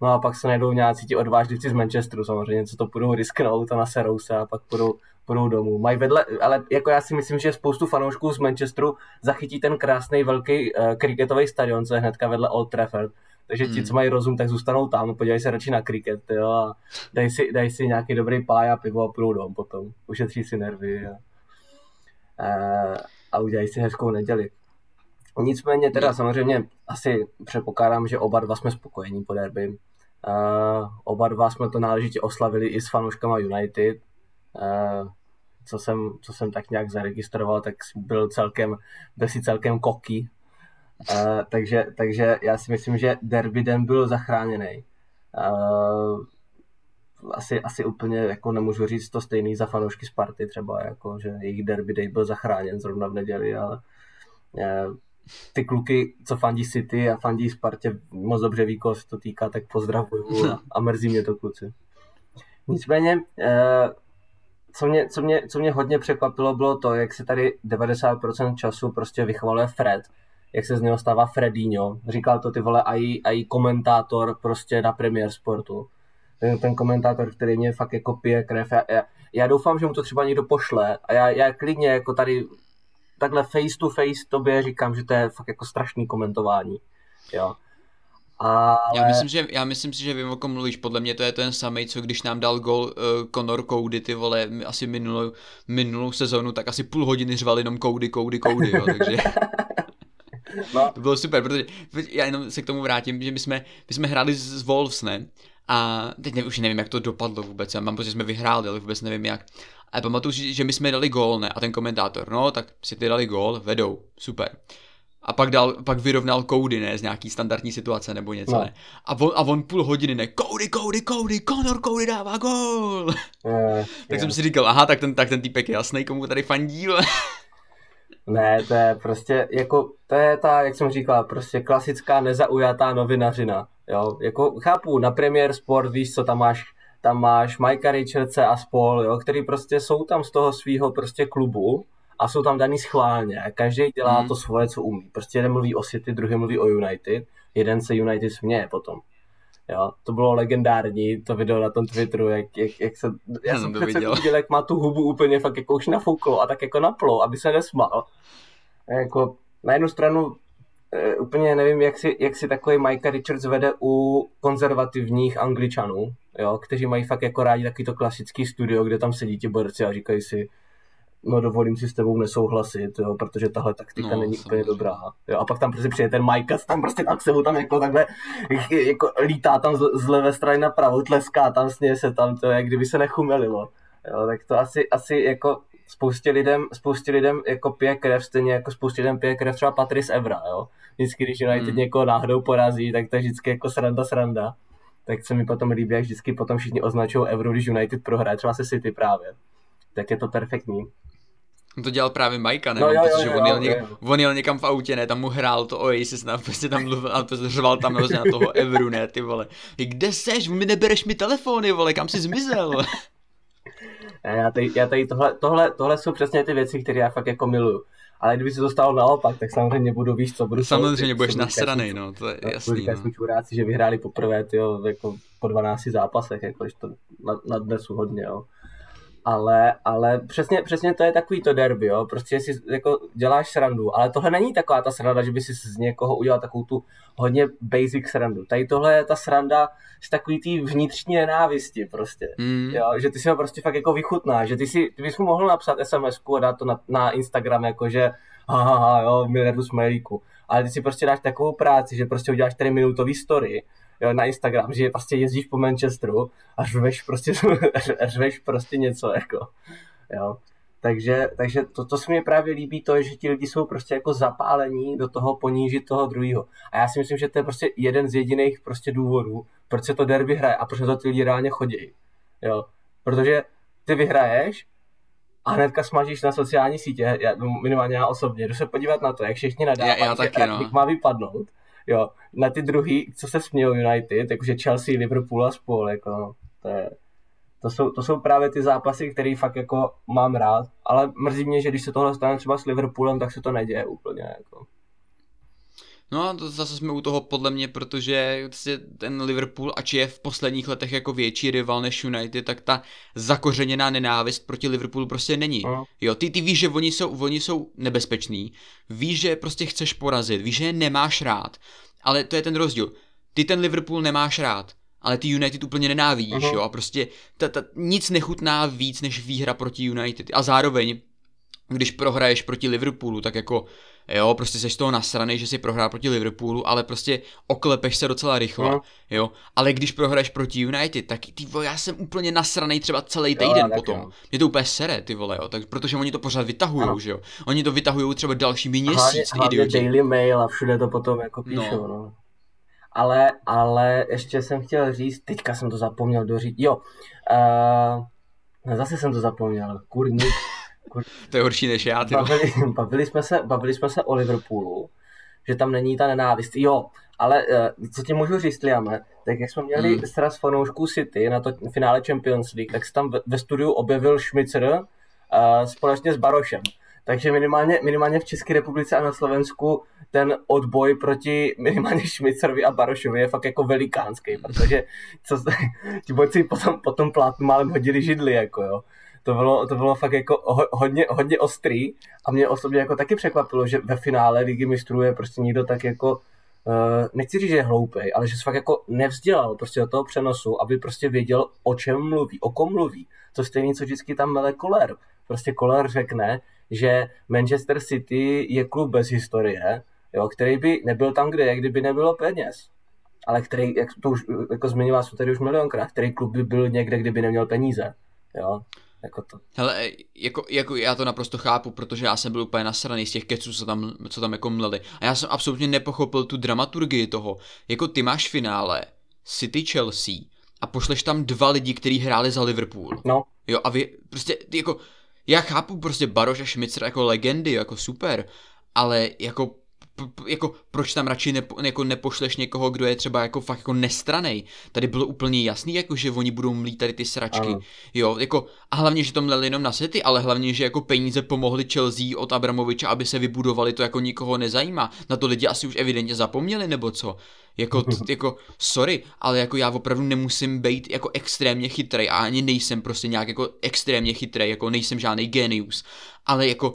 No a pak se najdou nějací ti odvážlivci z Manchesteru samozřejmě, co to budou risknout a naserou se a pak budou půjdou domů. Mají vedle, ale jako já si myslím, že spoustu fanoušků z Manchesteru zachytí ten krásný velký uh, kriketový stadion, co je hnedka vedle Old Trafford. Takže ti, hmm. co mají rozum, tak zůstanou tam, podívají se radši na kriket, jo, a dají si, dají si nějaký dobrý páj a pivo a půjdou domů potom. Ušetří si nervy a, a, a udělají si hezkou neděli. Nicméně teda samozřejmě asi předpokládám, že oba dva jsme spokojení po derby. Uh, oba dva jsme to náležitě oslavili i s fanouškama United. Uh, co jsem, co jsem tak nějak zaregistroval, tak byl celkem, byl si celkem koky. Uh, takže, takže já si myslím, že derby den byl zachráněný. Uh, asi, asi úplně jako nemůžu říct to stejný za fanoušky Sparty třeba, jako, že jejich derby day byl zachráněn zrovna v neděli, ale uh, ty kluky, co fandí City a fandí Spartě, moc dobře ví, koho se to týká, tak pozdravuju a, a mrzí mě to kluci. Nicméně, uh, co mě, co, mě, co mě hodně překvapilo, bylo to, jak se tady 90% času prostě vychvaluje Fred, jak se z něho stává Fredinho. Říkal to ty vole i, i komentátor prostě na Premier Sportu. Ten, ten komentátor, který mě fakt jako pije krev. Já, já, já doufám, že mu to třeba někdo pošle a já, já klidně jako tady takhle face to face tobě říkám, že to je fakt jako strašný komentování. Jo. Ale... Já, myslím, že, já myslím si, že vím, o kom mluvíš. Podle mě to je ten samý, co když nám dal gol uh, Conor Cody, ty vole, asi minulou, minulou sezonu, tak asi půl hodiny řval jenom Cody, Cody, Cody, jo, takže... No. To bylo super, protože já jenom se k tomu vrátím, že my jsme, my jsme hráli s Wolves, ne? A teď ne, už nevím, jak to dopadlo vůbec, já mám pocit, že jsme vyhráli, ale vůbec nevím jak. A pamatuju si, že my jsme dali gól, ne? A ten komentátor, no tak si ty dali gól, vedou, super a pak, dal, pak vyrovnal Cody, ne, z nějaký standardní situace nebo něco, no. ne. A on, a on půl hodiny, ne, Cody, Cody, Cody, Conor Cody dává gol. Uh, tak je. jsem si říkal, aha, tak ten, tak ten týpek je jasný, komu tady fandíl. ne, to je prostě, jako, to je ta, jak jsem říkal, prostě klasická nezaujatá novinařina, jo, jako chápu, na Premier Sport, víš co, tam máš tam máš Mikea Richardse a spol, jo, který prostě jsou tam z toho svého prostě klubu, a jsou tam daný schválně. Každý dělá mm. to svoje, co umí. Prostě jeden mluví o City, druhý mluví o United, jeden se United směje potom. Jo, to bylo legendární, to video na tom Twitteru, jak, jak, jak se, já jsem přece viděl, jak má tu hubu úplně fakt jako už nafouklo a tak jako naplo, aby se nesmál. Jako, na jednu stranu úplně nevím, jak si, jak si takový Mike Richards vede u konzervativních angličanů, jo, kteří mají fakt jako rádi takový to klasický studio, kde tam sedí ti borci a říkají si, no dovolím si s tebou nesouhlasit, jo, protože tahle taktika no, není úplně dobrá. Jo, a pak tam prostě přijde ten Mike, tam prostě tak se mu tam jako takhle jako lítá tam z, z levé strany na pravou, tleská tam, sněje se tam, to je, jak kdyby se nechumelilo. Jo, tak to asi, asi jako spoustě lidem, spoustě lidem jako pije krev, stejně jako spoustě lidem pije krev třeba Patrice Evra, jo. Vždycky, když United hmm. někoho náhodou porazí, tak to je vždycky jako sranda, sranda. Tak se mi potom líbí, jak vždycky potom všichni označují Evro, když United prohraje, třeba se City právě. Tak je to perfektní. On to dělal právě Majka, ne? No, jo, protože jo, on, jel něk, on jel někam v autě, ne? Tam mu hrál to Oasis, ne? Prostě tam mluvil a prostě řval tam na toho Evru, ne? Ty vole. Kde seš? Mi nebereš mi telefony, vole, kam jsi zmizel? Já tady, já tady tohle, tohle, tohle jsou přesně ty věci, které já fakt jako miluju. Ale kdyby se to stalo naopak, tak samozřejmě budu, víš co, budu... Samozřejmě budeš nasranej, no, to je jasný. Budu no. čuráci, že vyhráli poprvé, tyjo, jako po 12 zápasech, jako, to na, na dnesu hodně, jo ale, ale přesně, přesně to je takový to derby, jo, prostě si jako děláš srandu, ale tohle není taková ta sranda, že by si z někoho udělal takovou tu hodně basic srandu. Tady tohle je ta sranda z takový tý vnitřní nenávisti prostě, mm. jo, že ty si ho prostě fakt jako vychutná, že ty si, ty bys mu mohl napsat sms a dát to na, na Instagram, jako že ha, ha, ha jo, miliardu smajlíku, ale ty si prostě dáš takovou práci, že prostě uděláš 4 minutový story, jo, na Instagram, že prostě jezdíš po Manchesteru a řveš prostě, řveš prostě něco, jako, jo. Takže, takže to, to se mi právě líbí, to, že ti lidi jsou prostě jako zapálení do toho ponížit toho druhého. A já si myslím, že to je prostě jeden z jediných prostě důvodů, proč se to derby hraje a proč to ty lidi reálně chodí. Jo. Protože ty vyhraješ a hnedka smažíš na sociální sítě, já, minimálně já osobně, jdu se podívat na to, jak všichni nadávají, já, já taky, no. má vypadnout jo, na ty druhý, co se smějou United, jakože Chelsea, Liverpool a spol, jako, no, to je, to jsou, to jsou právě ty zápasy, které fakt jako mám rád, ale mrzí mě, že když se tohle stane třeba s Liverpoolem, tak se to neděje úplně, jako. No a to zase jsme u toho podle mě, protože prostě ten Liverpool, ač je v posledních letech jako větší rival než United, tak ta zakořeněná nenávist proti Liverpoolu prostě není. No. Jo, ty, ty víš, že oni jsou, oni jsou nebezpeční, víš, že prostě chceš porazit, víš, že je nemáš rád, ale to je ten rozdíl. Ty ten Liverpool nemáš rád, ale ty United úplně nenávidíš, uh-huh. jo, a prostě ta, ta, nic nechutná víc než výhra proti United. A zároveň, když prohraješ proti Liverpoolu, tak jako jo, prostě seš toho nasraný, že si prohrál proti Liverpoolu, ale prostě oklepeš se docela rychle, no. jo, ale když prohraješ proti United, tak ty vole, já jsem úplně nasraný třeba celý týden jo, potom, jo. mě to úplně sere, ty vole, jo, tak, protože oni to pořád vytahují, že jo, oni to vytahují třeba další měsíc, hlavně, idioti. Daily Mail a všude to potom jako píšou, no. no. Ale, ale ještě jsem chtěl říct, teďka jsem to zapomněl doříct, jo, uh, zase jsem to zapomněl, kurník. To je horší než já, ty bavili, bavili, jsme se, bavili jsme se o Liverpoolu, že tam není ta nenávist. Jo, ale uh, co ti můžu říct, Liame, tak jak jsme měli hmm. sraz fanoušků City na to finále Champions League, tak se tam ve, ve studiu objevil Schmitzer uh, společně s Barošem. Takže minimálně, minimálně v České republice a na Slovensku ten odboj proti minimálně Šmicerovi a Barošovi je fakt jako velikánský, protože co, ti bojci potom, potom plátnu málem hodili židli, jako jo to bylo, to bylo fakt jako ho, hodně, hodně ostrý a mě osobně jako taky překvapilo, že ve finále Ligy mistrů je prostě někdo tak jako uh, nechci říct, že je hloupý, ale že se fakt jako nevzdělal prostě do toho přenosu, aby prostě věděl, o čem mluví, o kom mluví. To stejné, co vždycky tam mele Koler. Prostě Koler řekne, že Manchester City je klub bez historie, jo, který by nebyl tam, kde je, kdyby nebylo peněz. Ale který, jak to už jako zmiňoval jsem tady už milionkrát, který klub by byl někde, kdyby neměl peníze. Jo. Jako to. Hele, jako, jako já to naprosto chápu, protože já jsem byl úplně nasraný z těch keců, co tam, co tam jako mleli. A já jsem absolutně nepochopil tu dramaturgii toho. Jako ty máš finále City Chelsea a pošleš tam dva lidi, kteří hráli za Liverpool. No. Jo, a vy prostě jako já chápu prostě Baroš a Schmitzer jako legendy, jako super, ale jako jako proč tam radši nepo, jako nepošleš někoho, kdo je třeba jako fakt jako nestranej. Tady bylo úplně jasný, jako že oni budou mlít tady ty sračky. Ano. Jo, jako a hlavně, že to mleli jenom na sety, ale hlavně, že jako peníze pomohly Chelsea od Abramoviča, aby se vybudovali, to jako nikoho nezajímá. Na to lidi asi už evidentně zapomněli, nebo co? Jako, t, jako, sorry, ale jako já opravdu nemusím být jako extrémně chytrý a ani nejsem prostě nějak jako extrémně chytrý, jako nejsem žádný genius. Ale jako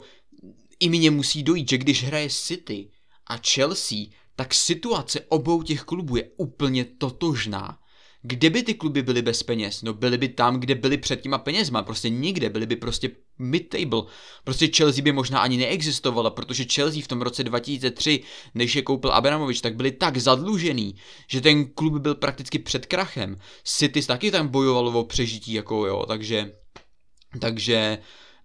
i mě musí dojít, že když hraje City, a Chelsea, tak situace obou těch klubů je úplně totožná. Kde by ty kluby byly bez peněz? No byly by tam, kde byly před těma penězma, prostě nikde, byly by prostě mid-table. Prostě Chelsea by možná ani neexistovala, protože Chelsea v tom roce 2003, než je koupil Abramovič, tak byli tak zadlužený, že ten klub byl prakticky před krachem. City taky tam bojovalo o přežití, jako jo, takže takže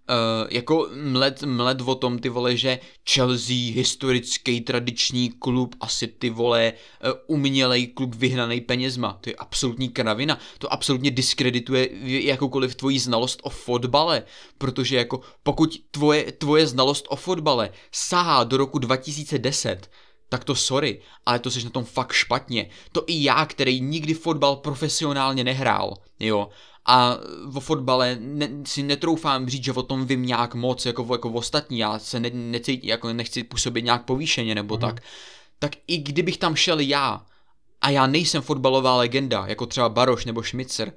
Uh, jako mled, mled o tom ty vole, že Chelsea, historický tradiční klub, asi ty vole uh, umělej klub vyhnaný penězma. To je absolutní kravina. To absolutně diskredituje jakoukoliv tvoji znalost o fotbale, protože jako pokud tvoje, tvoje znalost o fotbale sahá do roku 2010, tak to sorry, ale to seš na tom fakt špatně. To i já, který nikdy fotbal profesionálně nehrál, jo, a o fotbale ne, si netroufám říct, že o tom vím nějak moc, jako, jako ostatní, já se ne, necítím, jako nechci působit nějak povýšeně nebo mm. tak, tak i kdybych tam šel já, a já nejsem fotbalová legenda, jako třeba Baroš nebo Šmicer,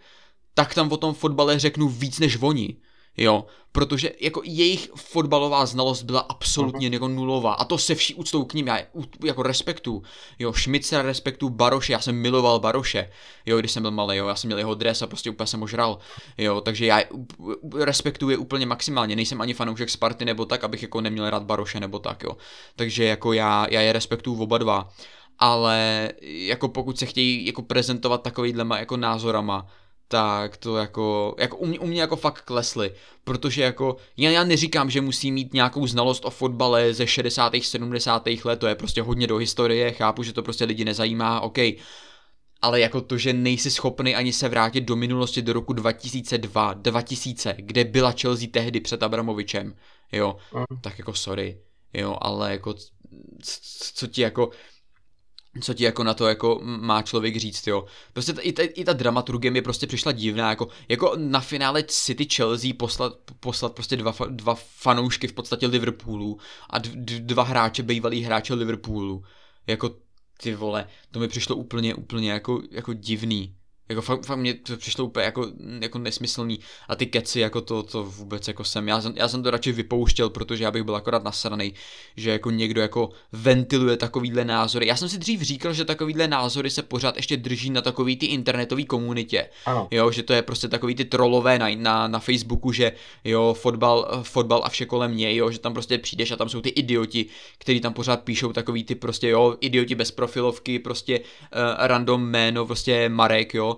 tak tam o tom fotbale řeknu víc než oni. Jo, protože jako jejich fotbalová znalost byla absolutně uh-huh. jako nulová. A to se vší úctou k ním, já jako respektu, jo, Šmicer respektu Baroše, já jsem miloval Baroše, jo, když jsem byl malý, jo, já jsem měl jeho dres a prostě úplně jsem ho žral, jo, takže já respektuji úplně maximálně, nejsem ani fanoušek Sparty nebo tak, abych jako neměl rád Baroše nebo tak, jo, takže jako já, já je respektuju oba dva, ale jako pokud se chtějí jako prezentovat takovýhlema jako názorama, tak to jako, jako u, mě, u mě jako fakt klesly, protože jako, já, já neříkám, že musí mít nějakou znalost o fotbale ze 60. 70. let, to je prostě hodně do historie, chápu, že to prostě lidi nezajímá, OK, ale jako to, že nejsi schopný ani se vrátit do minulosti do roku 2002, 2000, kde byla Chelsea tehdy před Abramovičem, jo, mm. tak jako sorry, jo, ale jako co ti jako, co ti jako na to jako má člověk říct, jo. Prostě ta, i, ta, i ta dramaturgie mi prostě přišla divná, jako, jako na finále City Chelsea poslat, poslat prostě dva, dva fanoušky v podstatě Liverpoolu a d, dva hráče, bývalý hráče Liverpoolu. Jako ty vole, to mi přišlo úplně, úplně jako, jako divný. Jako fakt, fakt mě to přišlo úplně jako, jako nesmyslný a ty keci jako to, to vůbec jako jsem, já jsem, já jsem to radši vypouštěl, protože já bych byl akorát nasraný, že jako někdo jako ventiluje takovýhle názory. Já jsem si dřív říkal, že takovýhle názory se pořád ještě drží na takový ty internetové komunitě, ano. jo, že to je prostě takový ty trolové na, na, na Facebooku, že jo, fotbal, fotbal a vše kolem mě, jo, že tam prostě přijdeš a tam jsou ty idioti, kteří tam pořád píšou takový ty prostě jo, idioti bez profilovky, prostě uh, random jméno, prostě Marek, jo,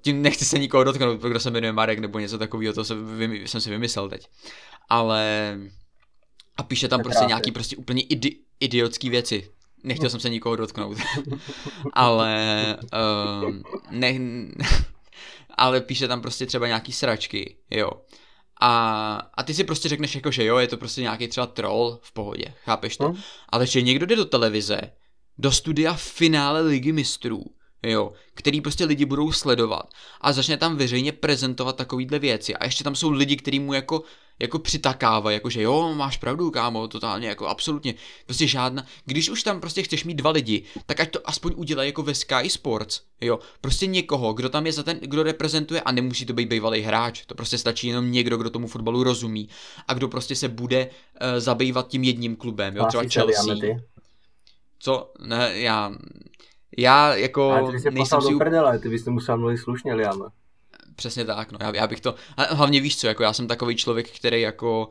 tím nechci se nikoho dotknout, kdo se jmenuje Marek nebo něco takového, to jsem, jsem si vymyslel teď. Ale a píše tam prostě nějaký prostě úplně idi, idiotský věci. Nechtěl jsem se nikoho dotknout. ale uh, ne, ale píše tam prostě třeba nějaký sračky, jo. A, a ty si prostě řekneš jako, že jo, je to prostě nějaký třeba troll v pohodě, chápeš to? Hmm. Ale že někdo jde do televize, do studia finále ligy mistrů jo, který prostě lidi budou sledovat a začne tam veřejně prezentovat takovýhle věci. A ještě tam jsou lidi, kteří mu jako jako přitakávají, jako že jo, máš pravdu, kámo, totálně, jako absolutně, prostě žádná, když už tam prostě chceš mít dva lidi, tak ať to aspoň udělají jako ve Sky Sports, jo, prostě někoho, kdo tam je za ten, kdo reprezentuje a nemusí to být bývalý hráč, to prostě stačí jenom někdo, kdo tomu fotbalu rozumí a kdo prostě se bude uh, zabývat tím jedním klubem, jo, třeba Chelsea. Co? Ne, já, já jako... Ale ty jsi nejsem si... do prdele, ty bys to musel mluvit slušně, Liam. Přesně tak, no, já, já bych to, hlavně víš co, jako já jsem takový člověk, který jako,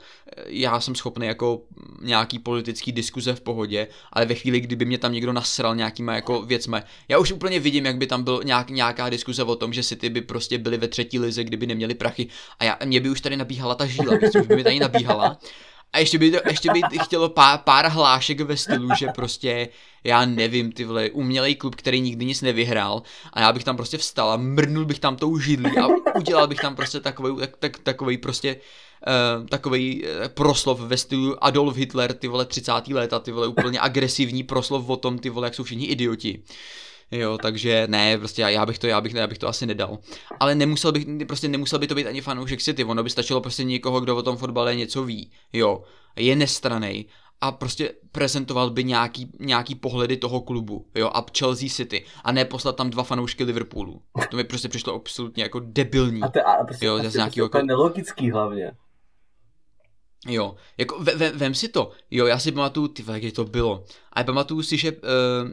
já jsem schopný jako nějaký politický diskuze v pohodě, ale ve chvíli, kdyby mě tam někdo nasral nějakýma jako věcmi, já už úplně vidím, jak by tam byl nějak, nějaká diskuze o tom, že City by prostě byly ve třetí lize, kdyby neměli prachy a já, mě by už tady nabíhala ta žíla, víš, už by mi tady nabíhala a ještě by, to, ještě by chtělo pár, pár hlášek ve stylu, že prostě, já nevím, ty vole, umělej klub, který nikdy nic nevyhrál a já bych tam prostě vstal a mrnul bych tam tou židlí a udělal bych tam prostě takový, tak, tak, takový prostě Uh, takový uh, proslov ve stylu Adolf Hitler, ty vole 30. léta, ty vole úplně agresivní proslov o tom, ty vole, jak jsou všichni idioti. Jo, takže ne, prostě já, já bych to, já bych, já bych to asi nedal. Ale nemusel bych, prostě nemusel by to být ani fanoušek City, ono by stačilo prostě někoho, kdo o tom fotbale něco ví, jo, je nestranej a prostě prezentoval by nějaký, nějaký pohledy toho klubu, jo, a Chelsea City, a ne poslat tam dva fanoušky Liverpoolu. To mi prostě přišlo absolutně jako debilní. A to, a prostě, jo, a to, nějaký, prostě jako... nelogický hlavně. Jo, jako ve, ve, vem si to, jo, já si pamatuju, ty jak to bylo, a já pamatuju si, že, uh,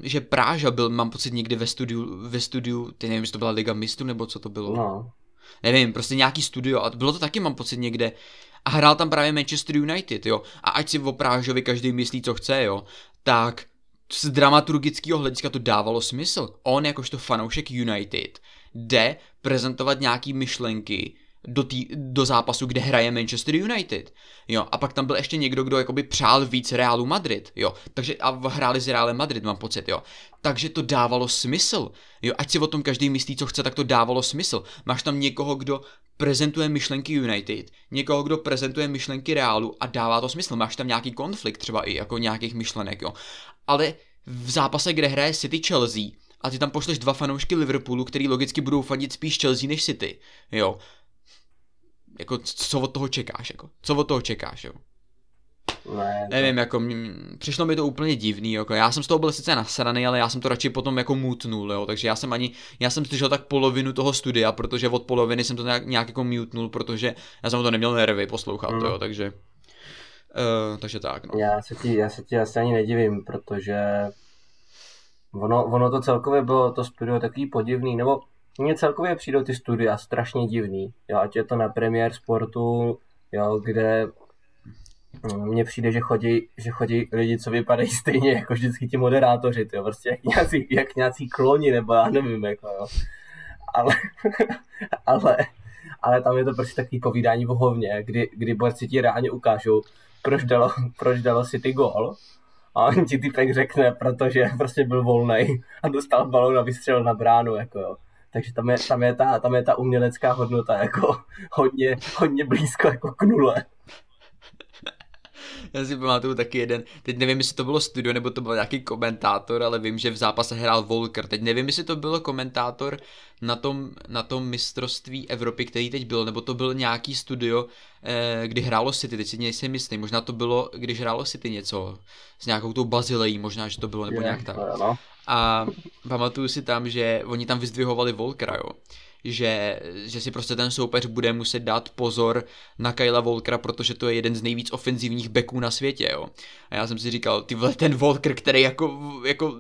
že Práža byl, mám pocit, někdy ve studiu, ve studiu, ty nevím, jestli to byla Liga mistrů, nebo co to bylo. No. Nevím, prostě nějaký studio, a bylo to taky, mám pocit, někde, a hrál tam právě Manchester United, jo, a ať si o Prážovi každý myslí, co chce, jo, tak z dramaturgického hlediska to dávalo smysl. On, jakožto fanoušek United, jde prezentovat nějaký myšlenky, do, tý, do zápasu, kde hraje Manchester United. Jo, a pak tam byl ještě někdo, kdo jakoby přál víc Realu Madrid, jo. Takže a hráli s Realem Madrid, mám pocit, jo. Takže to dávalo smysl. Jo, ať si o tom každý myslí, co chce, tak to dávalo smysl. Máš tam někoho, kdo prezentuje myšlenky United, někoho, kdo prezentuje myšlenky Realu a dává to smysl. Máš tam nějaký konflikt třeba i jako nějakých myšlenek, jo. Ale v zápase, kde hraje City Chelsea, a ty tam pošleš dva fanoušky Liverpoolu, který logicky budou fandit spíš Chelsea než City, jo jako co od toho čekáš, jako, co od toho čekáš, jo. Ne. Nevím, jako m, přišlo mi to úplně divný, jako já jsem z toho byl sice nasraný, ale já jsem to radši potom jako mutnul, jo, takže já jsem ani, já jsem slyšel tak polovinu toho studia, protože od poloviny jsem to nějak, nějak jako mutnul, protože já jsem to neměl nervy poslouchat, mm. jo, takže, uh, takže tak, no. Já se ti, já se ti asi ani nedivím, protože ono, ono to celkově bylo to studio takový podivný, nebo mně celkově přijdou ty studia strašně divný, jo, ať je to na premiér sportu, jo, kde mm, mně přijde, že chodí, že chodí lidi, co vypadají stejně jako vždycky ti moderátoři, jo, prostě jak nějací, jak nějací kloni, nebo já nevím, jako jo. Ale, ale, ale tam je to prostě takový povídání v hovně, kdy, kdy borci ti reálně ukážou, proč dalo, proč dalo si ty gol, a on ti typek řekne, protože prostě byl volný a dostal balón a vystřelil na bránu, jako jo takže tam je, tam je, ta, tam je ta umělecká hodnota jako hodně, hodně blízko jako k nule. Já si pamatuju taky jeden, teď nevím, jestli to bylo studio nebo to byl nějaký komentátor, ale vím, že v zápase hrál Volker. Teď nevím, jestli to bylo komentátor na tom, na tom mistrovství Evropy, který teď byl, nebo to byl nějaký studio, eh, kdy hrálo City, teď si nejsem jistý, možná to bylo, když hrálo City něco s nějakou tou Bazilejí, možná, že to bylo, nebo je, nějak tak. A pamatuju si tam, že oni tam vyzdvihovali Volkera, jo že, že si prostě ten soupeř bude muset dát pozor na Kyla Volkera, protože to je jeden z nejvíc ofenzivních beků na světě, jo. A já jsem si říkal, ty ten Volker, který jako, jako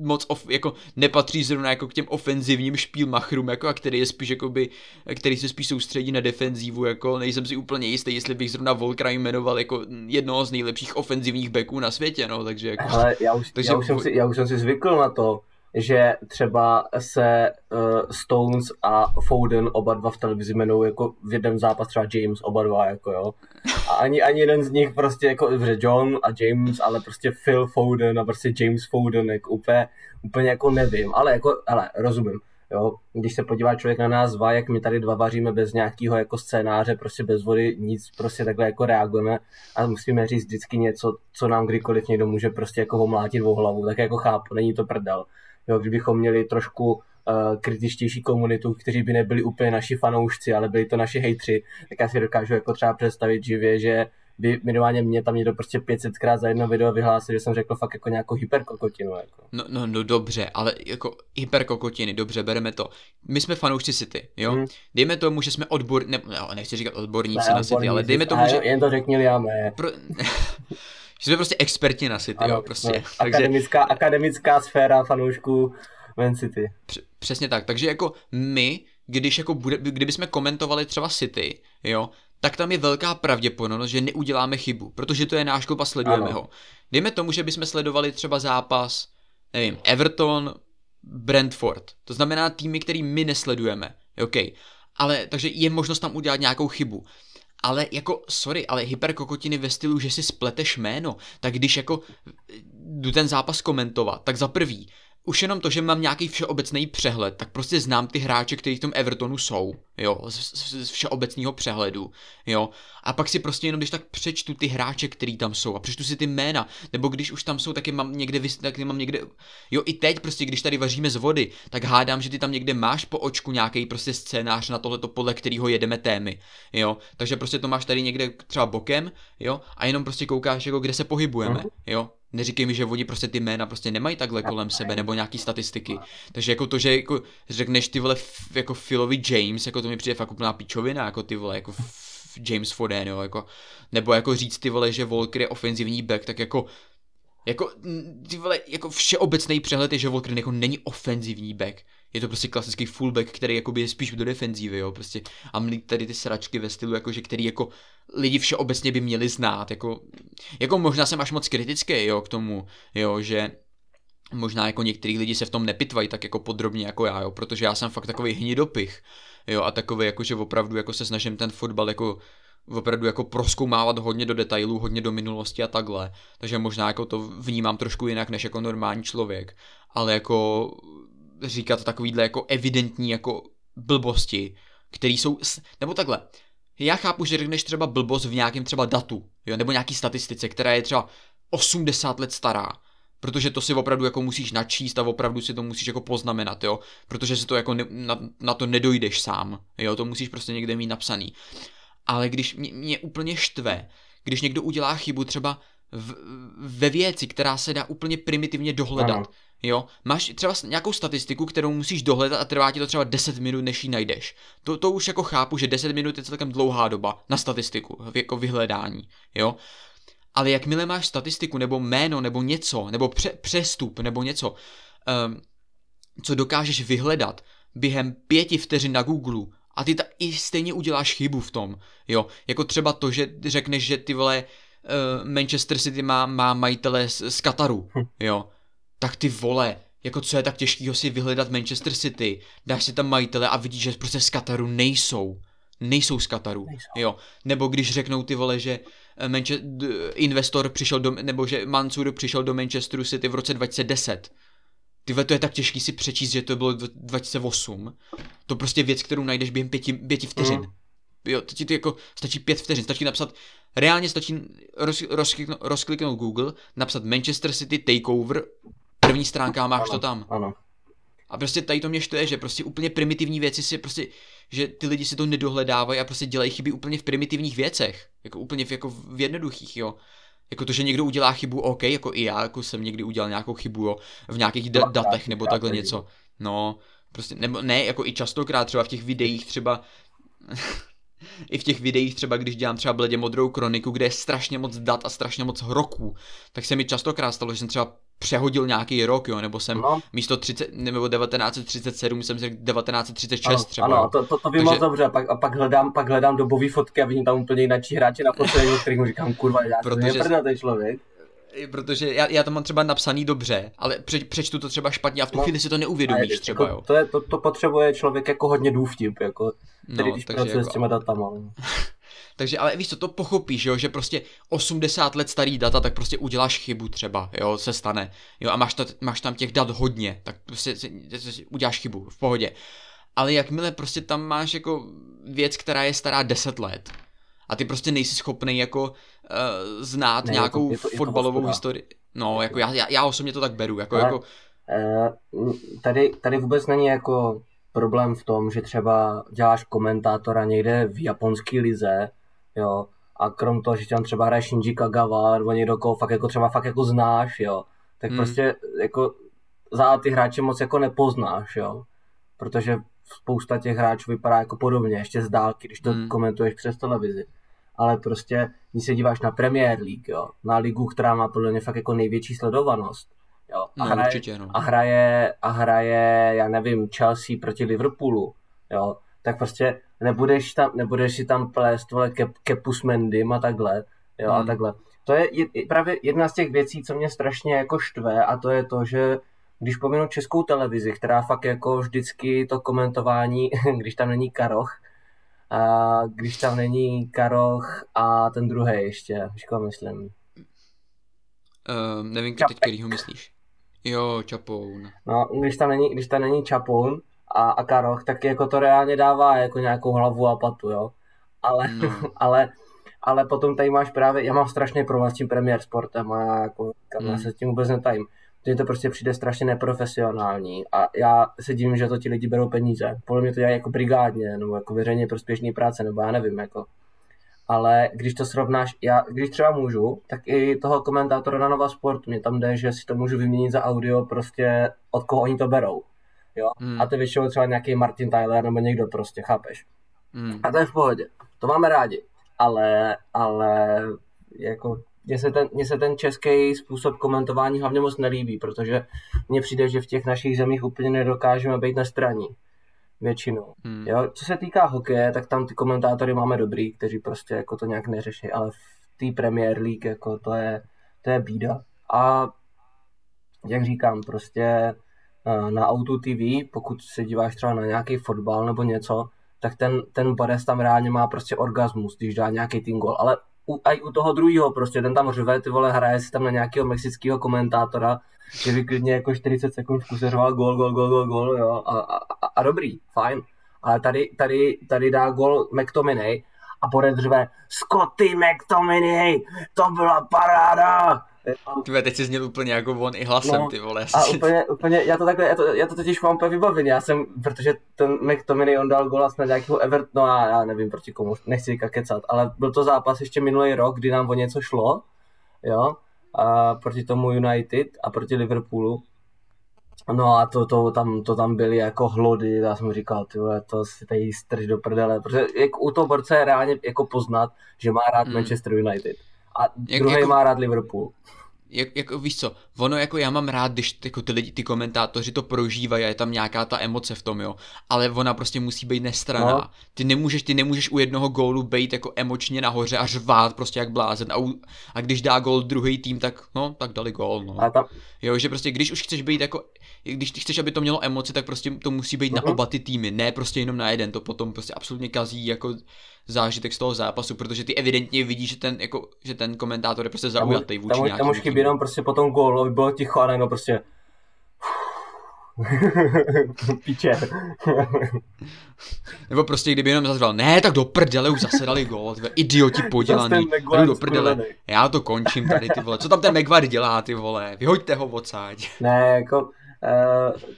moc of, jako nepatří zrovna jako k těm ofenzivním špílmachrům, jako a který je spíš jakoby, který se spíš soustředí na defenzívu, jako nejsem si úplně jistý, jestli bych zrovna Volkra jmenoval jako jednoho z nejlepších ofenzivních beků na světě, no, takže jako... Ale já už, takže... já už, jsem, si, já už jsem si zvykl na to, že třeba se uh, Stones a Foden oba dva v televizi jmenují jako v jednom zápas třeba James oba dva, jako jo. A ani, ani jeden z nich prostě jako, dobře John a James, ale prostě Phil Foden a prostě James Foden, jako úplně, úplně jako nevím, ale jako, ale rozumím. Jo, když se podívá člověk na nás dva, jak my tady dva vaříme bez nějakého jako scénáře, prostě bez vody, nic, prostě takhle jako reagujeme a musíme říct vždycky něco, co nám kdykoliv někdo může prostě jako omlátit o hlavu, tak jako chápu, není to prdel. Jo, kdybychom měli trošku uh, kritičtější komunitu, kteří by nebyli úplně naši fanoušci, ale byli to naši hejtři, tak já si dokážu jako třeba představit živě, že by minimálně mě tam někdo prostě 500krát za jedno video vyhlásil, že jsem řekl fakt jako nějakou hyperkokotinu. Jako. No, no, no dobře, ale jako hyperkokotiny, dobře, bereme to. My jsme fanoušci City, jo? Hmm. Dejme tomu, že jsme odbor, ne, no, nechci říkat odborníci ne, na City, ale dejme tomu, že... Jen to řekni já Pro... že jsme prostě experti na City, ano, jo, prostě. No, takže... akademická, akademická sféra fanoušků Man City. Přesně tak, takže jako my, když jako bude, kdybychom komentovali třeba City, jo, tak tam je velká pravděpodobnost, že neuděláme chybu, protože to je náš klub a sledujeme ano. ho. Dejme tomu, že bychom sledovali třeba zápas, nevím, Everton, Brentford. To znamená týmy, který my nesledujeme. OK. Ale takže je možnost tam udělat nějakou chybu ale jako, sorry, ale hyperkokotiny ve stylu, že si spleteš jméno, tak když jako jdu ten zápas komentovat, tak za prvý, už jenom to, že mám nějaký všeobecný přehled, tak prostě znám ty hráče, kteří v tom Evertonu jsou, jo, z, z, z všeobecného přehledu, jo. A pak si prostě jenom, když tak přečtu ty hráče, který tam jsou a přečtu si ty jména, nebo když už tam jsou, tak je mám někde, tak je mám někde, jo, i teď prostě, když tady vaříme z vody, tak hádám, že ty tam někde máš po očku nějaký prostě scénář na tohleto, podle kterého jedeme témy, jo. Takže prostě to máš tady někde třeba bokem, jo, a jenom prostě koukáš, jako kde se pohybujeme, jo neříkej mi, že oni prostě ty jména prostě nemají takhle kolem sebe, nebo nějaký statistiky. Takže jako to, že jako řekneš ty vole jako Philovi James, jako to mi přijde fakt úplná pičovina, jako ty vole, jako James Foden, jo, jako, nebo jako říct ty vole, že Volker je ofenzivní back, tak jako jako, ty vole, jako všeobecný přehled je, že Volker jako není ofenzivní back. Je to prostě klasický fullback, který jakoby je spíš do defenzívy, jo, prostě. A mít tady ty sračky ve stylu, jakože který jako lidi všeobecně by měli znát, jako, jako možná jsem až moc kritický, jo, k tomu, jo, že možná jako některý lidi se v tom nepitvají tak jako podrobně jako já, jo, protože já jsem fakt takový hnidopich, jo, a takový jako, že opravdu jako se snažím ten fotbal jako opravdu jako proskoumávat hodně do detailů, hodně do minulosti a takhle, takže možná jako to vnímám trošku jinak než jako normální člověk, ale jako říkat takovýhle jako evidentní jako blbosti, který jsou, nebo takhle, já chápu, že řekneš třeba blbost v nějakém třeba datu, jo, nebo nějaký statistice, která je třeba 80 let stará, protože to si opravdu jako musíš načíst a opravdu si to musíš jako poznamenat, jo, protože si to jako ne, na, na to nedojdeš sám, jo, to musíš prostě někde mít napsaný. Ale když mě, mě úplně štve, když někdo udělá chybu třeba v, ve věci, která se dá úplně primitivně dohledat, ano. Jo, máš třeba nějakou statistiku, kterou musíš dohledat a trvá ti to třeba 10 minut, než ji najdeš. To, to už jako chápu, že 10 minut je celkem dlouhá doba na statistiku, jako vyhledání, jo. Ale jakmile máš statistiku, nebo jméno, nebo něco, nebo pře- přestup, nebo něco, um, co dokážeš vyhledat během pěti vteřin na Google a ty ta, i stejně uděláš chybu v tom, jo. Jako třeba to, že řekneš, že ty vole uh, Manchester City má, má majitele z, z Kataru, hm. jo tak ty vole, jako co je tak těžkého si vyhledat Manchester City, dáš si tam majitele a vidíš, že prostě z Kataru nejsou. Nejsou z Kataru, nejsou. jo. Nebo když řeknou ty vole, že eh, Manche- investor přišel do, nebo že Mansur přišel do Manchesteru City v roce 2010. Tyhle, to je tak těžký si přečíst, že to bylo 2008. To prostě věc, kterou najdeš během pěti, pěti vteřin. Mm. Jo, to ti to jako stačí pět vteřin, stačí napsat, reálně stačí roz, rozkliknout, rozkliknout Google, napsat Manchester City Takeover první stránka a máš ano, to tam. Ano. A prostě tady to mě štve, že prostě úplně primitivní věci si prostě, že ty lidi si to nedohledávají a prostě dělají chyby úplně v primitivních věcech. Jako úplně v, jako v jednoduchých, jo. Jako to, že někdo udělá chybu, OK, jako i já, jako jsem někdy udělal nějakou chybu, jo, v nějakých da- datech nebo takhle něco. No, prostě, nebo ne, jako i častokrát třeba v těch videích třeba i v těch videích třeba, když dělám třeba bledě modrou kroniku, kde je strašně moc dat a strašně moc roků, tak se mi častokrát stalo, že jsem třeba přehodil nějaký rok, jo, nebo jsem no. místo 30, nebo 1937 jsem řekl 1936 ano, třeba. Ano, to, to, to by moc dobře, a pak, a pak hledám, pak hledám dobové fotky a vidím tam úplně jinak hráče na fotce, kterým říkám, kurva, já protože, to ten člověk protože já, já to mám třeba napsaný dobře, ale pře, přečtu to třeba špatně a v tu no, chvíli si to neuvědomíš je, třeba, jako, jo. To, je, to, to potřebuje člověk jako hodně důvtip, jako, který no, když pracuje jako, s těma datama. takže ale víš co, to pochopíš, jo, že prostě 80 let starý data, tak prostě uděláš chybu třeba, jo, se stane, jo, a máš, ta, máš tam těch dat hodně, tak prostě uděláš chybu, v pohodě. Ale jakmile prostě tam máš jako věc, která je stará 10 let, a ty prostě nejsi schopný jako uh, znát ne, nějakou je to, je to, fotbalovou je to historii. No, jako já, já, já osobně to tak beru. Jako, Ale, jako... Uh, tady, tady vůbec není jako problém v tom, že třeba děláš komentátora někde v japonské lize, jo, a krom toho, že tam třeba hraje Shinji Kagawa, nebo někdo, koho fakt jako třeba fakt jako znáš, jo, tak hmm. prostě jako za ty hráče moc jako nepoznáš, jo, protože spousta těch hráčů vypadá jako podobně, ještě z dálky, když to hmm. komentuješ přes televizi ale prostě, když se díváš na Premier League, jo, na ligu, která má podle mě fakt jako největší sledovanost, jo, a, no, hraje, určitě, no. a, hraje, a hraje, já nevím, Chelsea proti Liverpoolu, jo, tak prostě nebudeš, tam, nebudeš si tam plést vole ke, kepu s Mendym a takhle, jo, hmm. a takhle. To je právě jedna z těch věcí, co mě strašně jako štve a to je to, že když pominu českou televizi, která fakt jako vždycky to komentování, když tam není Karoch, a když tam není Karoch a ten druhý ještě, koho myslím? Uh, nevím, Čapek. teď, který ho myslíš. Jo, Čapoun. No, když tam není, když tam není Čapoun a, a Karoch, tak jako to reálně dává jako nějakou hlavu a patu, jo. Ale, no. ale, ale potom tady máš právě, já mám strašně problém s tím Premier Sportem a já, jako, kam mm. já se s tím vůbec netajím mně to prostě přijde strašně neprofesionální a já se divím, že to ti lidi berou peníze. Podle mě to dělají jako brigádně, nebo jako veřejně prospěšný práce, nebo já nevím, jako. Ale když to srovnáš, já, když třeba můžu, tak i toho komentátora na Nova Sport, mě tam jde, že si to můžu vyměnit za audio prostě od koho oni to berou. Jo? Hmm. A to většinou třeba nějaký Martin Tyler nebo někdo prostě, chápeš? Hmm. A to je v pohodě. To máme rádi. ale, ale jako mně se, ten, mně se ten český způsob komentování hlavně moc nelíbí, protože mně přijde, že v těch našich zemích úplně nedokážeme být na straně většinou. Hmm. Jo? Co se týká hokeje, tak tam ty komentátory máme dobrý, kteří prostě jako to nějak neřeší, ale v té Premier League jako to je, to je bída. A jak říkám, prostě eh, na Auto TV, pokud se díváš třeba na nějaký fotbal nebo něco, tak ten, ten Bares tam reálně má prostě orgasmus, když dá nějaký tým gol. Ale u, aj u toho druhého prostě, ten tam řve, ty vole, hraje si tam na nějakého mexického komentátora, že by klidně jako 40 sekund v kuse řval gol, gol, gol, gol, gol, jo, a, a, a, dobrý, fajn. Ale tady, tady, tady dá gol McTominay a pode dřve Scotty McTominay, to byla paráda, ty teď jsi zněl úplně jako on i hlasem, no, ty vole. A úplně, úplně, já to takhle, já to, já to totiž mám úplně vybavený, já jsem, protože ten McTominay, on dal gola na nějakého Everton, no a já nevím proti komu, nechci říkat kecat, ale byl to zápas ještě minulý rok, kdy nám o něco šlo, jo, a proti tomu United a proti Liverpoolu. No a to, to, tam, to tam byly jako hlody, já jsem říkal, ty vole, to si tady strž do prdele, protože jak u toho borce je reálně jako poznat, že má rád hmm. Manchester United a jak, druhý jako... má rád Liverpool jak, jako víš co, ono jako já mám rád, když jako ty lidi, ty komentátoři to prožívají a je tam nějaká ta emoce v tom, jo, ale ona prostě musí být nestraná. No. Ty nemůžeš, ty nemůžeš u jednoho gólu být jako emočně nahoře a řvát prostě jak blázen a, u, a když dá gól druhý tým, tak no, tak dali gól, no. A tam... Jo, že prostě když už chceš být jako, když ty chceš, aby to mělo emoce, tak prostě to musí být uh-huh. na oba ty týmy, ne prostě jenom na jeden, to potom prostě absolutně kazí jako zážitek z toho zápasu, protože ty evidentně vidíš, že ten, jako, že ten komentátor je prostě zaujatý vůči nějakým. Tam už chybí jenom prostě po tom gólu, aby bylo ticho a najednou prostě Píče. Nebo prostě kdyby jenom zazval, ne, tak do prdele už zase dali gól, ty idioti podělaný, do prdele, já to končím tady, ty vole, co tam ten Megvar dělá, ty vole, vyhoďte ho odsáď. Ne, jako,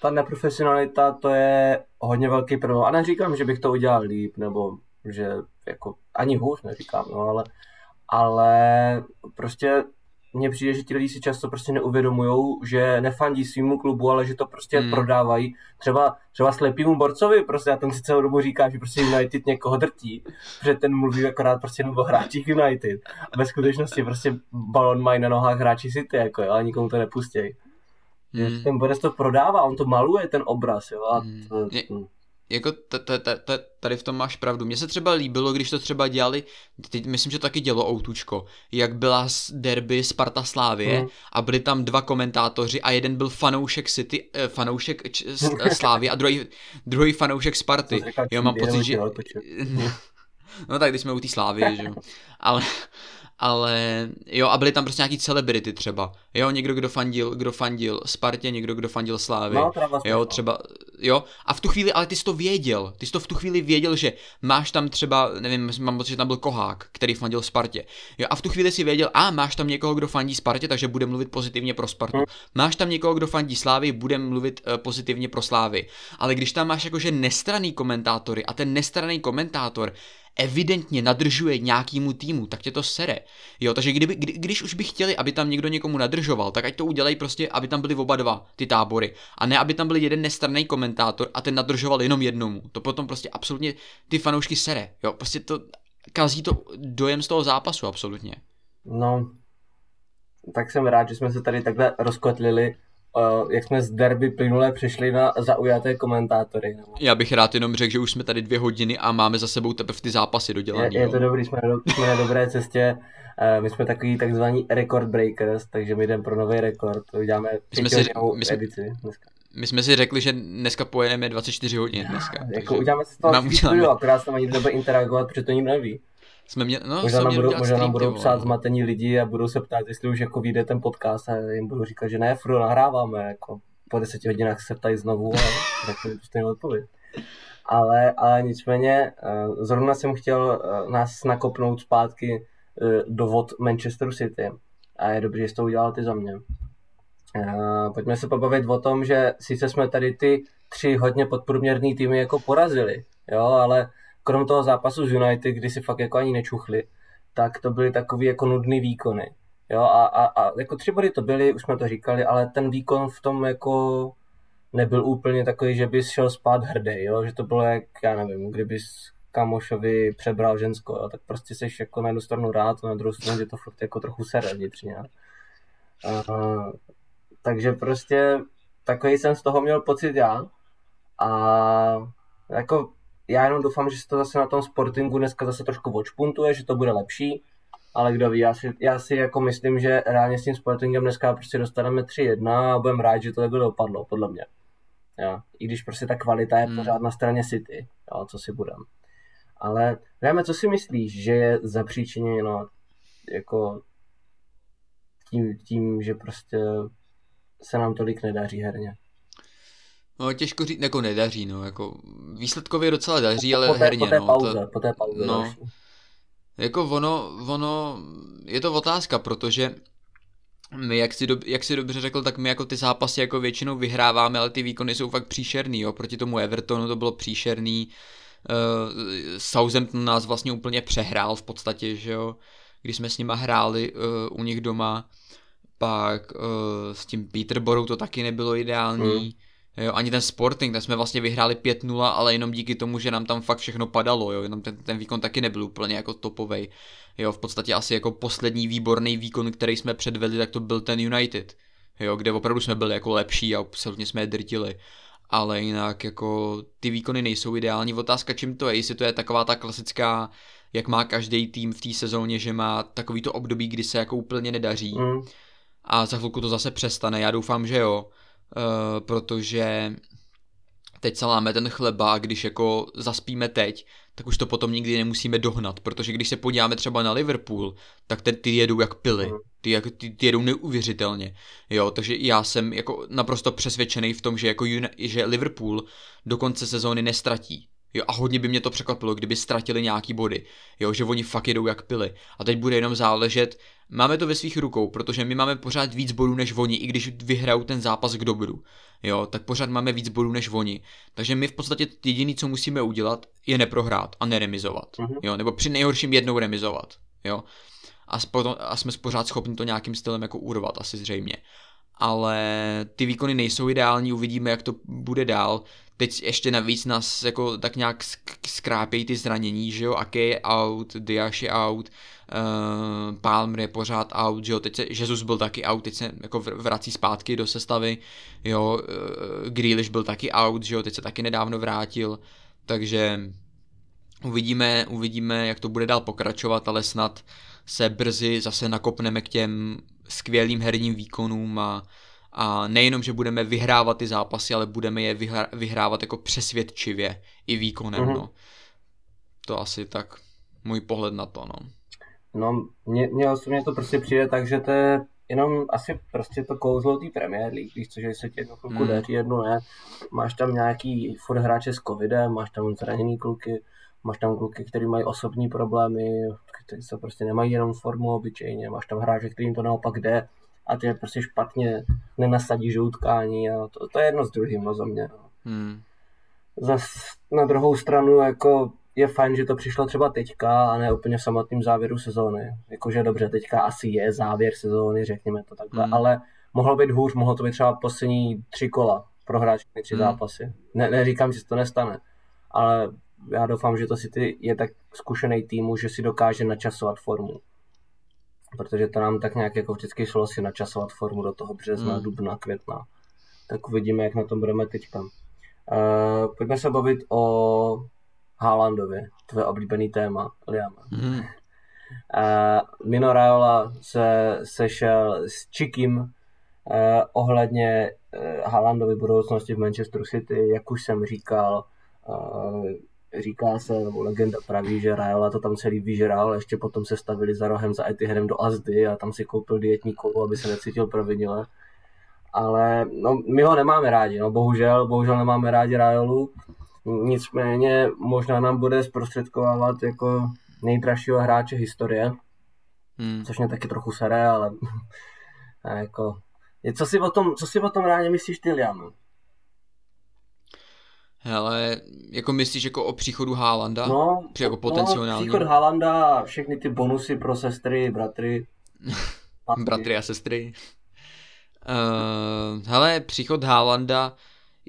ta neprofesionalita, to je hodně velký problém, a neříkám, že bych to udělal líp, nebo že jako ani hůř neříkám, no, ale, ale prostě mně přijde, že ti lidi si často prostě neuvědomují, že nefandí svýmu klubu, ale že to prostě hmm. prodávají. Třeba, třeba slepýmu borcovi, prostě a ten si celou dobu říká, že prostě United někoho drtí, že ten mluví akorát prostě o hráčích United. A ve skutečnosti prostě balon mají na nohách hráči City, jako jo, a nikomu to nepustí. Hmm. Ten Borec to prodává, on to maluje, ten obraz, jo, a hmm. to, hmm jako tady v tom máš pravdu. Mně se třeba líbilo, když to třeba dělali, teď myslím, že to taky dělo Outučko, jak byla derby Sparta Slávě mm. a byli tam dva komentátoři a jeden byl fanoušek City, eh, fanoušek Slávy a druhý, druhý fanoušek Sparty. Jo, mám pocit, že... no tak když jsme u té Slávy, že jo. Ale, ale jo, a byly tam prostě nějaký celebrity třeba, jo, někdo, kdo fandil, kdo fandil Spartě, někdo, kdo fandil Slávy, no, vlastně jo, třeba, jo, a v tu chvíli, ale ty jsi to věděl, ty jsi to v tu chvíli věděl, že máš tam třeba, nevím, mám pocit, že tam byl Kohák, který fandil Spartě, jo, a v tu chvíli si věděl, a máš tam někoho, kdo fandí Spartě, takže bude mluvit pozitivně pro Spartu, hmm. máš tam někoho, kdo fandí Slávy, bude mluvit uh, pozitivně pro Slávy, ale když tam máš jakože nestraný komentátory a ten nestraný komentátor evidentně nadržuje nějakýmu týmu, tak tě to sere. Jo, takže kdyby, kdy, když už by chtěli, aby tam někdo někomu nadržoval, tak ať to udělají prostě, aby tam byly oba dva ty tábory. A ne, aby tam byl jeden nestranný komentátor a ten nadržoval jenom jednomu. To potom prostě absolutně ty fanoušky sere. Jo, prostě to kazí to dojem z toho zápasu absolutně. No, tak jsem rád, že jsme se tady takhle rozkotlili uh, jak jsme z derby plynule přišli na zaujaté komentátory. Já bych rád jenom řekl, že už jsme tady dvě hodiny a máme za sebou teprve ty zápasy dodělané. Je, je to dobrý, jsme, na, jsme na dobré cestě. Uh, my jsme takový takzvaní record breakers, takže my jdeme pro nový rekord. Uděláme my jsme si, my jsme, edici dneska. My jsme si řekli, že dneska pojedeme 24 hodin dneska. Jako uděláme se z toho studio, akorát tam ani nebude interagovat, protože to ním neví. Jsme mě, no, možná nám budou, možná nám budou psát zmatení lidi a budou se ptát, jestli už jako vyjde ten podcast a jim budou říkat, že ne, furt nahráváme, jako po deseti hodinách se ptají znovu a řeknu stejnou odpověď. Ale, ale nicméně, eh, zrovna jsem chtěl eh, nás nakopnout zpátky eh, do vod Manchesteru City a je dobře, že jsi to udělal ty za mě. Pojďme se pobavit o tom, že sice jsme tady ty tři hodně podprůměrný týmy jako porazili, jo, ale krom toho zápasu z United, kdy si fakt jako ani nečuchli, tak to byly takový jako nudný výkony. Jo, a, a, a jako tři body to byly, už jsme to říkali, ale ten výkon v tom jako nebyl úplně takový, že bys šel spát hrdý, jo? že to bylo jak, já nevím, kdybys kamošovi přebral žensko, jo, tak prostě jsi jako na jednu stranu rád, na druhou stranu že to fakt jako trochu sere vnitřně. Uh, takže prostě takový jsem z toho měl pocit já. A jako já jenom doufám, že se to zase na tom sportingu dneska zase trošku odšpuntuje, že to bude lepší, ale kdo ví, já si, já si jako myslím, že reálně s tím sportingem dneska prostě dostaneme 3-1 a budeme rád, že to takhle dopadlo, podle mě. Jo. I když prostě ta kvalita je hmm. pořád na straně City, jo, co si budem. Ale Ráme, co si myslíš, že je zapříčiněno jako tím, tím, že prostě se nám tolik nedaří herně? No těžko říct, jako nedaří, no, jako výsledkově docela daří, ale po té, herně, po té no. Pauze, to, po té pauze, no, další. jako ono, ono, je to otázka, protože my, jak si, do, jak si dobře řekl, tak my jako ty zápasy jako většinou vyhráváme, ale ty výkony jsou fakt příšerný, jo, proti tomu Evertonu to bylo příšerný, uh, Southampton nás vlastně úplně přehrál v podstatě, že jo, když jsme s nima hráli uh, u nich doma, pak uh, s tím Peterborou to taky nebylo ideální, mm. Jo, ani ten Sporting, tam jsme vlastně vyhráli 5-0, ale jenom díky tomu, že nám tam fakt všechno padalo, jo, jenom ten, ten výkon taky nebyl úplně jako topovej. Jo, v podstatě asi jako poslední výborný výkon, který jsme předvedli, tak to byl ten United. Jo, kde opravdu jsme byli jako lepší a absolutně jsme je drtili. Ale jinak jako ty výkony nejsou ideální. Otázka čím to je, jestli to je taková ta klasická, jak má každý tým v té sezóně, že má takový to období, kdy se jako úplně nedaří. Mm. A za chvilku to zase přestane. Já doufám, že jo Uh, protože teď se láme ten chleba a když jako zaspíme teď, tak už to potom nikdy nemusíme dohnat, protože když se podíváme třeba na Liverpool, tak ten, ty jedou jak pily, mhm. ty, jak, ty, ty jedou neuvěřitelně, jo, takže já jsem jako naprosto přesvědčený v tom, že jako že Liverpool do konce sezóny nestratí, Jo, a hodně by mě to překvapilo, kdyby ztratili nějaký body. Jo, že oni fakt jedou jak pily. A teď bude jenom záležet, máme to ve svých rukou, protože my máme pořád víc bodů než oni, i když vyhrajou ten zápas k dobru. Jo, tak pořád máme víc bodů než oni. Takže my v podstatě jediný, co musíme udělat, je neprohrát a neremizovat. Uh-huh. Jo, nebo při nejhorším jednou remizovat. Jo. A, spo, a jsme pořád schopni to nějakým stylem jako urvat, asi zřejmě ale ty výkony nejsou ideální, uvidíme, jak to bude dál. Teď ještě navíc nás jako tak nějak skrápějí ty zranění, že jo, Ake je out, Diash je out, uh, Palmer je pořád out, že jo, teď se, Jesus byl taky out, teď se jako vrací zpátky do sestavy, jo, uh, Grealish byl taky out, že jo, teď se taky nedávno vrátil, takže uvidíme, uvidíme, jak to bude dál pokračovat, ale snad se brzy zase nakopneme k těm skvělým herním výkonům a, a nejenom, že budeme vyhrávat ty zápasy, ale budeme je vyhrá, vyhrávat jako přesvědčivě i výkonem, mm-hmm. no. To asi tak můj pohled na to, no. No, mně, mně osobně to prostě přijde tak, že to je jenom asi prostě to kouzlo té Premier League, víš co, že se ti jednu chvilku mm. daří, jednu ne. Máš tam nějaký furt hráče s covidem, máš tam zraněný kluky, máš tam kluky, kteří mají osobní problémy, kteří se prostě nemají jenom formu obyčejně, máš tam hráče, kterým to naopak jde a ty je prostě špatně nenasadíš do utkání a to, to je jedno s druhým no, za mě. No. Hmm. Zas na druhou stranu jako je fajn, že to přišlo třeba teďka a ne úplně v samotném závěru sezóny. Jakože dobře, teďka asi je závěr sezóny, řekněme to takhle, hmm. ale mohlo být hůř, mohlo to být třeba poslední tři kola pro hráče tři hmm. zápasy. Ne, neříkám, že se to nestane, ale já doufám, že to City je tak zkušený týmu, že si dokáže načasovat formu. Protože to nám tak nějak jako vždycky šlo si načasovat formu do toho března, mm. dubna, května. Tak uvidíme, jak na tom budeme teďka. Uh, pojďme se bavit o Haalandovi, tvoje oblíbený téma, Liam. Mm. Uh, Mino Raiola se sešel s Čikim uh, ohledně uh, Haalandovy budoucnosti v Manchester City, jak už jsem říkal, uh, říká se, nebo legenda praví, že Rajola to tam celý vyžral, ještě potom se stavili za rohem za Etihadem do Azdy a tam si koupil dietní kolu, aby se necítil provinile. Ale no, my ho nemáme rádi, no bohužel, bohužel nemáme rádi Rajolu. Nicméně možná nám bude zprostředkovávat jako nejdražšího hráče historie, hmm. což mě taky trochu sere, ale jako, co si o tom, co si o tom rádi myslíš ty, Liam? Hele, jako myslíš jako o příchodu Haalanda? No, Při jako potenciální. No, příchod Haalanda a všechny ty bonusy pro sestry, bratry. bratry a sestry. Uh, hele, příchod Haalanda,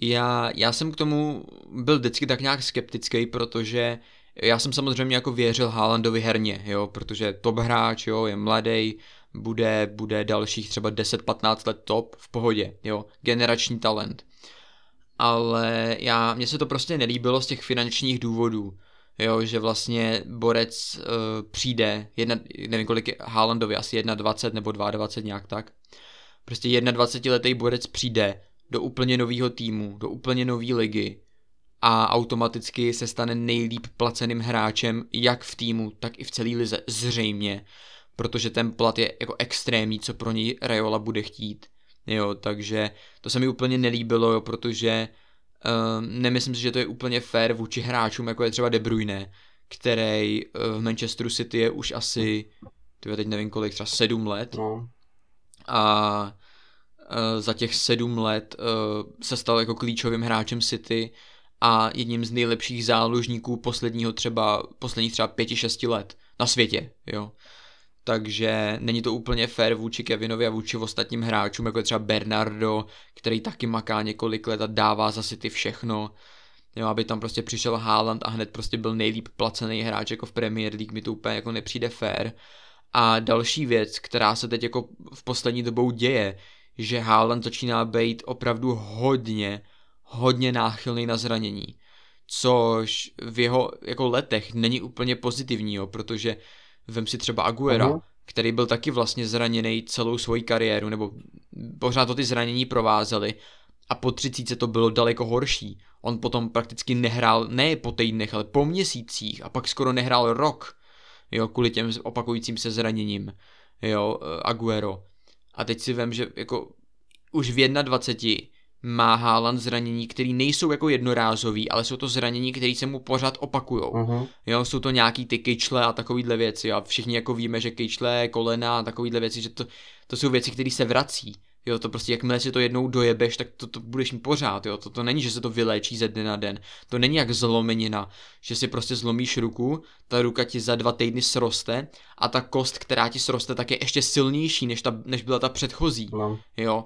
já, já jsem k tomu byl vždycky tak nějak skeptický, protože já jsem samozřejmě jako věřil Haalandovi herně, jo, protože top hráč, jo, je mladý, bude, bude dalších třeba 10-15 let top v pohodě, jo, generační talent. Ale já, mně se to prostě nelíbilo z těch finančních důvodů, jo, že vlastně Borec uh, přijde, jedna, nevím kolik je Haalandovi, asi 21 nebo 22 nějak tak, prostě 21 letý Borec přijde do úplně nového týmu, do úplně nové ligy a automaticky se stane nejlíp placeným hráčem jak v týmu, tak i v celé lize, zřejmě, protože ten plat je jako extrémní, co pro něj Rayola bude chtít. Jo, takže to se mi úplně nelíbilo, jo, protože uh, nemyslím si, že to je úplně fair vůči hráčům, jako je třeba De Bruyne, který uh, v Manchesteru City je už asi, tyhle teď nevím kolik, třeba sedm let. No. A uh, za těch sedm let uh, se stal jako klíčovým hráčem City a jedním z nejlepších záložníků posledního třeba, posledních třeba pěti, šesti let na světě, jo. Takže není to úplně fair vůči Kevinovi a vůči ostatním hráčům, jako je třeba Bernardo, který taky maká několik let a dává za ty všechno. Jo, aby tam prostě přišel Haaland a hned prostě byl nejlíp placený hráč jako v Premier League, mi to úplně jako nepřijde fair. A další věc, která se teď jako v poslední dobou děje, že Haaland začíná být opravdu hodně, hodně náchylný na zranění. Což v jeho jako letech není úplně pozitivní, jo, protože vem si třeba Aguera, uh-huh. který byl taky vlastně zraněný celou svoji kariéru, nebo pořád to ty zranění provázely a po třicíce to bylo daleko horší. On potom prakticky nehrál ne po týdnech, ale po měsících a pak skoro nehrál rok, jo, kvůli těm opakujícím se zraněním, jo, Aguero. A teď si vem, že jako už v 21 má Haaland zranění, které nejsou jako jednorázový, ale jsou to zranění, které se mu pořád opakujou. Uh-huh. Jo, jsou to nějaký ty kyčle a takovýhle věci a všichni jako víme, že kyčle, kolena a takovýhle věci, že to, to jsou věci, které se vrací. Jo, to prostě jakmile si to jednou dojebeš, tak to, to budeš mít pořád, jo. To, to není, že se to vyléčí ze dne na den. To není jak zlomenina, že si prostě zlomíš ruku, ta ruka ti za dva týdny sroste a ta kost, která ti sroste, tak je ještě silnější, než, ta, než byla ta předchozí. No. Jo,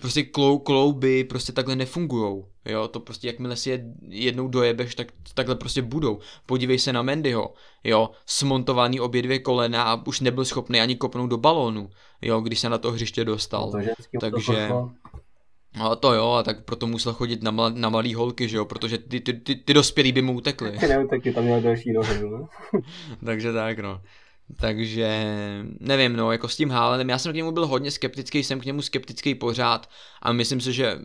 prostě klou, klouby prostě takhle nefungujou, jo, to prostě jakmile si je jednou dojebeš, tak takhle prostě budou. Podívej se na Mendyho, jo, smontovaný obě dvě kolena a už nebyl schopný ani kopnout do balónu, jo, když se na to hřiště dostal. No to Takže... No to jo, a tak proto musel chodit na, mal, na malý holky, že jo, protože ty, ty, ty, ty dospělí by mu utekli. Ty neutekli, tam měl další nohy, no. Takže tak, no. Takže nevím, no, jako s tím Haalandem, já jsem k němu byl hodně skeptický, jsem k němu skeptický pořád a myslím si, že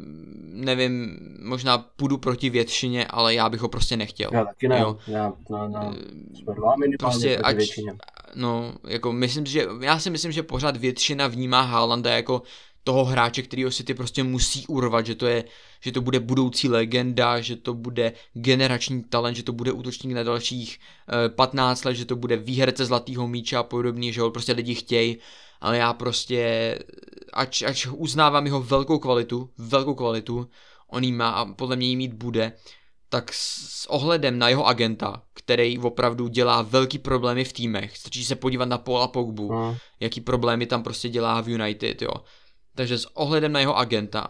nevím, možná půjdu proti většině, ale já bych ho prostě nechtěl. Já taky ne, jo. já, no, no, jsme dva prostě proti ať, většině. No, jako myslím, že, já si myslím, že pořád většina vnímá Haalanda jako toho hráče, kterýho si ty prostě musí urvat, že to je, že to bude budoucí legenda, že to bude generační talent, že to bude útočník na dalších uh, eh, 15 let, že to bude výherce zlatého míče a podobně, že ho prostě lidi chtějí, ale já prostě, ač, ač uznávám jeho velkou kvalitu, velkou kvalitu, on jí má a podle mě jí mít bude, tak s ohledem na jeho agenta, který opravdu dělá velký problémy v týmech, stačí se podívat na Paula Pogbu, mm. jaký problémy tam prostě dělá v United, jo, takže s ohledem na jeho agenta,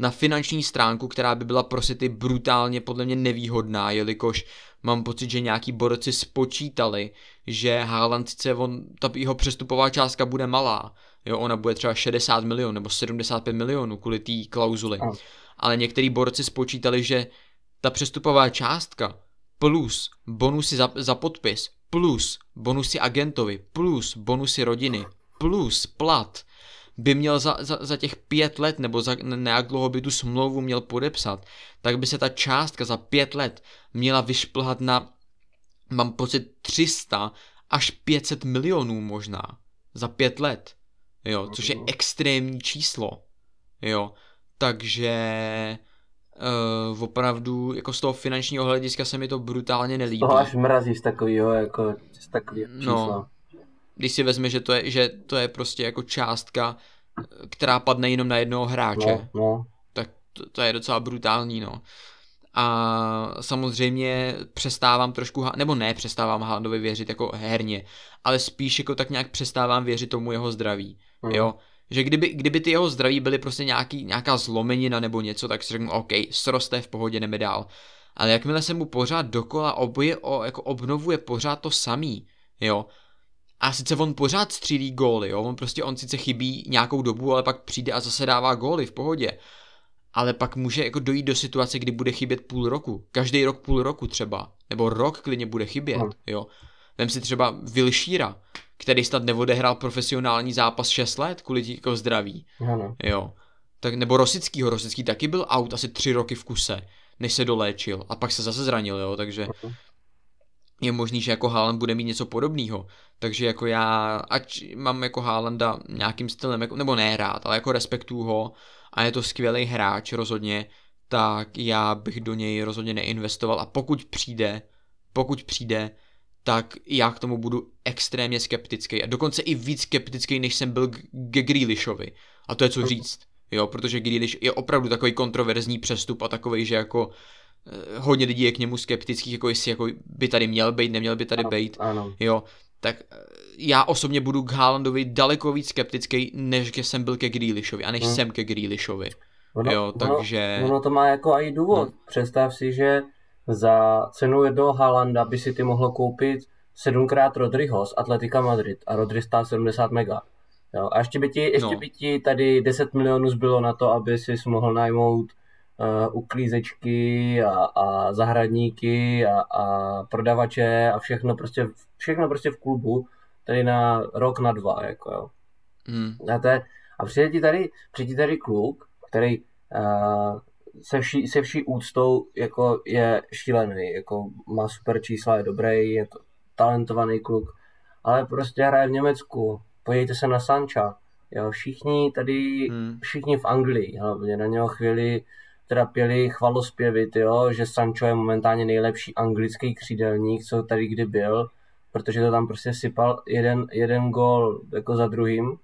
na finanční stránku, která by byla pro City brutálně podle mě nevýhodná, jelikož mám pocit, že nějaký borci spočítali, že Haaland sice on, ta jeho přestupová částka bude malá, jo, ona bude třeba 60 milionů nebo 75 milionů kvůli té klauzuly, ale některý borci spočítali, že ta přestupová částka plus bonusy za, za podpis, plus bonusy agentovi, plus bonusy rodiny, plus plat, by měl za, za, za těch pět let, nebo za nějak dlouho by tu smlouvu měl podepsat, tak by se ta částka za pět let měla vyšplhat na, mám pocit, 300 až 500 milionů možná. Za pět let. Jo, což je extrémní číslo. Jo, takže uh, opravdu jako z toho finančního hlediska se mi to brutálně nelíbí. To až mrazí z takového jako z takového no. čísla. No, když si vezme, že to je, že to je prostě jako částka, která padne jenom na jednoho hráče, no, no. tak to, to je docela brutální, no. A samozřejmě přestávám trošku, nebo ne přestávám Haalandovi věřit jako herně, ale spíš jako tak nějak přestávám věřit tomu jeho zdraví, mm. jo. Že kdyby, kdyby ty jeho zdraví byly prostě nějaký, nějaká zlomenina nebo něco, tak si řeknu, OK, sroste v pohodě, jdeme dál. ale jakmile se mu pořád dokola oboje, o, jako obnovuje pořád to samý, jo, a sice on pořád střílí góly, jo, on prostě, on sice chybí nějakou dobu, ale pak přijde a zase dává góly v pohodě, ale pak může jako dojít do situace, kdy bude chybět půl roku, každý rok půl roku třeba, nebo rok klidně bude chybět, hmm. jo. Vem si třeba Vilšíra, který snad neodehrál profesionální zápas 6 let kvůli jako zdraví, ano. jo. Tak, nebo Rosickýho, Rosický taky byl out asi tři roky v kuse, než se doléčil a pak se zase zranil, jo, takže uh-huh. Je možný, že jako Haaland bude mít něco podobného. Takže jako já, ať mám jako Haalanda nějakým stylem, jako, nebo ne rád, ale jako respektuju ho a je to skvělý hráč rozhodně, tak já bych do něj rozhodně neinvestoval a pokud přijde, pokud přijde, tak já k tomu budu extrémně skeptický a dokonce i víc skeptický, než jsem byl ke Grealishovi. A to je co říct jo, protože Grealish je opravdu takový kontroverzní přestup a takový, že jako hodně lidí je k němu skeptických, jako jestli jako by tady měl být, neměl by tady být, jo, tak eh, já osobně budu k Haalandovi daleko víc skeptický, než jsem byl ke Grealishovi a než hmm. jsem ke Grealishovi. Ono, jo, takže... Ono, ono to má jako i důvod. No. Představ si, že za cenu jednoho Haalanda by si ty mohlo koupit sedmkrát Rodryho z Atletika Madrid a Rodry stál 70 mega. Jo, a ještě by, ti, ještě no. by ti tady 10 milionů zbylo na to, aby si mohl najmout uh, uklízečky a, a zahradníky a, a prodavače a všechno prostě, všechno prostě v klubu, tady na rok, na dva, jako jo. Mm. A, to je, a přijde ti tady, přijde tady kluk, který uh, se, vší, se vší úctou jako je šílený, jako má super čísla, je dobrý, je to talentovaný kluk, ale prostě hraje v Německu, podívejte se na Sancha. Jo, všichni tady, hmm. všichni v Anglii, hlavně na něho chvíli teda pěli chvalospěvy, jo, že Sancho je momentálně nejlepší anglický křídelník, co tady kdy byl, protože to tam prostě sypal jeden, jeden gol jako za druhým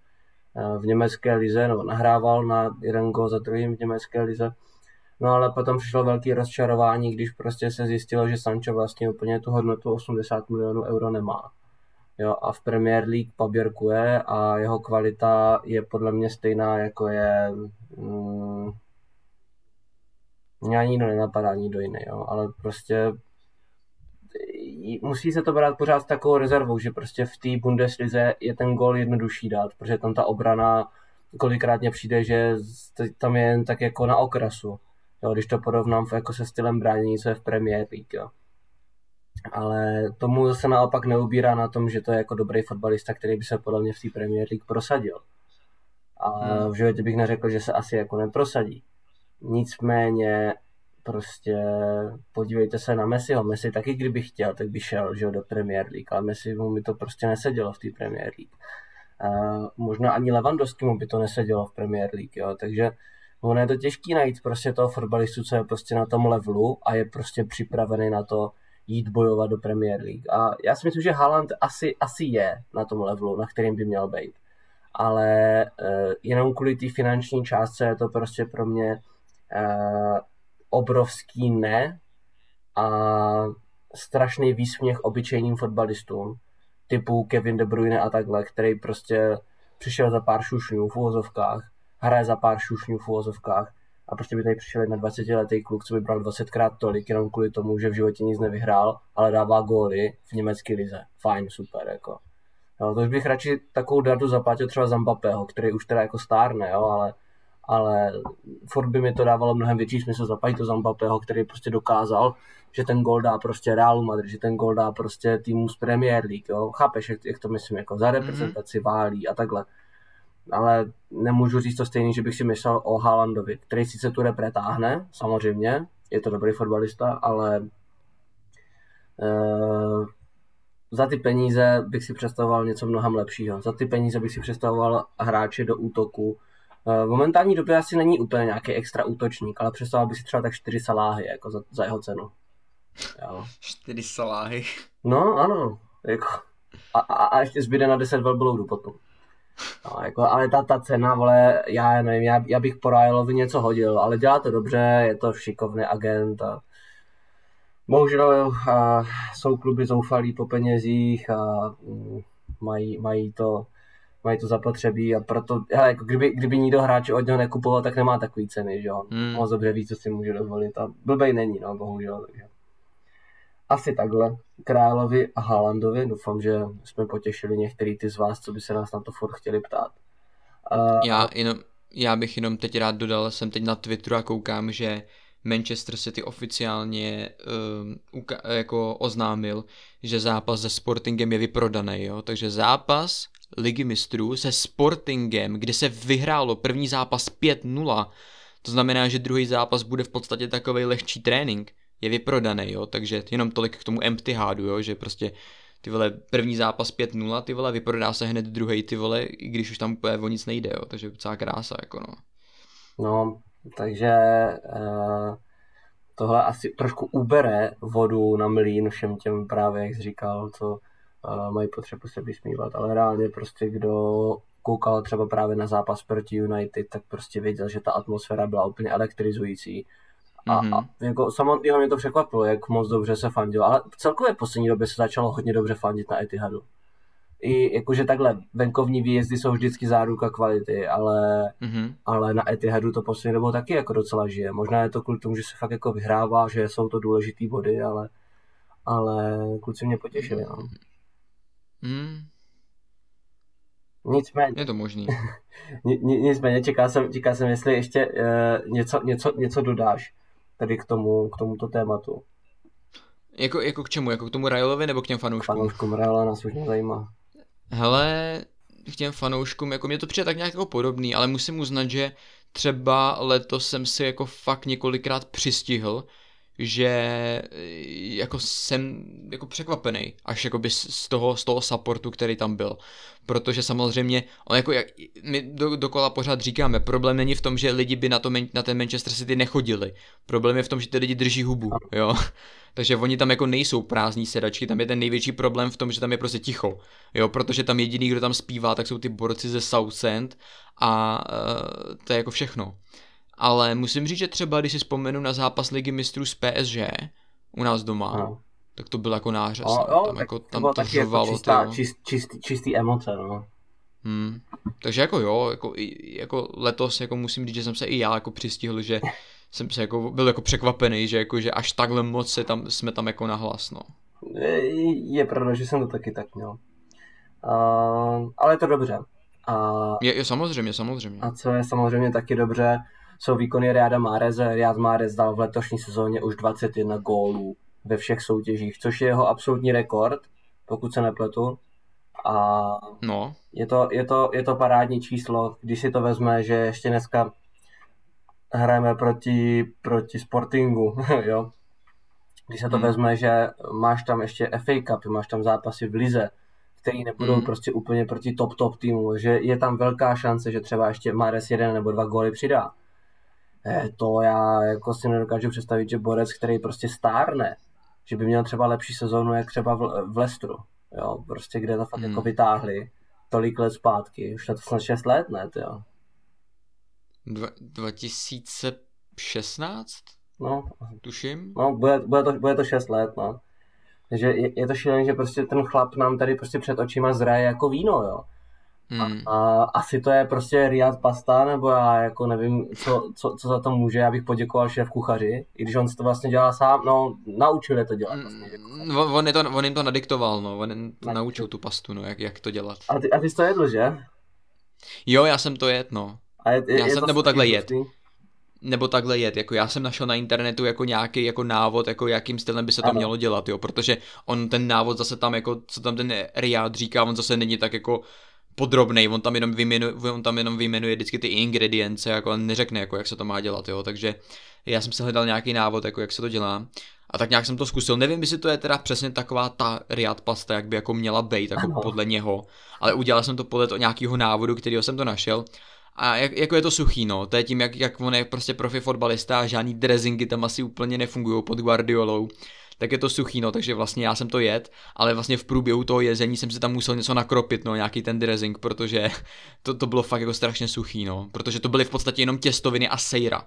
eh, v německé lize, no nahrával na jeden gol za druhým v německé lize. No ale potom přišlo velký rozčarování, když prostě se zjistilo, že Sancho vlastně úplně tu hodnotu 80 milionů euro nemá. Jo, a v Premier League paběrkuje a jeho kvalita je podle mě stejná, jako je... Mm, mě ani nikdo nenapadá, nikdo jiný, jo, ale prostě musí se to brát pořád s takovou rezervou, že prostě v té Bundeslize je ten gol jednodušší dát, protože tam ta obrana kolikrát mě přijde, že tam je jen tak jako na okrasu, jo, když to porovnám jako se stylem bránění, co je v Premier League, jo ale tomu se naopak neubírá na tom, že to je jako dobrý fotbalista, který by se podle mě v té Premier League prosadil. A hmm. v životě bych neřekl, že se asi jako neprosadí. Nicméně prostě podívejte se na Messiho. Messi taky, kdyby chtěl, tak by šel že, do Premier League, ale Messi mu by to prostě nesedělo v té Premier League. A možná ani mu by to nesedělo v Premier League, jo, takže ono je to těžký najít prostě toho fotbalistu, co je prostě na tom levelu a je prostě připravený na to, jít bojovat do Premier League. A já si myslím, že Haaland asi, asi je na tom levelu, na kterým by měl být. Ale uh, jenom kvůli té finanční částce je to prostě pro mě uh, obrovský ne a strašný výsměch obyčejným fotbalistům, typu Kevin De Bruyne a takhle, který prostě přišel za pár šušňů v uvozovkách, hraje za pár šušňů v uvozovkách a prostě by tady přišel na 20 letý kluk, co by bral 20krát tolik, jenom kvůli tomu, že v životě nic nevyhrál, ale dává góly v německé lize. Fajn, super, jako. Jo, to už bych radši takovou dardu zaplatil třeba za Mbappého, který už teda jako stárne, jo, ale, ale furt by mi to dávalo mnohem větší smysl zaplatit to za Mbappého, který prostě dokázal, že ten gol dá prostě Realu Madrid, že ten gol dá prostě týmu z Premier League, jo. Chápeš, jak, jak to myslím, jako za reprezentaci mm-hmm. válí a takhle ale nemůžu říct to stejný, že bych si myslel o Haalandovi, který sice tu repre táhne, samozřejmě, je to dobrý fotbalista, ale uh, za ty peníze bych si představoval něco mnohem lepšího. Za ty peníze bych si představoval hráče do útoku. Uh, v momentální době asi není úplně nějaký extra útočník, ale představoval bych si třeba tak čtyři saláhy jako za, za jeho cenu. Jo. Čtyři saláhy. No, ano. Jako. A, a, a ještě zbyde na 10 velbloudů potom. No, jako, ale ta, ta cena, vole, já nevím, já, já bych po Rylovi něco hodil, ale dělá to dobře, je to šikovný agent a bohužel a, jsou kluby zoufalí po penězích a mm, mají, mají to mají to zapotřebí a proto, hele, jako kdyby, kdyby nikdo hráč od něho nekupoval, tak nemá takový ceny, že jo. Hmm. Moc dobře ví, co si může dovolit a blbej není, no, bohužel, takže. Asi takhle. Královi a Haalandovi, doufám, že jsme potěšili některý ty z vás, co by se nás na to furt chtěli ptát. Uh, já, jenom, já bych jenom teď rád dodal, jsem teď na Twitteru a koukám, že Manchester City oficiálně um, uka- jako oznámil, že zápas se Sportingem je vyprodaný, jo? takže zápas ligy mistrů se Sportingem, kde se vyhrálo první zápas 5-0, to znamená, že druhý zápas bude v podstatě takový lehčí trénink, je vyprodaný, jo, takže jenom tolik k tomu empty hádu, jo, že prostě ty vole, první zápas 5-0, ty vole, vyprodá se hned druhý, ty vole, i když už tam úplně o nic nejde, jo, takže docela krása, jako no. No, takže uh, tohle asi trošku ubere vodu na mlín všem těm právě, jak jsi říkal, co uh, mají potřebu se vysmívat, ale reálně prostě kdo koukal třeba právě na zápas proti United, tak prostě věděl, že ta atmosféra byla úplně elektrizující. A, mm-hmm. a jako samotného mě to překvapilo, jak moc dobře se fandilo, ale v celkově v poslední době se začalo hodně dobře fandit na Etihadu. I jakože takhle, venkovní výjezdy jsou vždycky záruka kvality, ale, mm-hmm. ale na Etihadu to poslední dobou taky jako docela žije. Možná je to kvůli tomu, že se fakt jako vyhrává, že jsou to důležitý body, ale, ale kluci mě potěšili. No. Mm. Nicméně. Je to možný. nicméně čeká jsem, čeká jsem, jestli ještě uh, něco, něco, něco dodáš tady k, tomu, k tomuto tématu. Jako, jako k čemu? Jako k tomu Railovi nebo k těm fanouškům? K fanouškům Raila nás už nezajímá. Hele, k těm fanouškům, jako mě to přijde tak nějak jako podobný, ale musím uznat, že třeba letos jsem si jako fakt několikrát přistihl, že jako jsem jako překvapený až jakoby z toho, z toho supportu, který tam byl. Protože samozřejmě, on jako jak, my do, dokola pořád říkáme, problém není v tom, že lidi by na, to, na ten Manchester City nechodili. Problém je v tom, že ty lidi drží hubu, jo. Takže oni tam jako nejsou prázdní sedačky, tam je ten největší problém v tom, že tam je prostě ticho, jo, protože tam jediný, kdo tam zpívá, tak jsou ty borci ze Southend a uh, to je jako všechno ale musím říct, že třeba když si vzpomenu na zápas ligy mistrů s PSG u nás doma, no. tak to byl jako nářez. No, no, tam, jako, tam to, to. Jako čistá, čist, čist, čistý emoce, no. Hmm. Takže jako jo, jako, jako letos jako musím říct, že jsem se i já jako přistihl, že jsem se jako byl jako překvapený, že jako, že až takhle moc se tam, jsme tam jako nahlas, no. Je, je pravda, že jsem to taky tak měl. Uh, ale je to dobře. Uh, je, je samozřejmě, samozřejmě. A co je samozřejmě taky dobře, jsou výkony Riada Máreze. Riad Márez dal v letošní sezóně už 21 gólů ve všech soutěžích, což je jeho absolutní rekord, pokud se nepletu. A no. je, to, je, to, je to parádní číslo, když si to vezme, že ještě dneska hrajeme proti, proti Sportingu, jo. Když se to hmm. vezme, že máš tam ještě FA Cup, máš tam zápasy v Lize, který nebudou hmm. prostě úplně proti top top týmu, že je tam velká šance, že třeba ještě Mares jeden nebo dva góly přidá. To já jako si nedokážu představit, že borec, který prostě stárne, že by měl třeba lepší sezónu, jak třeba v, v Lestru, jo, prostě kde to fakt hmm. jako vytáhli tolik let zpátky, už na to snad 6 let, ne, jo. Dva, 2016? No. Tuším. No, bude, bude, to, bude to 6 let, no. Takže je, je to šílené, že prostě ten chlap nám tady prostě před očima zraje jako víno, jo. Hmm. A, a asi to je prostě Riad Pasta, nebo já jako nevím, co, co, co za to může, já bych poděkoval šéf kuchaři, i když on si to vlastně dělá sám, no naučil je to dělat vlastně. Hmm, on, je to, on jim to nadiktoval, no, on jim to naučil tu pastu, no, jak, jak to dělat. A ty, a ty jsi to jedl, že? Jo, já jsem to jedl, no. A je, je, já je jsem, nebo takhle jet. Nebo takhle jet, jako já jsem našel na internetu jako nějaký jako návod, jako jakým stylem by se to ano. mělo dělat, jo, protože on ten návod zase tam jako, co tam ten Riad říká, on zase není tak jako podrobný, on tam jenom vyjmenuje, on tam jenom vyjmenuje vždycky ty ingredience, jako neřekne, jako jak se to má dělat, jo, takže já jsem si hledal nějaký návod, jako jak se to dělá. A tak nějak jsem to zkusil. Nevím, jestli to je teda přesně taková ta riad pasta, jak by jako měla být, jako ano. podle něho. Ale udělal jsem to podle to nějakého návodu, kterého jsem to našel. A jak, jako je to suchý, no. To je tím, jak, jak on je prostě profi fotbalista a žádný dressingy tam asi úplně nefungují pod Guardiolou tak je to suchý, no, takže vlastně já jsem to jet, ale vlastně v průběhu toho jezení jsem si tam musel něco nakropit, no, nějaký ten dressing, protože to, to bylo fakt jako strašně suchý, no, protože to byly v podstatě jenom těstoviny a sejra.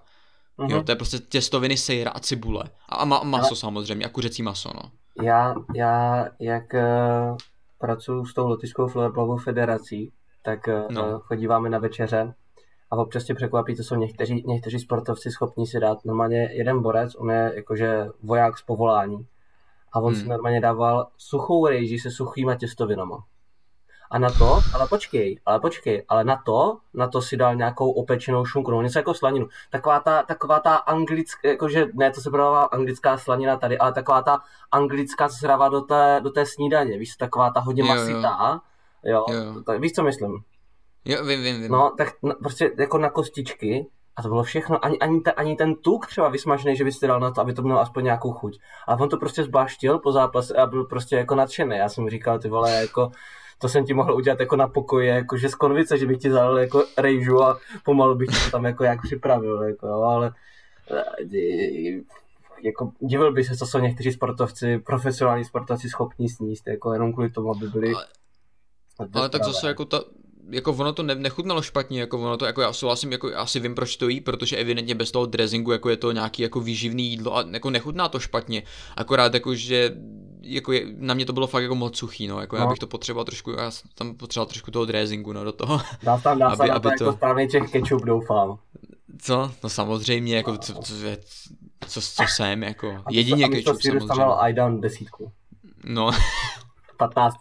Uh-huh. Jo, mhm. to je prostě těstoviny, sejra a cibule. A, a ma- maso ale... samozřejmě, a kuřecí maso, no. Já, já jak uh, pracuji s tou Lotyšskou florblovou federací, tak eh, no. chodíváme na večeře a občas tě překvapí, to jsou někteří, někteří sportovci schopní si dát normálně jeden borec, on je jakože voják z povolání a on hmm. si normálně dával suchou rejži se suchýma těstovinama. A na to, ale počkej, ale počkej, ale na to, na to si dal nějakou opečenou šunku, no něco jako slaninu. Taková ta, taková ta anglická, jakože ne, to se prodává anglická slanina tady, ale taková ta anglická, co se dává do té, do té snídaně, víš, taková ta hodně jo, masitá, jo, jo. jo. Tak, víš, co myslím? Jo, vím, vím, vím. No, tak na, prostě jako na kostičky, a to bylo všechno. Ani, ani, te, ani ten tuk třeba vysmažený, že byste dal na to, aby to mělo aspoň nějakou chuť. A on to prostě zbáštil po zápase a byl prostě jako nadšený. Já jsem říkal, ty vole, jako to jsem ti mohl udělat jako na pokoji, jako že z konvice, že bych ti zadal jako rejžu a pomalu bych to tam jako jak připravil, jako, jo, ale eh, jako divil by se, co jsou někteří sportovci, profesionální sportovci schopní sníst, jako jenom kvůli tomu, aby byli ale, ale tak zase jako ta, jako ono to ne, nechutnalo špatně, jako ono to, jako já souhlasím, jako asi vím, proč to jí, protože evidentně bez toho dressingu, jako je to nějaký jako výživný jídlo a jako nechutná to špatně, akorát jako, že jako je, na mě to bylo fakt jako moc suchý, no, jako no. já bych to potřeboval trošku, já jsem tam potřeboval trošku toho dressingu, no, do toho. Dá tam, dá aby, tam aby to jako správný těch ketchup, doufám. Co? No samozřejmě, jako, co, co, co, co jsem, jako, jedině ketchup samozřejmě. A to si desítku. No, 15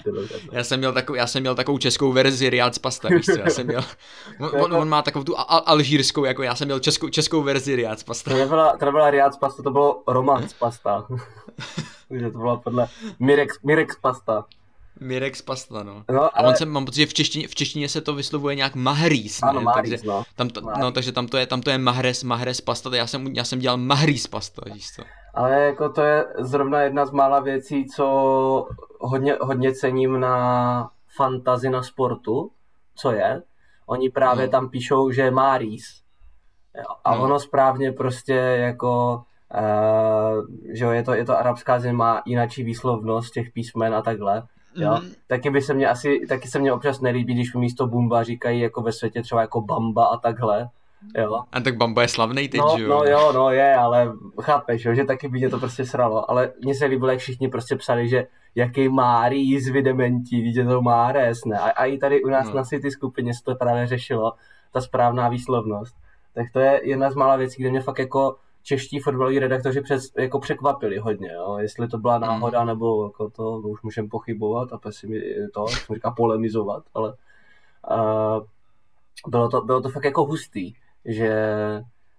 Já jsem měl, takovou, já jsem měl takovou českou verzi Riad z pasta, víš co? Já jsem měl, on, on, má takovou tu al- alžírskou, jako já jsem měl českou, českou verzi Riad z pasta. To nebyla, to nebyla Riad z pasta, to bylo Roman z pasta. Takže to bylo podle Mirek, Mirek z pasta. Mirek z pasta, no. no ale... A on se, mám pocit, že v češtině, v češtině se to vyslovuje nějak mahrýs, ne? Ano, mahrýs, takže, no. Tam to, no, takže tam to je, tam to je mahres, mahres pasta, já jsem, já jsem dělal mahrýs pasta, víš co. Ale jako to je zrovna jedna z mála věcí, co hodně, hodně cením na fantazi na sportu, co je. Oni právě no. tam píšou, že má rýs. A no. ono správně prostě jako, uh, že jo, je to, je to arabská země, má jinačí výslovnost těch písmen a takhle. Jo? Mm. Taky by se mě asi, taky se mě občas nelíbí, když místo bumba říkají jako ve světě třeba jako bamba a takhle. Jo. A tak Bamba je slavný teď, no, že jo? No jo, no je, ale chápeš, jo, že taky by mě to prostě sralo. Ale mně se líbilo, jak všichni prostě psali, že jaký Márí z Vidementí, vidíte to Máres, ne? A, a, i tady u nás no. na City skupině se to právě řešilo, ta správná výslovnost. Tak to je jedna z mála věcí, kde mě fakt jako čeští fotbaloví redaktoři přes, jako překvapili hodně, jo? jestli to byla náhoda, mm. nebo jako to, to už můžeme pochybovat a pesimi, to, jak říká, polemizovat, ale uh, bylo, to, bylo to fakt jako hustý že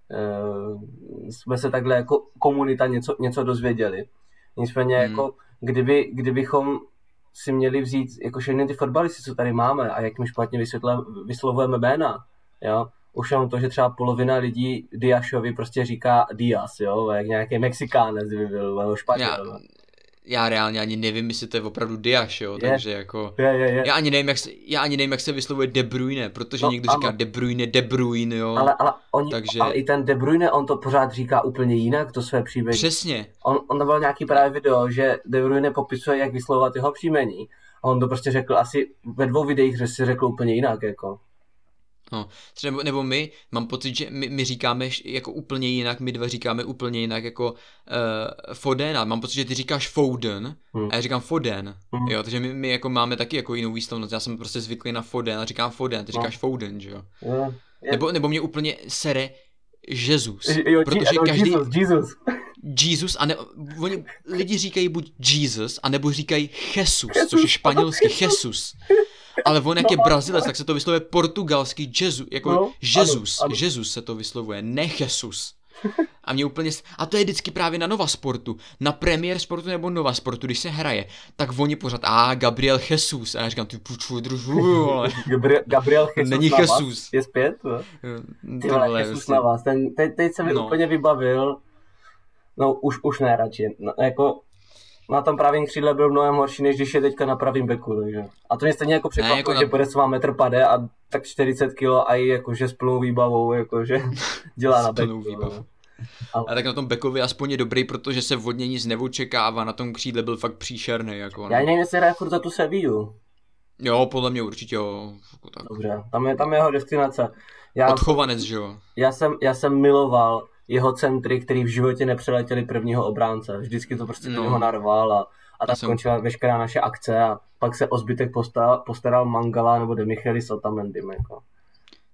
uh, jsme se takhle jako komunita něco, něco dozvěděli. Nicméně hmm. jako kdyby, kdybychom si měli vzít jako všechny ty fotbalisty, co tady máme a jak my špatně vyslovujeme jména, jo, už jenom to, že třeba polovina lidí Diašovi prostě říká Dias, jo, jak nějaký Mexikánec by byl, špatně. Já, já reálně ani nevím, jestli to je opravdu Diaš, jo, je. takže jako, je, je, je. já ani nevím, jak se, já ani nevím, jak se vyslovuje De Bruyne, protože no, někdo ano. říká De Bruyne, De Bruyne, jo. Ale, ale, oni, takže... ale i ten De Bruyne, on to pořád říká úplně jinak, to své příjmení. Přesně. On, on byl nějaký právě video, že De Bruyne popisuje, jak vyslovovat jeho příjmení. A on to prostě řekl asi ve dvou videích, že si řekl úplně jinak, jako. No, třeba, nebo my, mám pocit, že my, my říkáme jako úplně jinak, my dva říkáme úplně jinak jako uh, Fodena. Mám pocit, že ty říkáš Foden hmm. a já říkám Foden. Hmm. Jo, takže my, my jako máme taky jako jinou výslovnost. Já jsem prostě zvyklý na Foden a říkám Foden, ty no. říkáš no. Foden, že jo. Yeah. Nebo, nebo mě úplně sere Jesus. Jo, protože jo, každý... Jesus, Jesus. Jesus, a ne, oni, lidi říkají buď Jesus, anebo říkají Jesus, Jesus což je španělský Jesus. Ale on jak no, je Brazilec, tak se to vyslovuje portugalský Jesus, jako no, Jesus, ano, ano. Jesus se to vyslovuje, ne Jesus. A mě úplně... A to je vždycky právě na Nova Sportu. Na Premier Sportu nebo Nova Sportu, když se hraje, tak oni pořád, a Gabriel Jesus. A já říkám, ty puču, družu. Gabriel, Gabriel Jesus Není Jesus. Je zpět? No? Ty vole, Jesus na vás. Ten, teď, teď se mi no. úplně vybavil. No, už, už ne radši. No, jako, na tom pravém křídle byl mnohem horší, než když je teďka na pravém beku, takže. A to mě stejně jako překvapilo, jako na... že bude svá metr pade a tak 40 kg a i jakože s plnou výbavou, jakože dělá na beku. No. Ale... A tak na tom bekovi aspoň je dobrý, protože se vodně nic neočekává, na tom křídle byl fakt příšerný. Jako, no. Já nevím, jestli hraje furt za tu Sevillu. Jo, podle mě určitě jo. Tak. Dobře, tam je, tam je jeho destinace. Já, Odchovanec, že jo? Já jsem, já jsem miloval jeho centry, který v životě nepřeletěli prvního obránce. Vždycky to prostě no. něho narval a, a tak skončila jsem... veškerá naše akce a pak se o zbytek postaral, postaral Mangala nebo Demichelis Otamendim. Jako.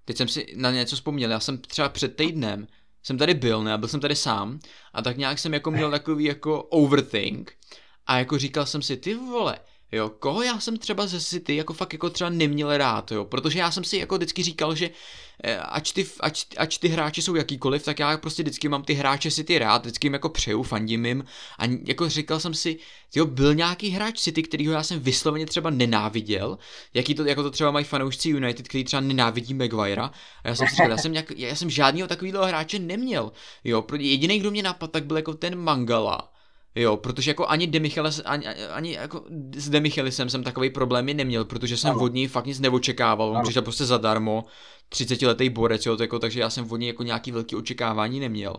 Teď jsem si na něco vzpomněl, já jsem třeba před týdnem jsem tady byl, ne, byl jsem tady sám a tak nějak jsem jako měl takový jako overthink a jako říkal jsem si, ty vole, Jo, koho já jsem třeba ze City jako fakt jako třeba neměl rád, jo, protože já jsem si jako vždycky říkal, že eh, ač ty, ač, ač ty hráči jsou jakýkoliv, tak já prostě vždycky mám ty hráče City rád, vždycky jim jako přeju, fandím jim. A jako říkal jsem si, jo, byl nějaký hráč City, kterýho já jsem vysloveně třeba nenáviděl, jaký to, jako to třeba mají fanoušci United, který třeba nenávidí Maguirea a já jsem si říkal, já jsem, nějak, já jsem žádného takového hráče neměl, jo, jediný, kdo mě napadl, tak byl jako ten Mangala, Jo, protože jako ani Demichelis, ani, ani jako s Demichelisem jsem takový problémy neměl, protože jsem ano. od něj fakt nic neočekával, on ano. přišel prostě zadarmo, 30 letý borec, jo, jako, takže já jsem od něj jako nějaký velký očekávání neměl.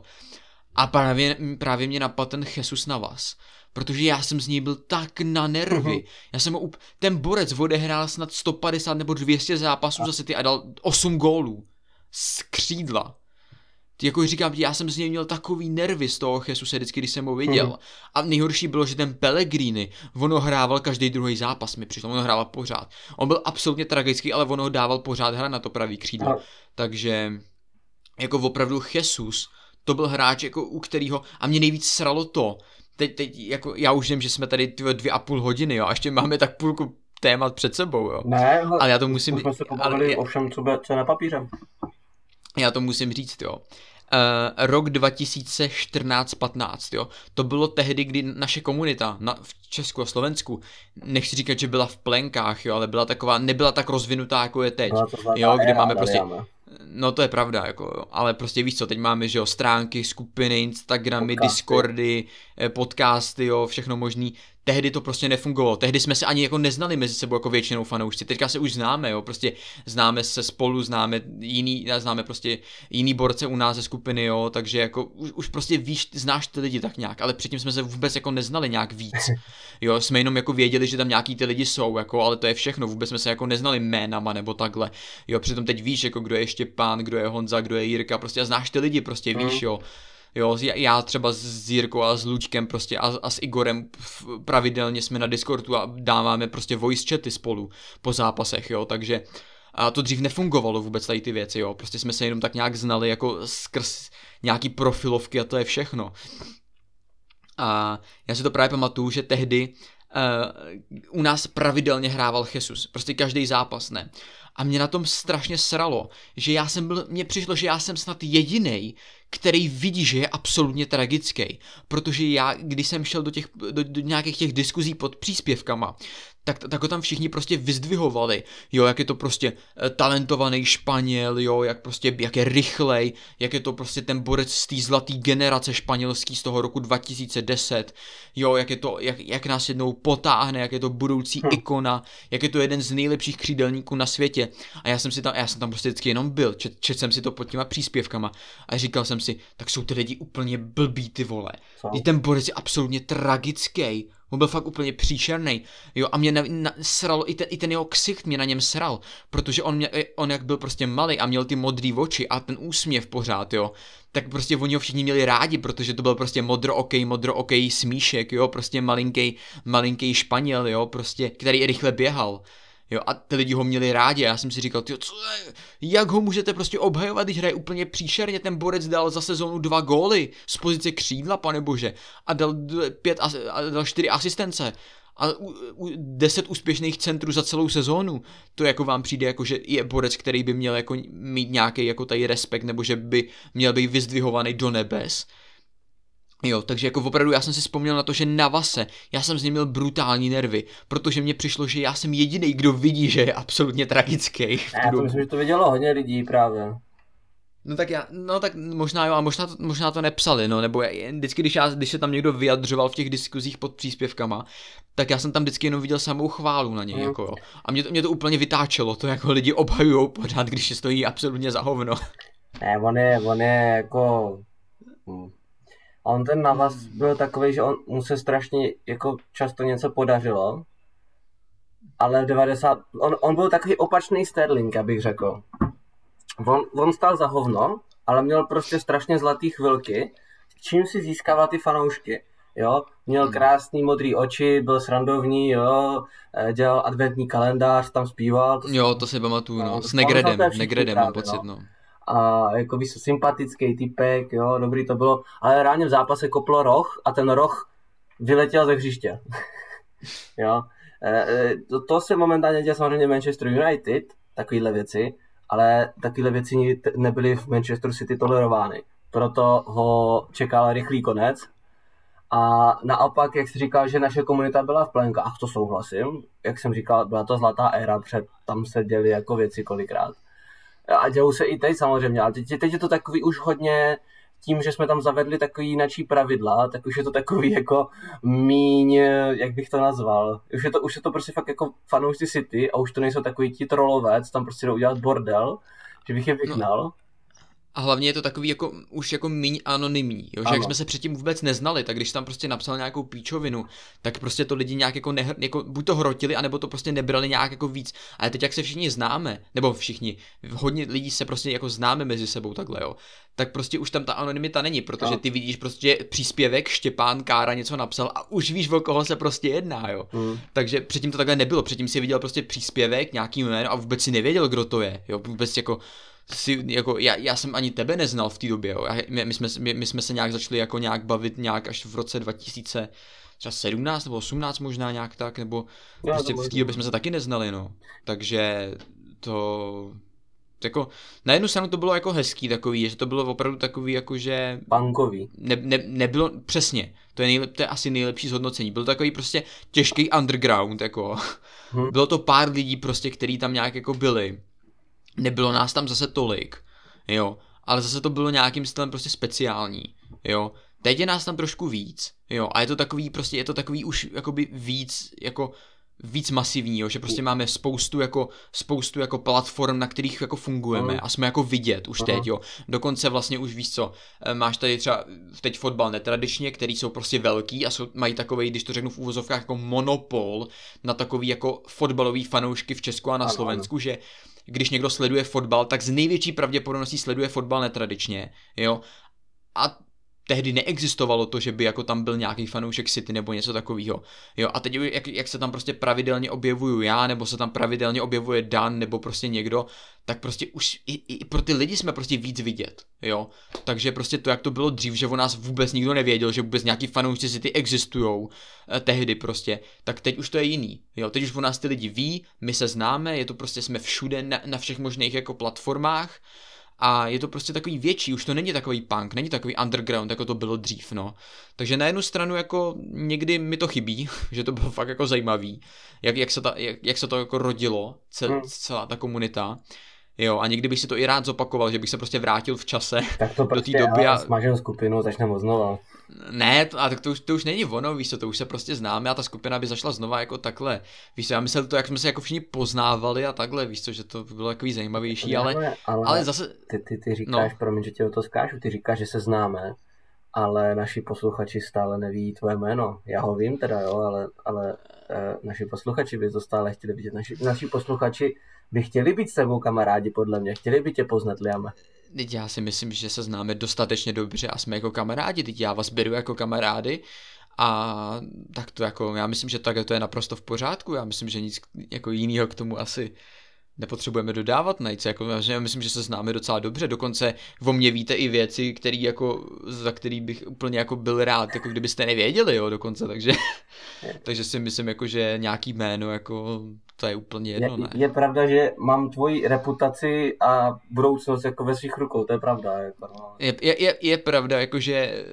A právě, právě mě napadl ten Jesus na vás, protože já jsem z něj byl tak na nervy. Uh-huh. Já jsem up... ten borec odehrál snad 150 nebo 200 zápasů uh. zase ty a dal 8 gólů. Z křídla jako říkám, já jsem z něj měl takový nervy z toho Jesuse vždycky, když jsem ho viděl. Mm. A nejhorší bylo, že ten Pellegrini, on ho hrával každý druhý zápas, mi přišlo, on ho hrával pořád. On byl absolutně tragický, ale on ho dával pořád hra na to pravý křídlo. No. Takže jako opravdu Jesus, to byl hráč, jako u kterého, a mě nejvíc sralo to, teď, teď jako já už vím, že jsme tady tyhle dvě a půl hodiny, jo, a ještě máme tak půlku témat před sebou, jo. Ne, ale já to musím... Jsme se ale, o všem, co, co je na papíře já to musím říct, jo. Uh, rok 2014-15, jo. To bylo tehdy, kdy naše komunita na, v Česku a Slovensku, nechci říkat, že byla v plenkách, jo, ale byla taková, nebyla tak rozvinutá, jako je teď, no, jo, kde máme prostě, no to je pravda, jako, jo, ale prostě víš co, teď máme, že jo, stránky, skupiny, Instagramy, podcasty. Discordy, eh, podcasty, jo, všechno možný, tehdy to prostě nefungovalo. Tehdy jsme se ani jako neznali mezi sebou jako většinou fanoušci. Teďka se už známe, jo, prostě známe se spolu, známe jiný, známe prostě jiný borce u nás ze skupiny, jo, takže jako už, už prostě víš, znáš ty lidi tak nějak, ale předtím jsme se vůbec jako neznali nějak víc. Jo, jsme jenom jako věděli, že tam nějaký ty lidi jsou, jako, ale to je všechno, vůbec jsme se jako neznali jménama nebo takhle. Jo, přitom teď víš, jako kdo je Štěpán, kdo je Honza, kdo je Jirka, prostě a znáš ty lidi, prostě víš, mm. jo. Jo, já třeba s Jirkou a s Lučkem prostě a, a s Igorem pravidelně jsme na Discordu a dáváme prostě voice chaty spolu po zápasech, jo, takže a to dřív nefungovalo vůbec tady ty věci, jo, prostě jsme se jenom tak nějak znali jako skrz nějaký profilovky a to je všechno. A já si to právě pamatuju, že tehdy uh, u nás pravidelně hrával Jesus, prostě každý zápas, ne. A mě na tom strašně sralo, že já jsem byl, mně přišlo, že já jsem snad jediný, který vidí, že je absolutně tragický. Protože já, když jsem šel do, těch, do, do nějakých těch diskuzí pod příspěvkama, tak, tak ho tam všichni prostě vyzdvihovali, jo, jak je to prostě eh, talentovaný Španěl, jo, jak prostě, jak je rychlej, jak je to prostě ten borec z té zlaté generace španělský z toho roku 2010, jo, jak je to, jak, jak nás jednou potáhne, jak je to budoucí hm. ikona, jak je to jeden z nejlepších křídelníků na světě. A já jsem si tam, já jsem tam prostě vždycky jenom byl, čet, čet jsem si to pod těma příspěvkama a říkal jsem si, tak jsou ty lidi úplně blbí ty vole. I ten borec je absolutně tragický. On byl fakt úplně příšerný. Jo, a mě na, na, sralo, i ten, i ten jeho ksicht mě na něm sral, protože on, mě, on jak byl prostě malý a měl ty modrý oči a ten úsměv pořád, jo, tak prostě oni ho všichni měli rádi, protože to byl prostě modro-okej, modro-okej smíšek, jo, prostě malinký, malinký Španěl, jo, prostě, který rychle běhal. Jo, a ty lidi ho měli rádi já jsem si říkal, tyjo, co jak ho můžete prostě obhajovat, když hraje úplně příšerně, ten borec dal za sezónu dva góly z pozice křídla, pane bože, a dal, pět, a dal čtyři asistence. A u, u, deset úspěšných centrů za celou sezónu, to jako vám přijde jako, že je borec, který by měl jako mít nějaký jako tady respekt, nebo že by měl být vyzdvihovaný do nebes, Jo, takže jako opravdu já jsem si vzpomněl na to, že na Vase já jsem z něj měl brutální nervy, protože mně přišlo, že já jsem jediný, kdo vidí, že je absolutně tragický. Já to myslím, že to vidělo hodně lidí právě. No tak já, no tak možná jo, a možná to, možná to nepsali, no, nebo já, vždycky, když, já, když se tam někdo vyjadřoval v těch diskuzích pod příspěvkama, tak já jsem tam vždycky jenom viděl samou chválu na něj, mm. jako jo. A mě to, mě to úplně vytáčelo, to jako lidi obhajujou pořád, když se stojí absolutně za hovno. Ne, on je, on je jako, hm, a on ten navaz byl takový, že on, mu se strašně jako často něco podařilo, ale v 90, on, on byl takový opačný Sterling, abych řekl. On, on stál za hovno, ale měl prostě strašně zlatý chvilky, čím si získával ty fanoušky. jo, měl Hmm. krásný modrý oči, byl srandovní, jo, eh, dělal adventní kalendář, tam zpíval. To Jo, to si pamatuju, No, no. S Negredem, Negredem mám pocit, no. no. A jako víš, sympatický typek, jo, dobrý to bylo, ale reálně v zápase koplo roh a ten roh vyletěl ze hřiště. jo. E, e, to, to se momentálně děje samozřejmě Manchester United, takovýhle věci, ale takovéhle věci nebyly v Manchester City tolerovány. Proto ho čekal rychlý konec. A naopak, jak jsi říkal, že naše komunita byla v plenkách, to souhlasím. Jak jsem říkal, byla to zlatá éra, před tam se děly jako věci kolikrát. A dějou se i teď samozřejmě, ale teď, teď je to takový už hodně tím, že jsme tam zavedli takový jinačí pravidla, tak už je to takový jako míň, jak bych to nazval. Už je to, už je to prostě fakt jako fanoušci City a už to nejsou takový ti trolovec, tam prostě jdou udělat bordel, že bych je vyhnal. No. A hlavně je to takový jako, už jako míň anonymní, jo? že jak Ano. jsme se předtím vůbec neznali, tak když tam prostě napsal nějakou píčovinu, tak prostě to lidi nějak jako, nehr, jako buď to hrotili, anebo to prostě nebrali nějak jako víc. Ale teď jak se všichni známe, nebo všichni, hodně lidí se prostě jako známe mezi sebou takhle, jo, tak prostě už tam ta anonymita není, protože Ano. ty vidíš prostě příspěvek, Štěpán Kára něco napsal a už víš, o koho se prostě jedná, jo. Hmm. Takže předtím to takhle nebylo, předtím si viděl prostě příspěvek, nějaký jméno a vůbec si nevěděl, kdo to je, jo, vůbec jako si, jako, já, já jsem ani tebe neznal v té době, jo. Já- My, my, jsme, my, my, jsme se nějak začali jako nějak bavit nějak až v roce 2000, třeba 17 nebo 18 možná nějak tak, nebo Jo, prostě v té době jsme se taky neznali, no. Takže to, jako, na jednu stranu to bylo jako hezký takový, že to bylo opravdu takový jako, že Bankový. ne, ne, nebylo, přesně, to je, nejlep, to je asi nejlepší zhodnocení, byl to takový prostě těžký underground, jako, Hm. bylo to pár lidí prostě, který tam nějak jako byli, nebylo nás tam zase tolik, jo, ale zase to bylo nějakým stylem prostě speciální, jo, teď je nás tam trošku víc, jo, a je to takový prostě, je to takový už jakoby víc, jako víc masivní, jo, že prostě máme spoustu jako, spoustu jako platform, na kterých jako fungujeme Mhm. a jsme jako vidět už Aha. teď, jo. Dokonce vlastně už víš co, eh, máš tady třeba teď fotbal netradičně, který jsou prostě velký a jsou, mají takový, když to řeknu v úvozovkách, jako monopol na takový jako fotbalový fanoušky v Česku a na Ano, Slovensku, že když někdo sleduje fotbal, tak z největší pravděpodobností sleduje fotbal netradičně, jo. A tehdy neexistovalo to, že by jako tam byl nějaký fanoušek City nebo něco takového. Jo, a teď jak, jak se tam prostě pravidelně objevuju já, nebo se tam pravidelně objevuje Dan, nebo prostě někdo, tak prostě už i, i pro ty lidi jsme prostě víc vidět, jo. Takže prostě to, jak to bylo dřív, že o nás vůbec nikdo nevěděl, že vůbec nějaký fanoušci City existujou eh, tehdy prostě, tak teď už to je jiný, jo. Teď už o nás ty lidi ví, my se známe, je to prostě, jsme všude na, na všech možných jako platformách, a je to prostě takový větší, už to není takový punk, není takový underground, jako to bylo dřív, no. Takže na jednu stranu jako někdy mi to chybí, že to bylo fakt jako zajímavý, jak, jak, se, ta, jak, jak se to jako rodilo, cel, Hmm. celá ta komunita. Jo, a někdy bych si to i rád zopakoval, že bych se prostě vrátil v čase. Tak to té prostě doby doby já- já... smažím skupinu, začneme znova. Ne, to, a tak to už, to už není ono, víš co, to už se prostě známe a ta skupina by zašla znova jako takhle. Víš co, já myslel to, jak jsme se jako všichni poznávali a takhle, víš co, že to by bylo takový zajímavější, ale, ale, ale, ale zase, ty, ty, ty říkáš, no. promiň, že tě o to skážu, ty říkáš, že se známe, ale naši posluchači stále neví tvoje jméno. Já ho vím teda, jo, ale, ale e, naši posluchači by to stále chtěli vidět. Naši, naši posluchači by chtěli být s tebou kamarádi, podle mě, chtěli by tě poznat, Liame. Teď já si myslím, že se známe dostatečně dobře a jsme jako kamarádi, teď já vás beru jako kamarády a tak to jako, já myslím, že tak to je naprosto v pořádku, já myslím, že nic jako jiného k tomu asi nepotřebujeme dodávat nejc, jako já myslím, že se známe docela dobře, dokonce o mě víte i věci, který jako, za který bych úplně jako byl rád, jako kdybyste nevěděli, jo, dokonce, takže, takže si myslím, jako, že nějaký jméno, jako, to je úplně jedno, je, ne? je pravda, že mám tvoji reputaci a budoucnost jako ve svých rukou, to je pravda. Jako, no. Je, je, je, je pravda, jakože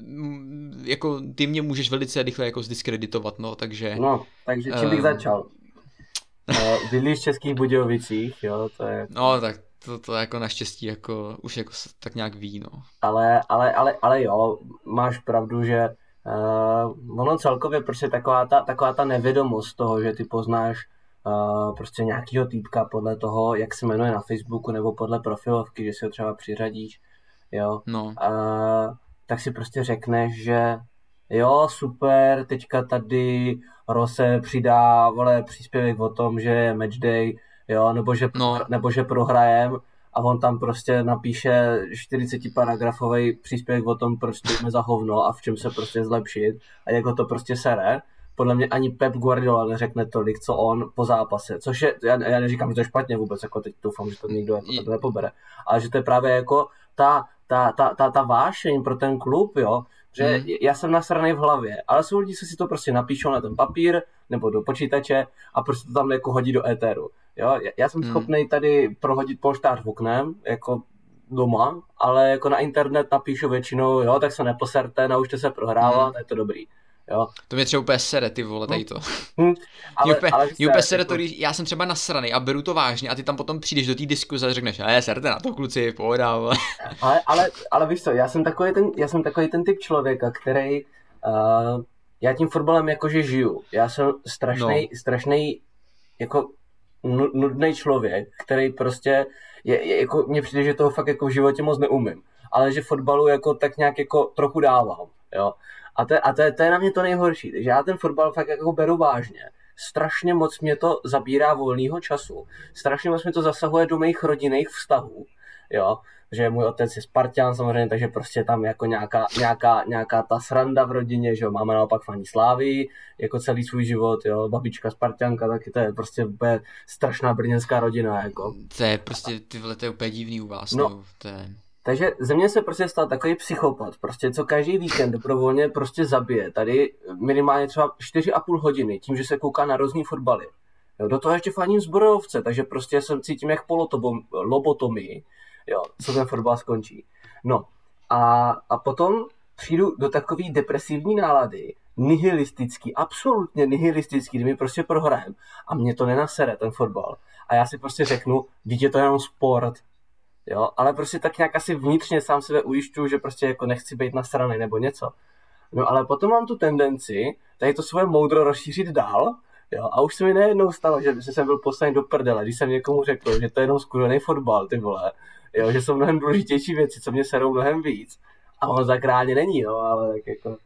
mm, jako ty mě můžeš velice rychle jako zdiskreditovat, no, takže... no, takže čím bych Ehm. začal? Uh, bydlíš v Českých Budějovicích, jo, to je No, tak to, to jako naštěstí jako už jako se tak nějak ví, no. Ale, ale, ale, ale jo, máš pravdu, že uh, ono celkově prostě taková ta, taková ta nevědomost toho, že ty poznáš uh, prostě nějakýho týpka podle toho, jak se jmenuje na Facebooku nebo podle profilovky, že si ho třeba přiřadíš, jo, No, uh, tak si prostě řekneš, že jo, super, teďka tady Rose přidá, vole, příspěvek o tom, že je matchday, jo, nebo že, No. nebo že prohrajem a on tam prostě napíše 40 paragrafový příspěvek o tom, proč jsme za hovno a v čem se prostě zlepšit a jak ho to prostě sere, podle mě ani Pep Guardiola neřekne tolik, co on po zápase, což je, já, já neříkám, že to je špatně vůbec, jako teď doufám, že to nikdo jako to nepobere, ale že to je právě jako ta, ta, ta, ta, ta vášeň pro ten klub, jo, že hmm. já jsem nasraný v hlavě, ale jsou lidi, co si to prostě napíšou na ten papír nebo do počítače a prostě to tam jako hodí do éteru. Jo? Já jsem hmm. schopný tady prohodit polštář v oknem, jako doma, ale jako na internet napíšu většinou, jo, tak se neposerte, naučte se prohrávat, hmm. je to dobrý. Jo. To mě třeba úplně sere, ty vole, tady to. Hmm. ale, mě úplně, ale mě úplně sere to, jako- když já jsem třeba nasraný a beru to vážně a ty tam potom přijdeš do té diskuze a řekneš, a je, serte na to, kluci, pohoda, ale, ale, ale víš co, já jsem takový ten, já jsem takový ten typ člověka, který, uh, já tím fotbalem jakože žiju. Já jsem strašný, no. strašný, jako nudný člověk, který prostě, je, je, jako, mně přijde, že toho fakt jako v životě moc neumím. Ale že fotbalu jako tak nějak jako trochu dávám, jo. A, to, a to, to je na mě to nejhorší. Takže já ten fotbal fakt jako beru vážně. Strašně moc mě to zabírá volného času. Strašně moc mě to zasahuje do mých rodinných vztahů. Jo, že můj otec je Spartan samozřejmě, takže prostě tam jako nějaká, nějaká, nějaká ta sranda v rodině, že jo, máme naopak faní slávy, jako celý svůj život, jo, babička Spartanka, taky to je prostě úplně strašná brněnská rodina, jako. To je prostě, ty vole, to je úplně divný u vás, no. no to je... Takže ze mě se prostě stal takový psychopat, prostě co každý víkend dobrovolně prostě zabije. Tady minimálně třeba 4,5 hodiny tím, že se kouká na různý fotbaly. Jo, do toho ještě faním zbrojovce, takže prostě jsem cítím jak polotobom, lobotomii, jo, co ten fotbal skončí. No a, a potom přijdu do takové depresivní nálady, nihilistický, absolutně nihilistický, kdy mi prostě prohrajem a mě to nenasere ten fotbal. A já si prostě řeknu, vidíte to jenom sport, jo, ale prostě tak nějak asi vnitřně sám sebe ujišťuju, že prostě jako nechci být na strany nebo něco. No ale potom mám tu tendenci tady to svoje moudro rozšířit dál, jo, a už se mi nejednou stalo, že jsem byl poslaný do prdele, když jsem někomu řekl, že to je jenom skurvený fotbal, ty vole, jo, že jsou mnohem důležitější věci, co mě serou mnohem víc. A on zakrálně není, no, ale tak jako...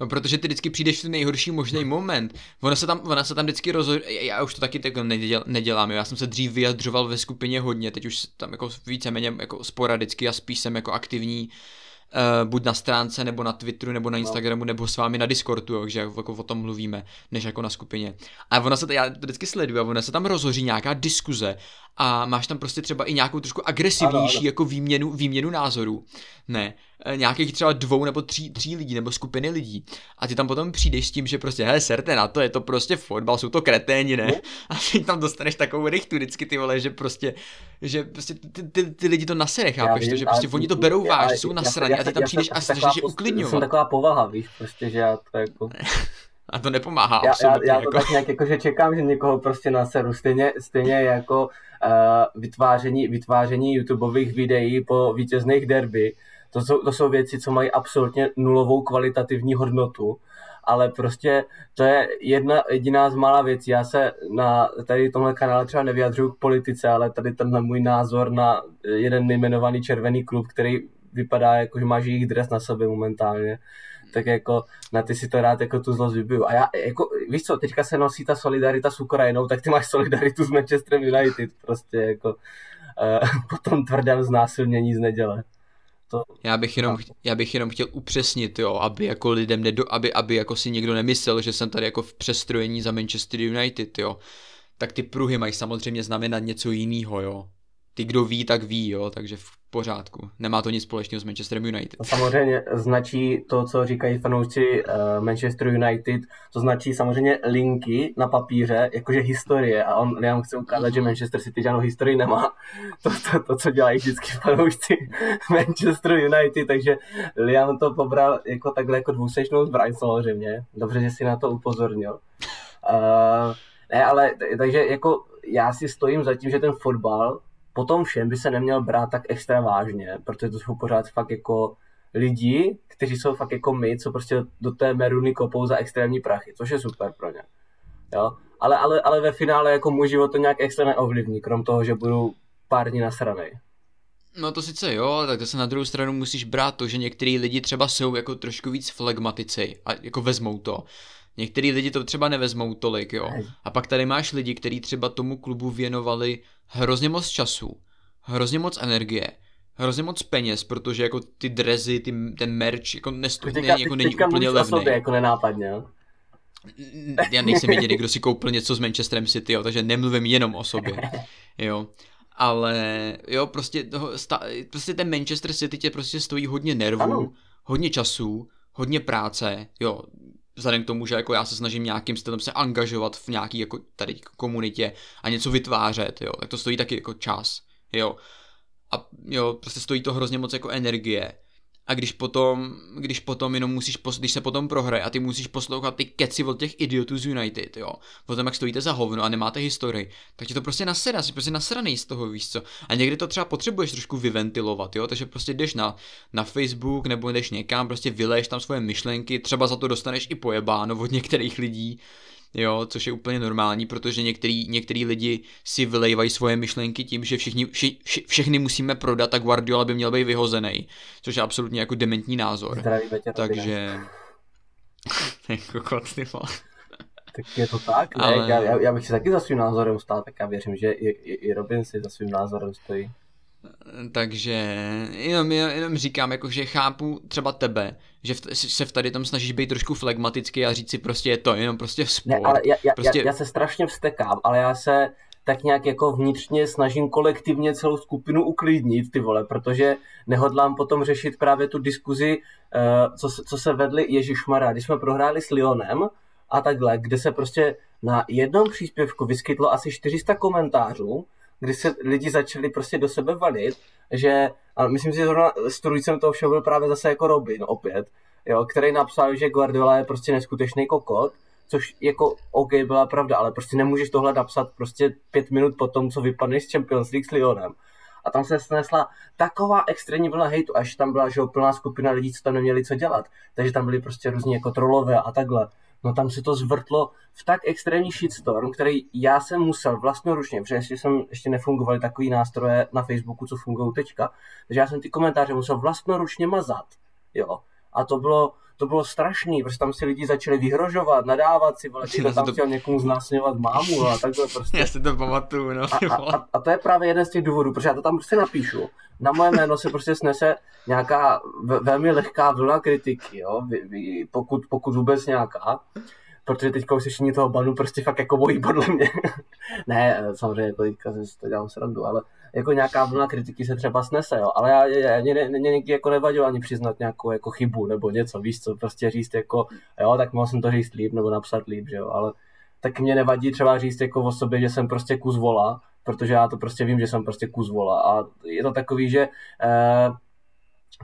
No, protože ty vždycky přijdeš v ten nejhorší možný moment. Ona se tam, ona se tam vždycky rozhoduje, já už to taky tak neděl, nedělám, já jsem se dřív vyjadřoval ve skupině hodně, teď už tam jako víceméně jako sporadicky a spíš jsem jako aktivní uh, buď na stránce, nebo na Twitteru, nebo na no. Instagramu, nebo s vámi na Discordu, takže jako o tom mluvíme, než jako na skupině. A ona se, já to vždycky sleduju, a ona se tam rozhoří nějaká diskuze a máš tam prostě třeba i nějakou trošku agresivnější ano, ano. jako výměnu, výměnu názorů. Ne, e, nějakých třeba dvou nebo tří, tří lidí nebo skupiny lidí a ty tam potom přijdeš s tím, že prostě hele, serte na to, je to prostě fotbal, jsou to kreténi, ne? No. A ty tam dostaneš takovou rychtu vždycky ty vole, že prostě, že prostě ty, ty, ty lidi to nasere, chápeš vím, to, že prostě oni to berou váž, jsou nasraní a ty tam přijdeš a snažíš je uklidňovat. Jsem taková povaha, víš, prostě, že já to jako... A to nepomáhá já, absolutně. Já, já to jako. tak nějak jako, že čekám, že někoho prostě naseru. Stejně, stejně jako vytváření, vytváření YouTubeových videí po vítězných derby. To jsou, to jsou věci, co mají absolutně nulovou kvalitativní hodnotu, ale prostě to je jedna jediná z mála věcí. Já se na tady tomhle kanále třeba nevyjadřuju k politice, ale tady tenhle můj názor na jeden nejmenovaný červený klub, který vypadá jako, že má jejich dres na sobě momentálně, tak jako na ty si to rád jako tu zlost vybiju. A já, jako, víš co, teďka se nosí ta solidarita s Ukrajinou, tak ty máš solidaritu s Manchesterem United, prostě jako uh, po tom tvrdém znásilnění z neděle. To... Já, bych jenom, já bych jenom chtěl upřesnit, jo, aby jako lidem, nedo, aby, aby jako si někdo nemyslel, že jsem tady jako v přestrojení za Manchester United, jo. Tak ty pruhy mají samozřejmě znamenat něco jiného, jo ty, kdo ví, tak ví, jo, takže v pořádku. Nemá to nic společného s Manchesterem United. Samozřejmě značí to, co říkají fanoušci uh, Manchester United, to značí samozřejmě linky na papíře, jakože historie. A on Liam chce ukázat, že Manchester City žádnou historii nemá. To, to, to co dělají vždycky fanoušci Manchester United, takže Liam to pobral jako takhle jako dvousečnou zbraň samozřejmě. Dobře, že si na to upozornil. Uh, ne, ale takže jako já si stojím za tím, že ten fotbal potom všem by se neměl brát tak extra vážně, protože to jsou pořád fakt jako lidi, kteří jsou fakt jako my, co prostě do té meruny kopou za extrémní prachy, což je super pro ně. Jo? Ale, ale, ale ve finále jako můj život to nějak extra neovlivní, krom toho, že budu pár dní nasranej. No to sice jo, tak to se na druhou stranu musíš brát to, že některý lidi třeba jsou jako trošku víc flegmatici a jako vezmou to. Některý lidi to třeba nevezmou tolik, jo. A pak tady máš lidi, kteří třeba tomu klubu věnovali hrozně moc času, hrozně moc energie, hrozně moc peněz, protože jako ty drezy, ty, ten merch, jako, nestojí, teďka, ne, jako není úplně levný. Sobě, jako nenápadně, jo? Já nejsem jediný, kdo si koupil něco s Manchesterem City, jo, takže nemluvím jenom o sobě, jo. Ale jo, prostě, toho, sta, prostě ten Manchester City tě prostě stojí hodně nervů, ano. hodně času, hodně práce, jo, vzhledem k tomu, že jako já se snažím nějakým stylem se angažovat v nějaký jako tady komunitě a něco vytvářet, jo, tak to stojí taky jako čas, jo. A jo, prostě stojí to hrozně moc jako energie a když potom, když potom jenom musíš, pos, když se potom prohraje a ty musíš poslouchat ty keci od těch idiotů z United, jo, o tom, jak stojíte za hovno a nemáte historii, tak ti to prostě nasedá, jsi prostě nasraný z toho, víš co. A někdy to třeba potřebuješ trošku vyventilovat, jo, takže prostě jdeš na, na Facebook nebo jdeš někam, prostě vyleješ tam svoje myšlenky, třeba za to dostaneš i pojebáno od některých lidí, jo, což je úplně normální, protože některý, některý lidi si vylejvají svoje myšlenky tím, že všichni, vši, vši, všechny musíme prodat a Guardiola by měl být vyhozený, což je absolutně jako dementní názor. Takže... jako kot, ty tak je to tak, ne? Ale... Já, já, bych si taky za svým názorem stál, tak já věřím, že i, i, i Robin si za svým názorem stojí. Takže jenom, jenom říkám, jako, že chápu třeba tebe, že v, se v tady tom snažíš být trošku flegmatický a říct si prostě je to jenom prostě sport. Ne, ale já, já, prostě... já, já se strašně vstekám, ale já se tak nějak jako vnitřně snažím kolektivně celou skupinu uklidnit, ty vole, protože nehodlám potom řešit právě tu diskuzi, uh, co, se, co se vedli Ježišmara, když jsme prohráli s Lyonem a takhle, kde se prostě na jednom příspěvku vyskytlo asi 400 komentářů, kdy se lidi začali prostě do sebe valit, že, a myslím si, že zrovna strujcem toho všeho byl právě zase jako Robin opět, jo, který napsal, že Guardiola je prostě neskutečný kokot, což jako OK byla pravda, ale prostě nemůžeš tohle napsat prostě pět minut po tom, co vypadneš z Champions League s Lyonem. A tam se snesla taková extrémní vlna hejtu, až tam byla že plná skupina lidí, co tam neměli co dělat. Takže tam byli prostě různí jako trolové a takhle no tam se to zvrtlo v tak extrémní shitstorm, který já jsem musel vlastnoručně, protože ještě, jsem, ještě nefungovaly takový nástroje na Facebooku, co fungují teďka, takže já jsem ty komentáře musel vlastnoručně mazat, jo. A to bylo, to bylo strašný, protože tam si lidi začali vyhrožovat, nadávat si, vole, tam to... chtěl někomu znásilňovat mámu a takhle prostě. Já si to pamatuju, no. A, a, a, to je právě jeden z těch důvodů, protože já to tam prostě napíšu. Na moje jméno se prostě snese nějaká velmi lehká vlna kritiky, jo, pokud, pokud vůbec nějaká protože teďka už slyšení toho banu prostě fakt jako bojí podle mě. ne, samozřejmě jako teďka si to dělám srandu, ale jako nějaká vlna kritiky se třeba snese, jo. Ale já, já, mě, mě, mě někdy jako nevadilo ani přiznat nějakou jako chybu nebo něco, víš co, prostě říct jako, jo, tak mohl jsem to říct líp nebo napsat líp, že jo, ale tak mě nevadí třeba říct jako o sobě, že jsem prostě kus vola, protože já to prostě vím, že jsem prostě kus vola a je to takový, že eh,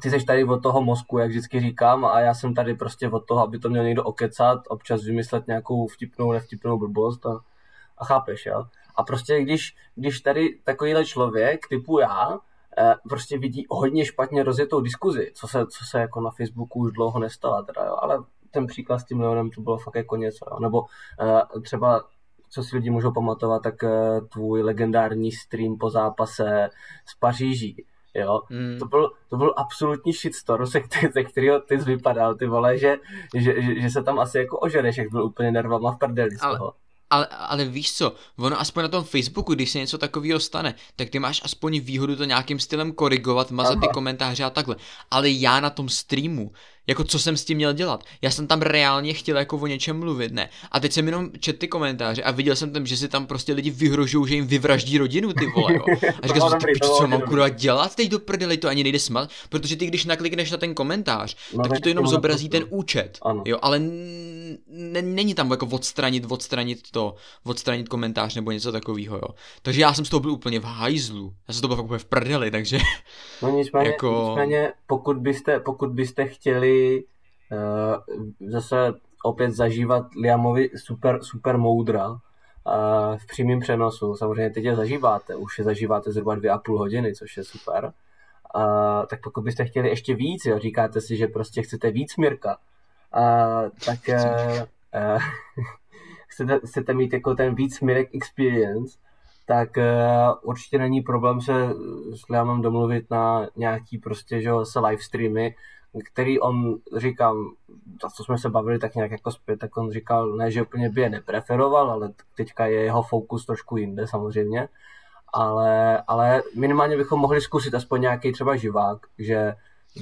ty jsi tady od toho mozku, jak vždycky říkám, a já jsem tady prostě od toho, aby to měl někdo okecat, občas vymyslet nějakou vtipnou, nevtipnou blbost a, a chápeš, jo. A prostě když, když tady takovýhle člověk typu já, eh, prostě vidí hodně špatně rozjetou diskuzi, co se, co se jako na Facebooku už dlouho nestala, teda, jo. ale ten příklad s tím Leonem to bylo fakt jako něco, jo. nebo eh, třeba co si lidi můžou pamatovat, tak eh, tvůj legendární stream po zápase z Paříží, jo. Mm. To, byl, to byl absolutní shitstorm, se, který, ze kterého ty jsi vypadal, ty vole, že, že, že, že, se tam asi jako ožereš, jak byl úplně nervama v prdeli z toho ale, ale víš co, ono aspoň na tom Facebooku, když se něco takového stane, tak ty máš aspoň výhodu to nějakým stylem korigovat, mazat ty komentáře a takhle. Ale já na tom streamu, jako co jsem s tím měl dělat? Já jsem tam reálně chtěl jako o něčem mluvit, ne? A teď jsem jenom čet ty komentáře a viděl jsem tam, že si tam prostě lidi vyhrožují, že jim vyvraždí rodinu, ty vole, jo. A říkal jsem, ty co mám kurva dělat teď do prdeli, to ani nejde smat, protože ty když naklikneš na ten komentář, no, tak ti to jenom zobrazí ten účet, ano. jo, ale není tam jako odstranit, odstranit to, odstranit komentář nebo něco takového, jo. Takže já jsem z toho byl úplně v hajzlu, já jsem to byl úplně v prdeli, takže... No nicméně, jako... nicméně pokud, byste, pokud byste chtěli uh, zase opět zažívat Liamovi super, super moudra uh, v přímém přenosu, samozřejmě teď je zažíváte, už je zažíváte zhruba dvě a půl hodiny, což je super, uh, tak pokud byste chtěli ještě víc, jo, říkáte si, že prostě chcete víc Mirka, uh, tak chcete, chcete mít jako ten víc Mirek experience, tak uh, určitě není problém se s Liamem domluvit na nějaký prostě, že se live streamy, který on, říkám, to, co jsme se bavili tak nějak jako zpět, tak on říkal, ne, že úplně by je nepreferoval, ale teďka je jeho fokus trošku jinde samozřejmě. ale, ale minimálně bychom mohli zkusit aspoň nějaký třeba živák, že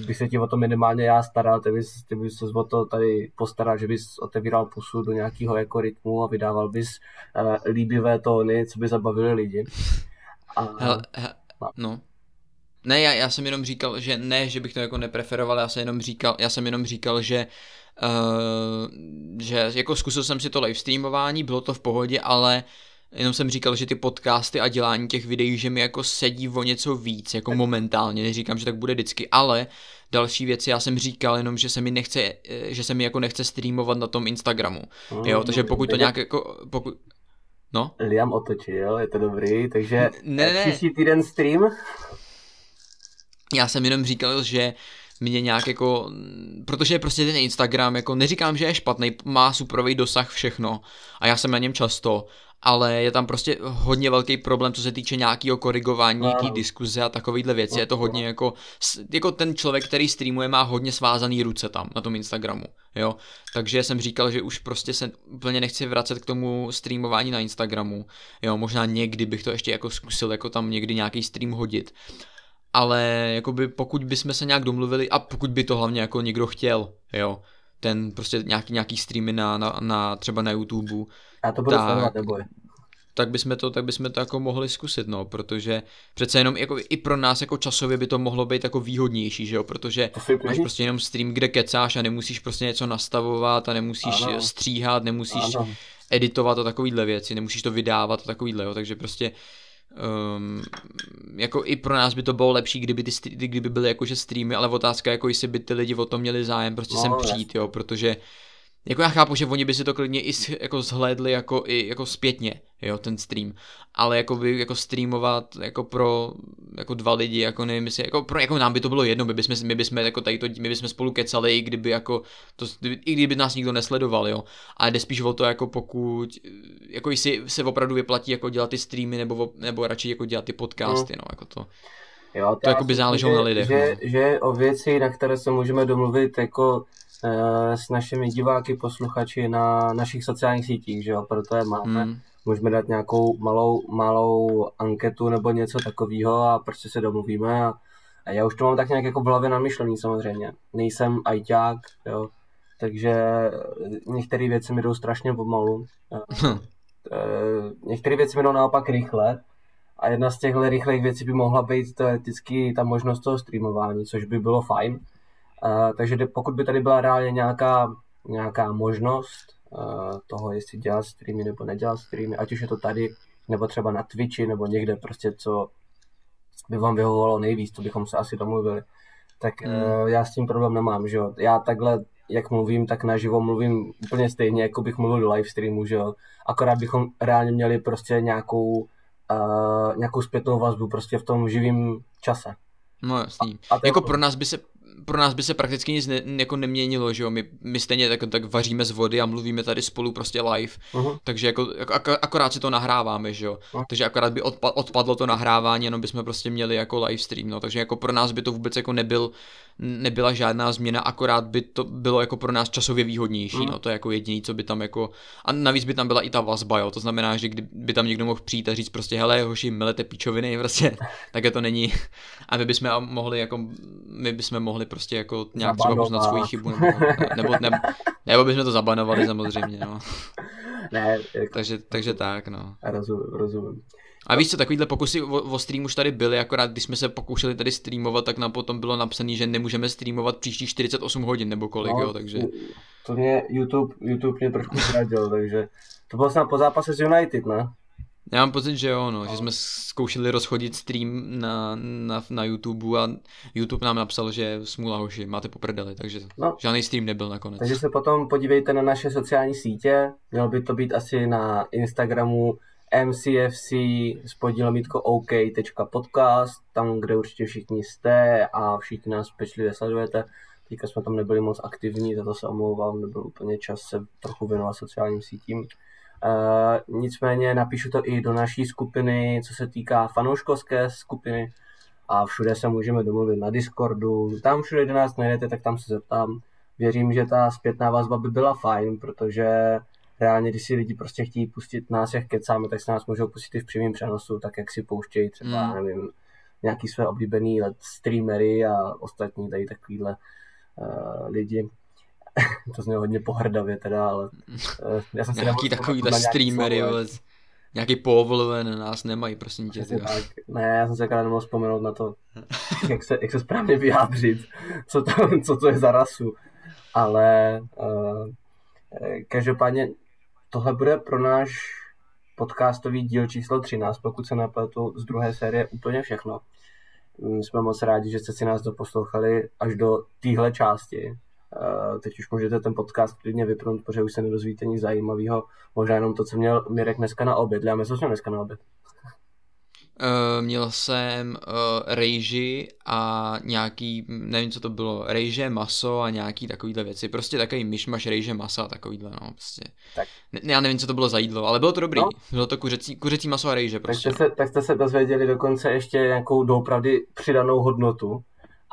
by se ti o to minimálně já staral, ty bys, ty bys se o to tady postaral, že bys otevíral pusu do nějakého jako rytmu a vydával bys uh, líbivé tóny, co by zabavili lidi. A, hele, he, no. no. Ne, já, já jsem jenom říkal, že ne, že bych to jako nepreferoval, já jsem jenom říkal, já jsem jenom říkal, že uh, že jako zkusil jsem si to live streamování, bylo to v pohodě, ale jenom jsem říkal, že ty podcasty a dělání těch videí, že mi jako sedí o něco víc, jako momentálně, neříkám, že tak bude vždycky, ale další věci, já jsem říkal jenom, že se mi nechce, eh, že se mi jako nechce streamovat na tom Instagramu, jo, takže pokud to nějak jako, pokud, no? Liam otočil, je to dobrý, takže ne, ne. příští týden stream? Já jsem jenom říkal, že mě nějak jako, protože prostě ten Instagram, jako neříkám, že je špatný, má superový dosah všechno a já jsem na něm často, ale je tam prostě hodně velký problém, co se týče nějakého korigování, nějaký diskuze a takovýhle věci. Je to hodně jako, jako ten člověk, který streamuje, má hodně svázaný ruce tam na tom Instagramu, jo. Takže jsem říkal, že už prostě se úplně nechci vracet k tomu streamování na Instagramu, jo. Možná někdy bych to ještě jako zkusil, jako tam někdy nějaký stream hodit. Ale jakoby pokud bychom se nějak domluvili a pokud by to hlavně jako někdo chtěl, jo, ten prostě nějaký, nějaký streamy na, na, na třeba na YouTube, já to budu tak, sledovat, neboj. Tak bychom to, tak bychom to jako mohli zkusit, no, protože přece jenom jako i pro nás jako časově by to mohlo být jako výhodnější, že jo, protože máš prostě jenom stream, kde kecáš a nemusíš prostě něco nastavovat a nemusíš ano. stříhat, nemusíš ano. editovat a takovýhle věci, nemusíš to vydávat a takovýhle, jo, takže prostě um, jako i pro nás by to bylo lepší, kdyby, ty, kdyby byly jakože streamy, ale otázka jako jestli by ty lidi o tom měli zájem prostě no, sem přijít, jo, protože jako já chápu, že oni by si to klidně i jako zhlédli jako i jako zpětně, jo, ten stream. Ale jako by jako streamovat jako pro jako dva lidi, jako nevím, jestli, jako, pro, jako nám by to bylo jedno, my bychom, my bychom jako tady to, my bychom spolu kecali, i kdyby jako, to, i kdyby nás nikdo nesledoval, jo. A jde spíš o to, jako pokud, jako jestli se opravdu vyplatí jako dělat ty streamy, nebo, nebo radši jako dělat ty podcasty, no, jako to. Jo, to, jako by záleželo na lidech. Že, no. že o věci, na které se můžeme domluvit jako s našimi diváky, posluchači na našich sociálních sítích, že jo, proto je máme. Hmm. Můžeme dát nějakou malou, malou anketu nebo něco takového a prostě se domluvíme a, a já už to mám tak nějak jako v hlavě namyšlený samozřejmě. Nejsem ajťák, jo, takže některé věci mi jdou strašně pomalu. Hm. Některé věci mi jdou naopak rychle, a jedna z těchto rychlých věcí by mohla být teoreticky ta možnost toho streamování, což by bylo fajn. Uh, takže pokud by tady byla reálně nějaká, nějaká možnost uh, toho, jestli dělat streamy nebo nedělat streamy, ať už je to tady, nebo třeba na Twitchi, nebo někde prostě, co by vám vyhovovalo nejvíc, to bychom se asi domluvili, tak mm. uh, já s tím problém nemám, že jo. Já takhle, jak mluvím, tak naživo mluvím úplně stejně, jako bych mluvil do live streamu, že jo. Akorát bychom reálně měli prostě nějakou, uh, nějakou zpětnou vazbu prostě v tom živém čase. No jasný. A, a jako pro nás by se pro nás by se prakticky nic ne, jako neměnilo, že jo, my, my stejně tak, tak vaříme z vody a mluvíme tady spolu prostě live, uh-huh. takže jako, jako ak, akorát si to nahráváme, že jo, uh-huh. takže akorát by odpad, odpadlo to nahrávání, jenom bychom prostě měli jako live stream, no, takže jako pro nás by to vůbec jako nebyl, nebyla žádná změna, akorát by to bylo jako pro nás časově výhodnější, uh-huh. no, to je jako jediný, co by tam jako, a navíc by tam byla i ta vazba, jo, to znamená, že kdyby tam někdo mohl přijít a říct prostě, hele, hoši, milete píčoviny, prostě, tak to není, a my bychom mohli jako, my bychom mohli prostě jako nějak třeba uznat svoji chybu, nebo, nebo, nebo, nebo bychom to zabanovali samozřejmě, no. Ne, jako... takže, takže tak, no. Rozumím, rozumím. A víš co, takovýhle pokusy o, o stream už tady byly, akorát když jsme se pokoušeli tady streamovat, tak nám potom bylo napsané, že nemůžeme streamovat příští 48 hodin nebo kolik, no, jo, takže... To mě YouTube, YouTube mě trošku zradil, takže to bylo snad po zápase s United, ne? Já mám pocit, že jo, no, že jsme zkoušeli rozchodit stream na, na, na YouTube a YouTube nám napsal, že smůla hoši, máte poprdeli, takže no. žádný stream nebyl nakonec. Takže se potom podívejte na naše sociální sítě, mělo by to být asi na Instagramu mcfc s podílomítko ok.podcast, tam, kde určitě všichni jste a všichni nás pečlivě sledujete. Teďka jsme tam nebyli moc aktivní, za to se omlouvám, nebyl úplně čas se trochu věnovat sociálním sítím. Uh, nicméně napíšu to i do naší skupiny, co se týká fanouškovské skupiny a všude se můžeme domluvit na Discordu. Tam všude, kde nás najdete, tak tam se zeptám. Věřím, že ta zpětná vazba by byla fajn, protože reálně, když si lidi prostě chtějí pustit nás, jak kecáme, tak se nás můžou pustit i v přímém přenosu, tak jak si pouštějí třeba, mm. nevím, nějaký své oblíbený streamery a ostatní tady takovýhle uh, lidi. to znělo hodně pohrdavě teda, ale uh, já jsem si Nějaký takovýhle streamery, vůbec. Nějaký povolven nás nemají, prosím tě. Tak. Ne, já jsem se akorát nemohl vzpomenout na to, jak se, jak se správně vyjádřit, co to, co to je za rasu. Ale uh, každopádně tohle bude pro náš podcastový díl číslo 13, pokud se napletu z druhé série úplně všechno. My jsme moc rádi, že jste si nás doposlouchali až do téhle části. Uh, teď už můžete ten podcast klidně vypnout, protože už se nedozvíte nic zajímavého. Možná jenom to, co měl Mirek dneska na oběd. Já myslím, že dneska na oběd. Uh, měl jsem uh, rejži a nějaký, nevím co to bylo, rejže, maso a nějaký takovýhle věci. Prostě takový myšmaš rejže, masa a takovýhle, no, prostě. Tak. Ne, já nevím, co to bylo za jídlo, ale bylo to dobrý. No. Bylo to kuřecí, kuřecí maso a rejže prostě. Tak jste, se, tak jste se dozvěděli dokonce ještě nějakou doopravdy přidanou hodnotu.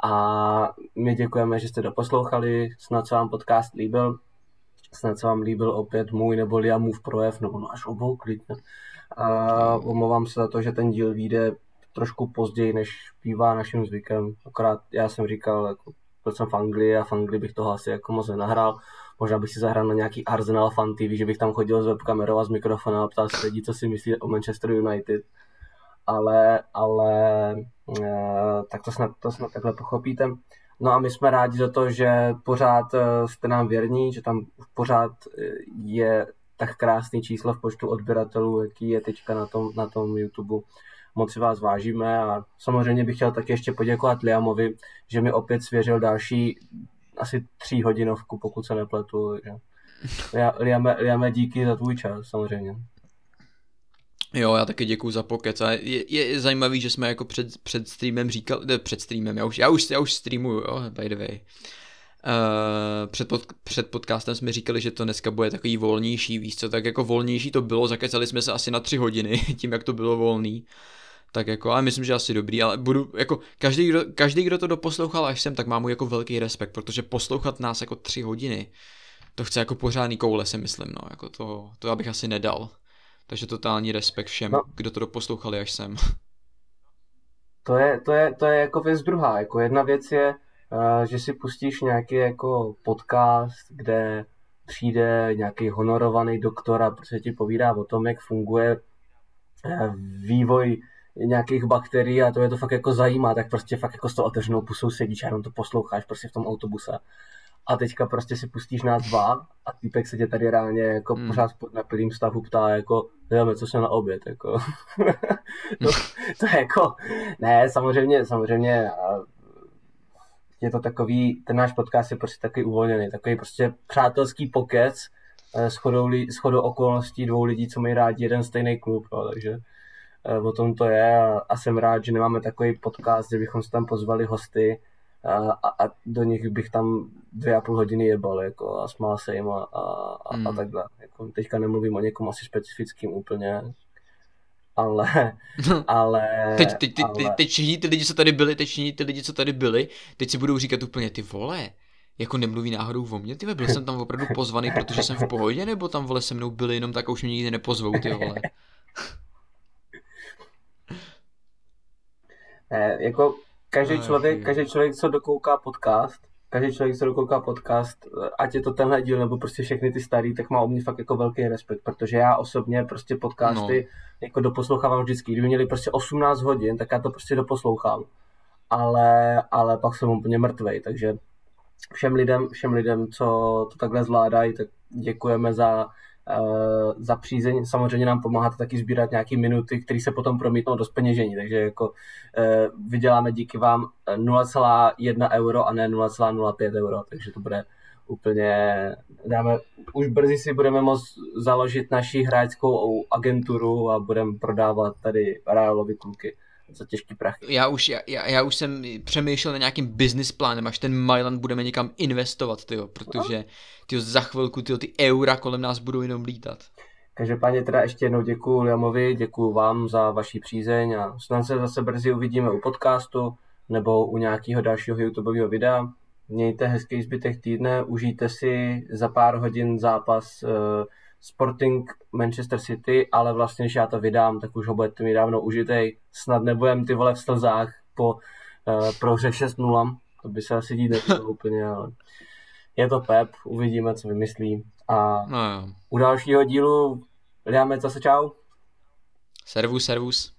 A my děkujeme, že jste doposlouchali, snad se vám podcast líbil, snad se vám líbil opět můj nebo Liamův projev, nebo náš obou klidně. A omlouvám se za to, že ten díl vyjde trošku později, než bývá naším zvykem. Akorát já jsem říkal, jako, byl jsem v Anglii a v Anglii bych toho asi jako moc nenahrál. Možná bych si zahrál na nějaký Arsenal Fan TV, že bych tam chodil s webkamerou a s mikrofonem a ptal se lidí, co si myslí o Manchester United. Ale, ale e, tak to snad, to snad takhle pochopíte. No a my jsme rádi za to, že pořád eh, jste nám věrní, že tam pořád eh, je tak krásný číslo v počtu odběratelů, jaký je teďka na tom, na tom YouTube. Moc si vás vážíme a samozřejmě bych chtěl taky ještě poděkovat Liamovi, že mi opět svěřil další asi tří hodinovku, pokud se nepletu. Liame, Liame, díky za tvůj čas, samozřejmě. Jo, já taky děkuji za pokec a je, je zajímavý, že jsme jako před, před streamem říkali, ne, před streamem, já už, já už, já už streamuju, jo, by the way. Uh, před, pod, před podcastem jsme říkali, že to dneska bude takový volnější, víš co, tak jako volnější to bylo, zakecali jsme se asi na tři hodiny, tím jak to bylo volný. Tak jako, ale myslím, že asi dobrý, ale budu, jako, každý kdo, každý, kdo to doposlouchal až sem, tak má mu jako velký respekt, protože poslouchat nás jako tři hodiny, to chce jako pořádný koule, si myslím, no, jako to, to já bych asi nedal. Takže totální respekt všem, no. kdo to doposlouchali až sem. To je, to je, to je jako věc druhá, jako jedna věc je, že si pustíš nějaký jako podcast, kde přijde nějaký honorovaný doktor a prostě ti povídá o tom, jak funguje eh, vývoj nějakých bakterií a to je to fakt jako zajímá, tak prostě fakt jako s tou otevřenou pusou sedíš a jenom to posloucháš prostě v tom autobuse. A teďka prostě si pustíš nás dva a týpek se tě tady reálně jako hmm. pořád v napilým stavu ptá jako, jdeme, co se na oběd, jako. to, to, je jako, ne, samozřejmě, samozřejmě, je to takový, ten náš podcast je prostě takový uvolněný, takový prostě přátelský pokec eh, s chodou, s chodou okolností dvou lidí, co mají rádi jeden stejný klub, no, takže eh, o tom to je a, a jsem rád, že nemáme takový podcast, že bychom se tam pozvali hosty a, a, do nich bych tam dvě a půl hodiny jebal jako, a smál se jim a, a, a, hmm. a takhle. Jako, teďka nemluvím o někom asi specifickým úplně, ale, ale, teď, teď, teď, ale... teď všichni ty lidi, co tady byli, teď všichni ty lidi, co tady byli, teď si budou říkat úplně ty vole, jako nemluví náhodou o mě, ty byl jsem tam opravdu pozvaný, protože jsem v pohodě, nebo tam vole se mnou byli jenom tak a už mě nikdy nepozvou, ty vole. Ne, jako každý člověk, každý člověk, co dokouká podcast, každý člověk, co dokouká podcast, ať je to tenhle díl, nebo prostě všechny ty starý, tak má o mě fakt jako velký respekt, protože já osobně prostě podcasty no. jako doposlouchávám vždycky. Kdyby měli prostě 18 hodin, tak já to prostě doposlouchám. Ale, ale pak jsem úplně mrtvej, takže všem lidem, všem lidem, co to takhle zvládají, tak děkujeme za, za přízeň. Samozřejmě nám pomáhá to taky sbírat nějaké minuty, které se potom promítnou do speněžení, takže jako uh, vyděláme díky vám 0,1 euro a ne 0,05 euro, takže to bude úplně, dáme, už brzy si budeme moct založit naši hráčskou agenturu a budeme prodávat tady Realovi kluky za těžký prachy. Já už, já, já už jsem přemýšlel na nějakým business plánem, až ten Milan budeme někam investovat, tyjo, protože tyjo, za chvilku tyjo, ty eura kolem nás budou jenom lítat. Každopádně teda ještě jednou děkuji Liamovi, děkuji vám za vaši přízeň a snad se zase brzy uvidíme u podcastu nebo u nějakého dalšího YouTubeového videa. Mějte hezký zbytek týdne, užijte si za pár hodin zápas uh, Sporting Manchester City, ale vlastně, když já to vydám, tak už ho budete mi dávno užitej. Snad nebudem ty vole v slzách po uh, prohře 6-0, to by se asi dít nebylo úplně, ale je to Pep, uvidíme, co vymyslí. A no jo. u dalšího dílu dáme zase čau. Servus, servus.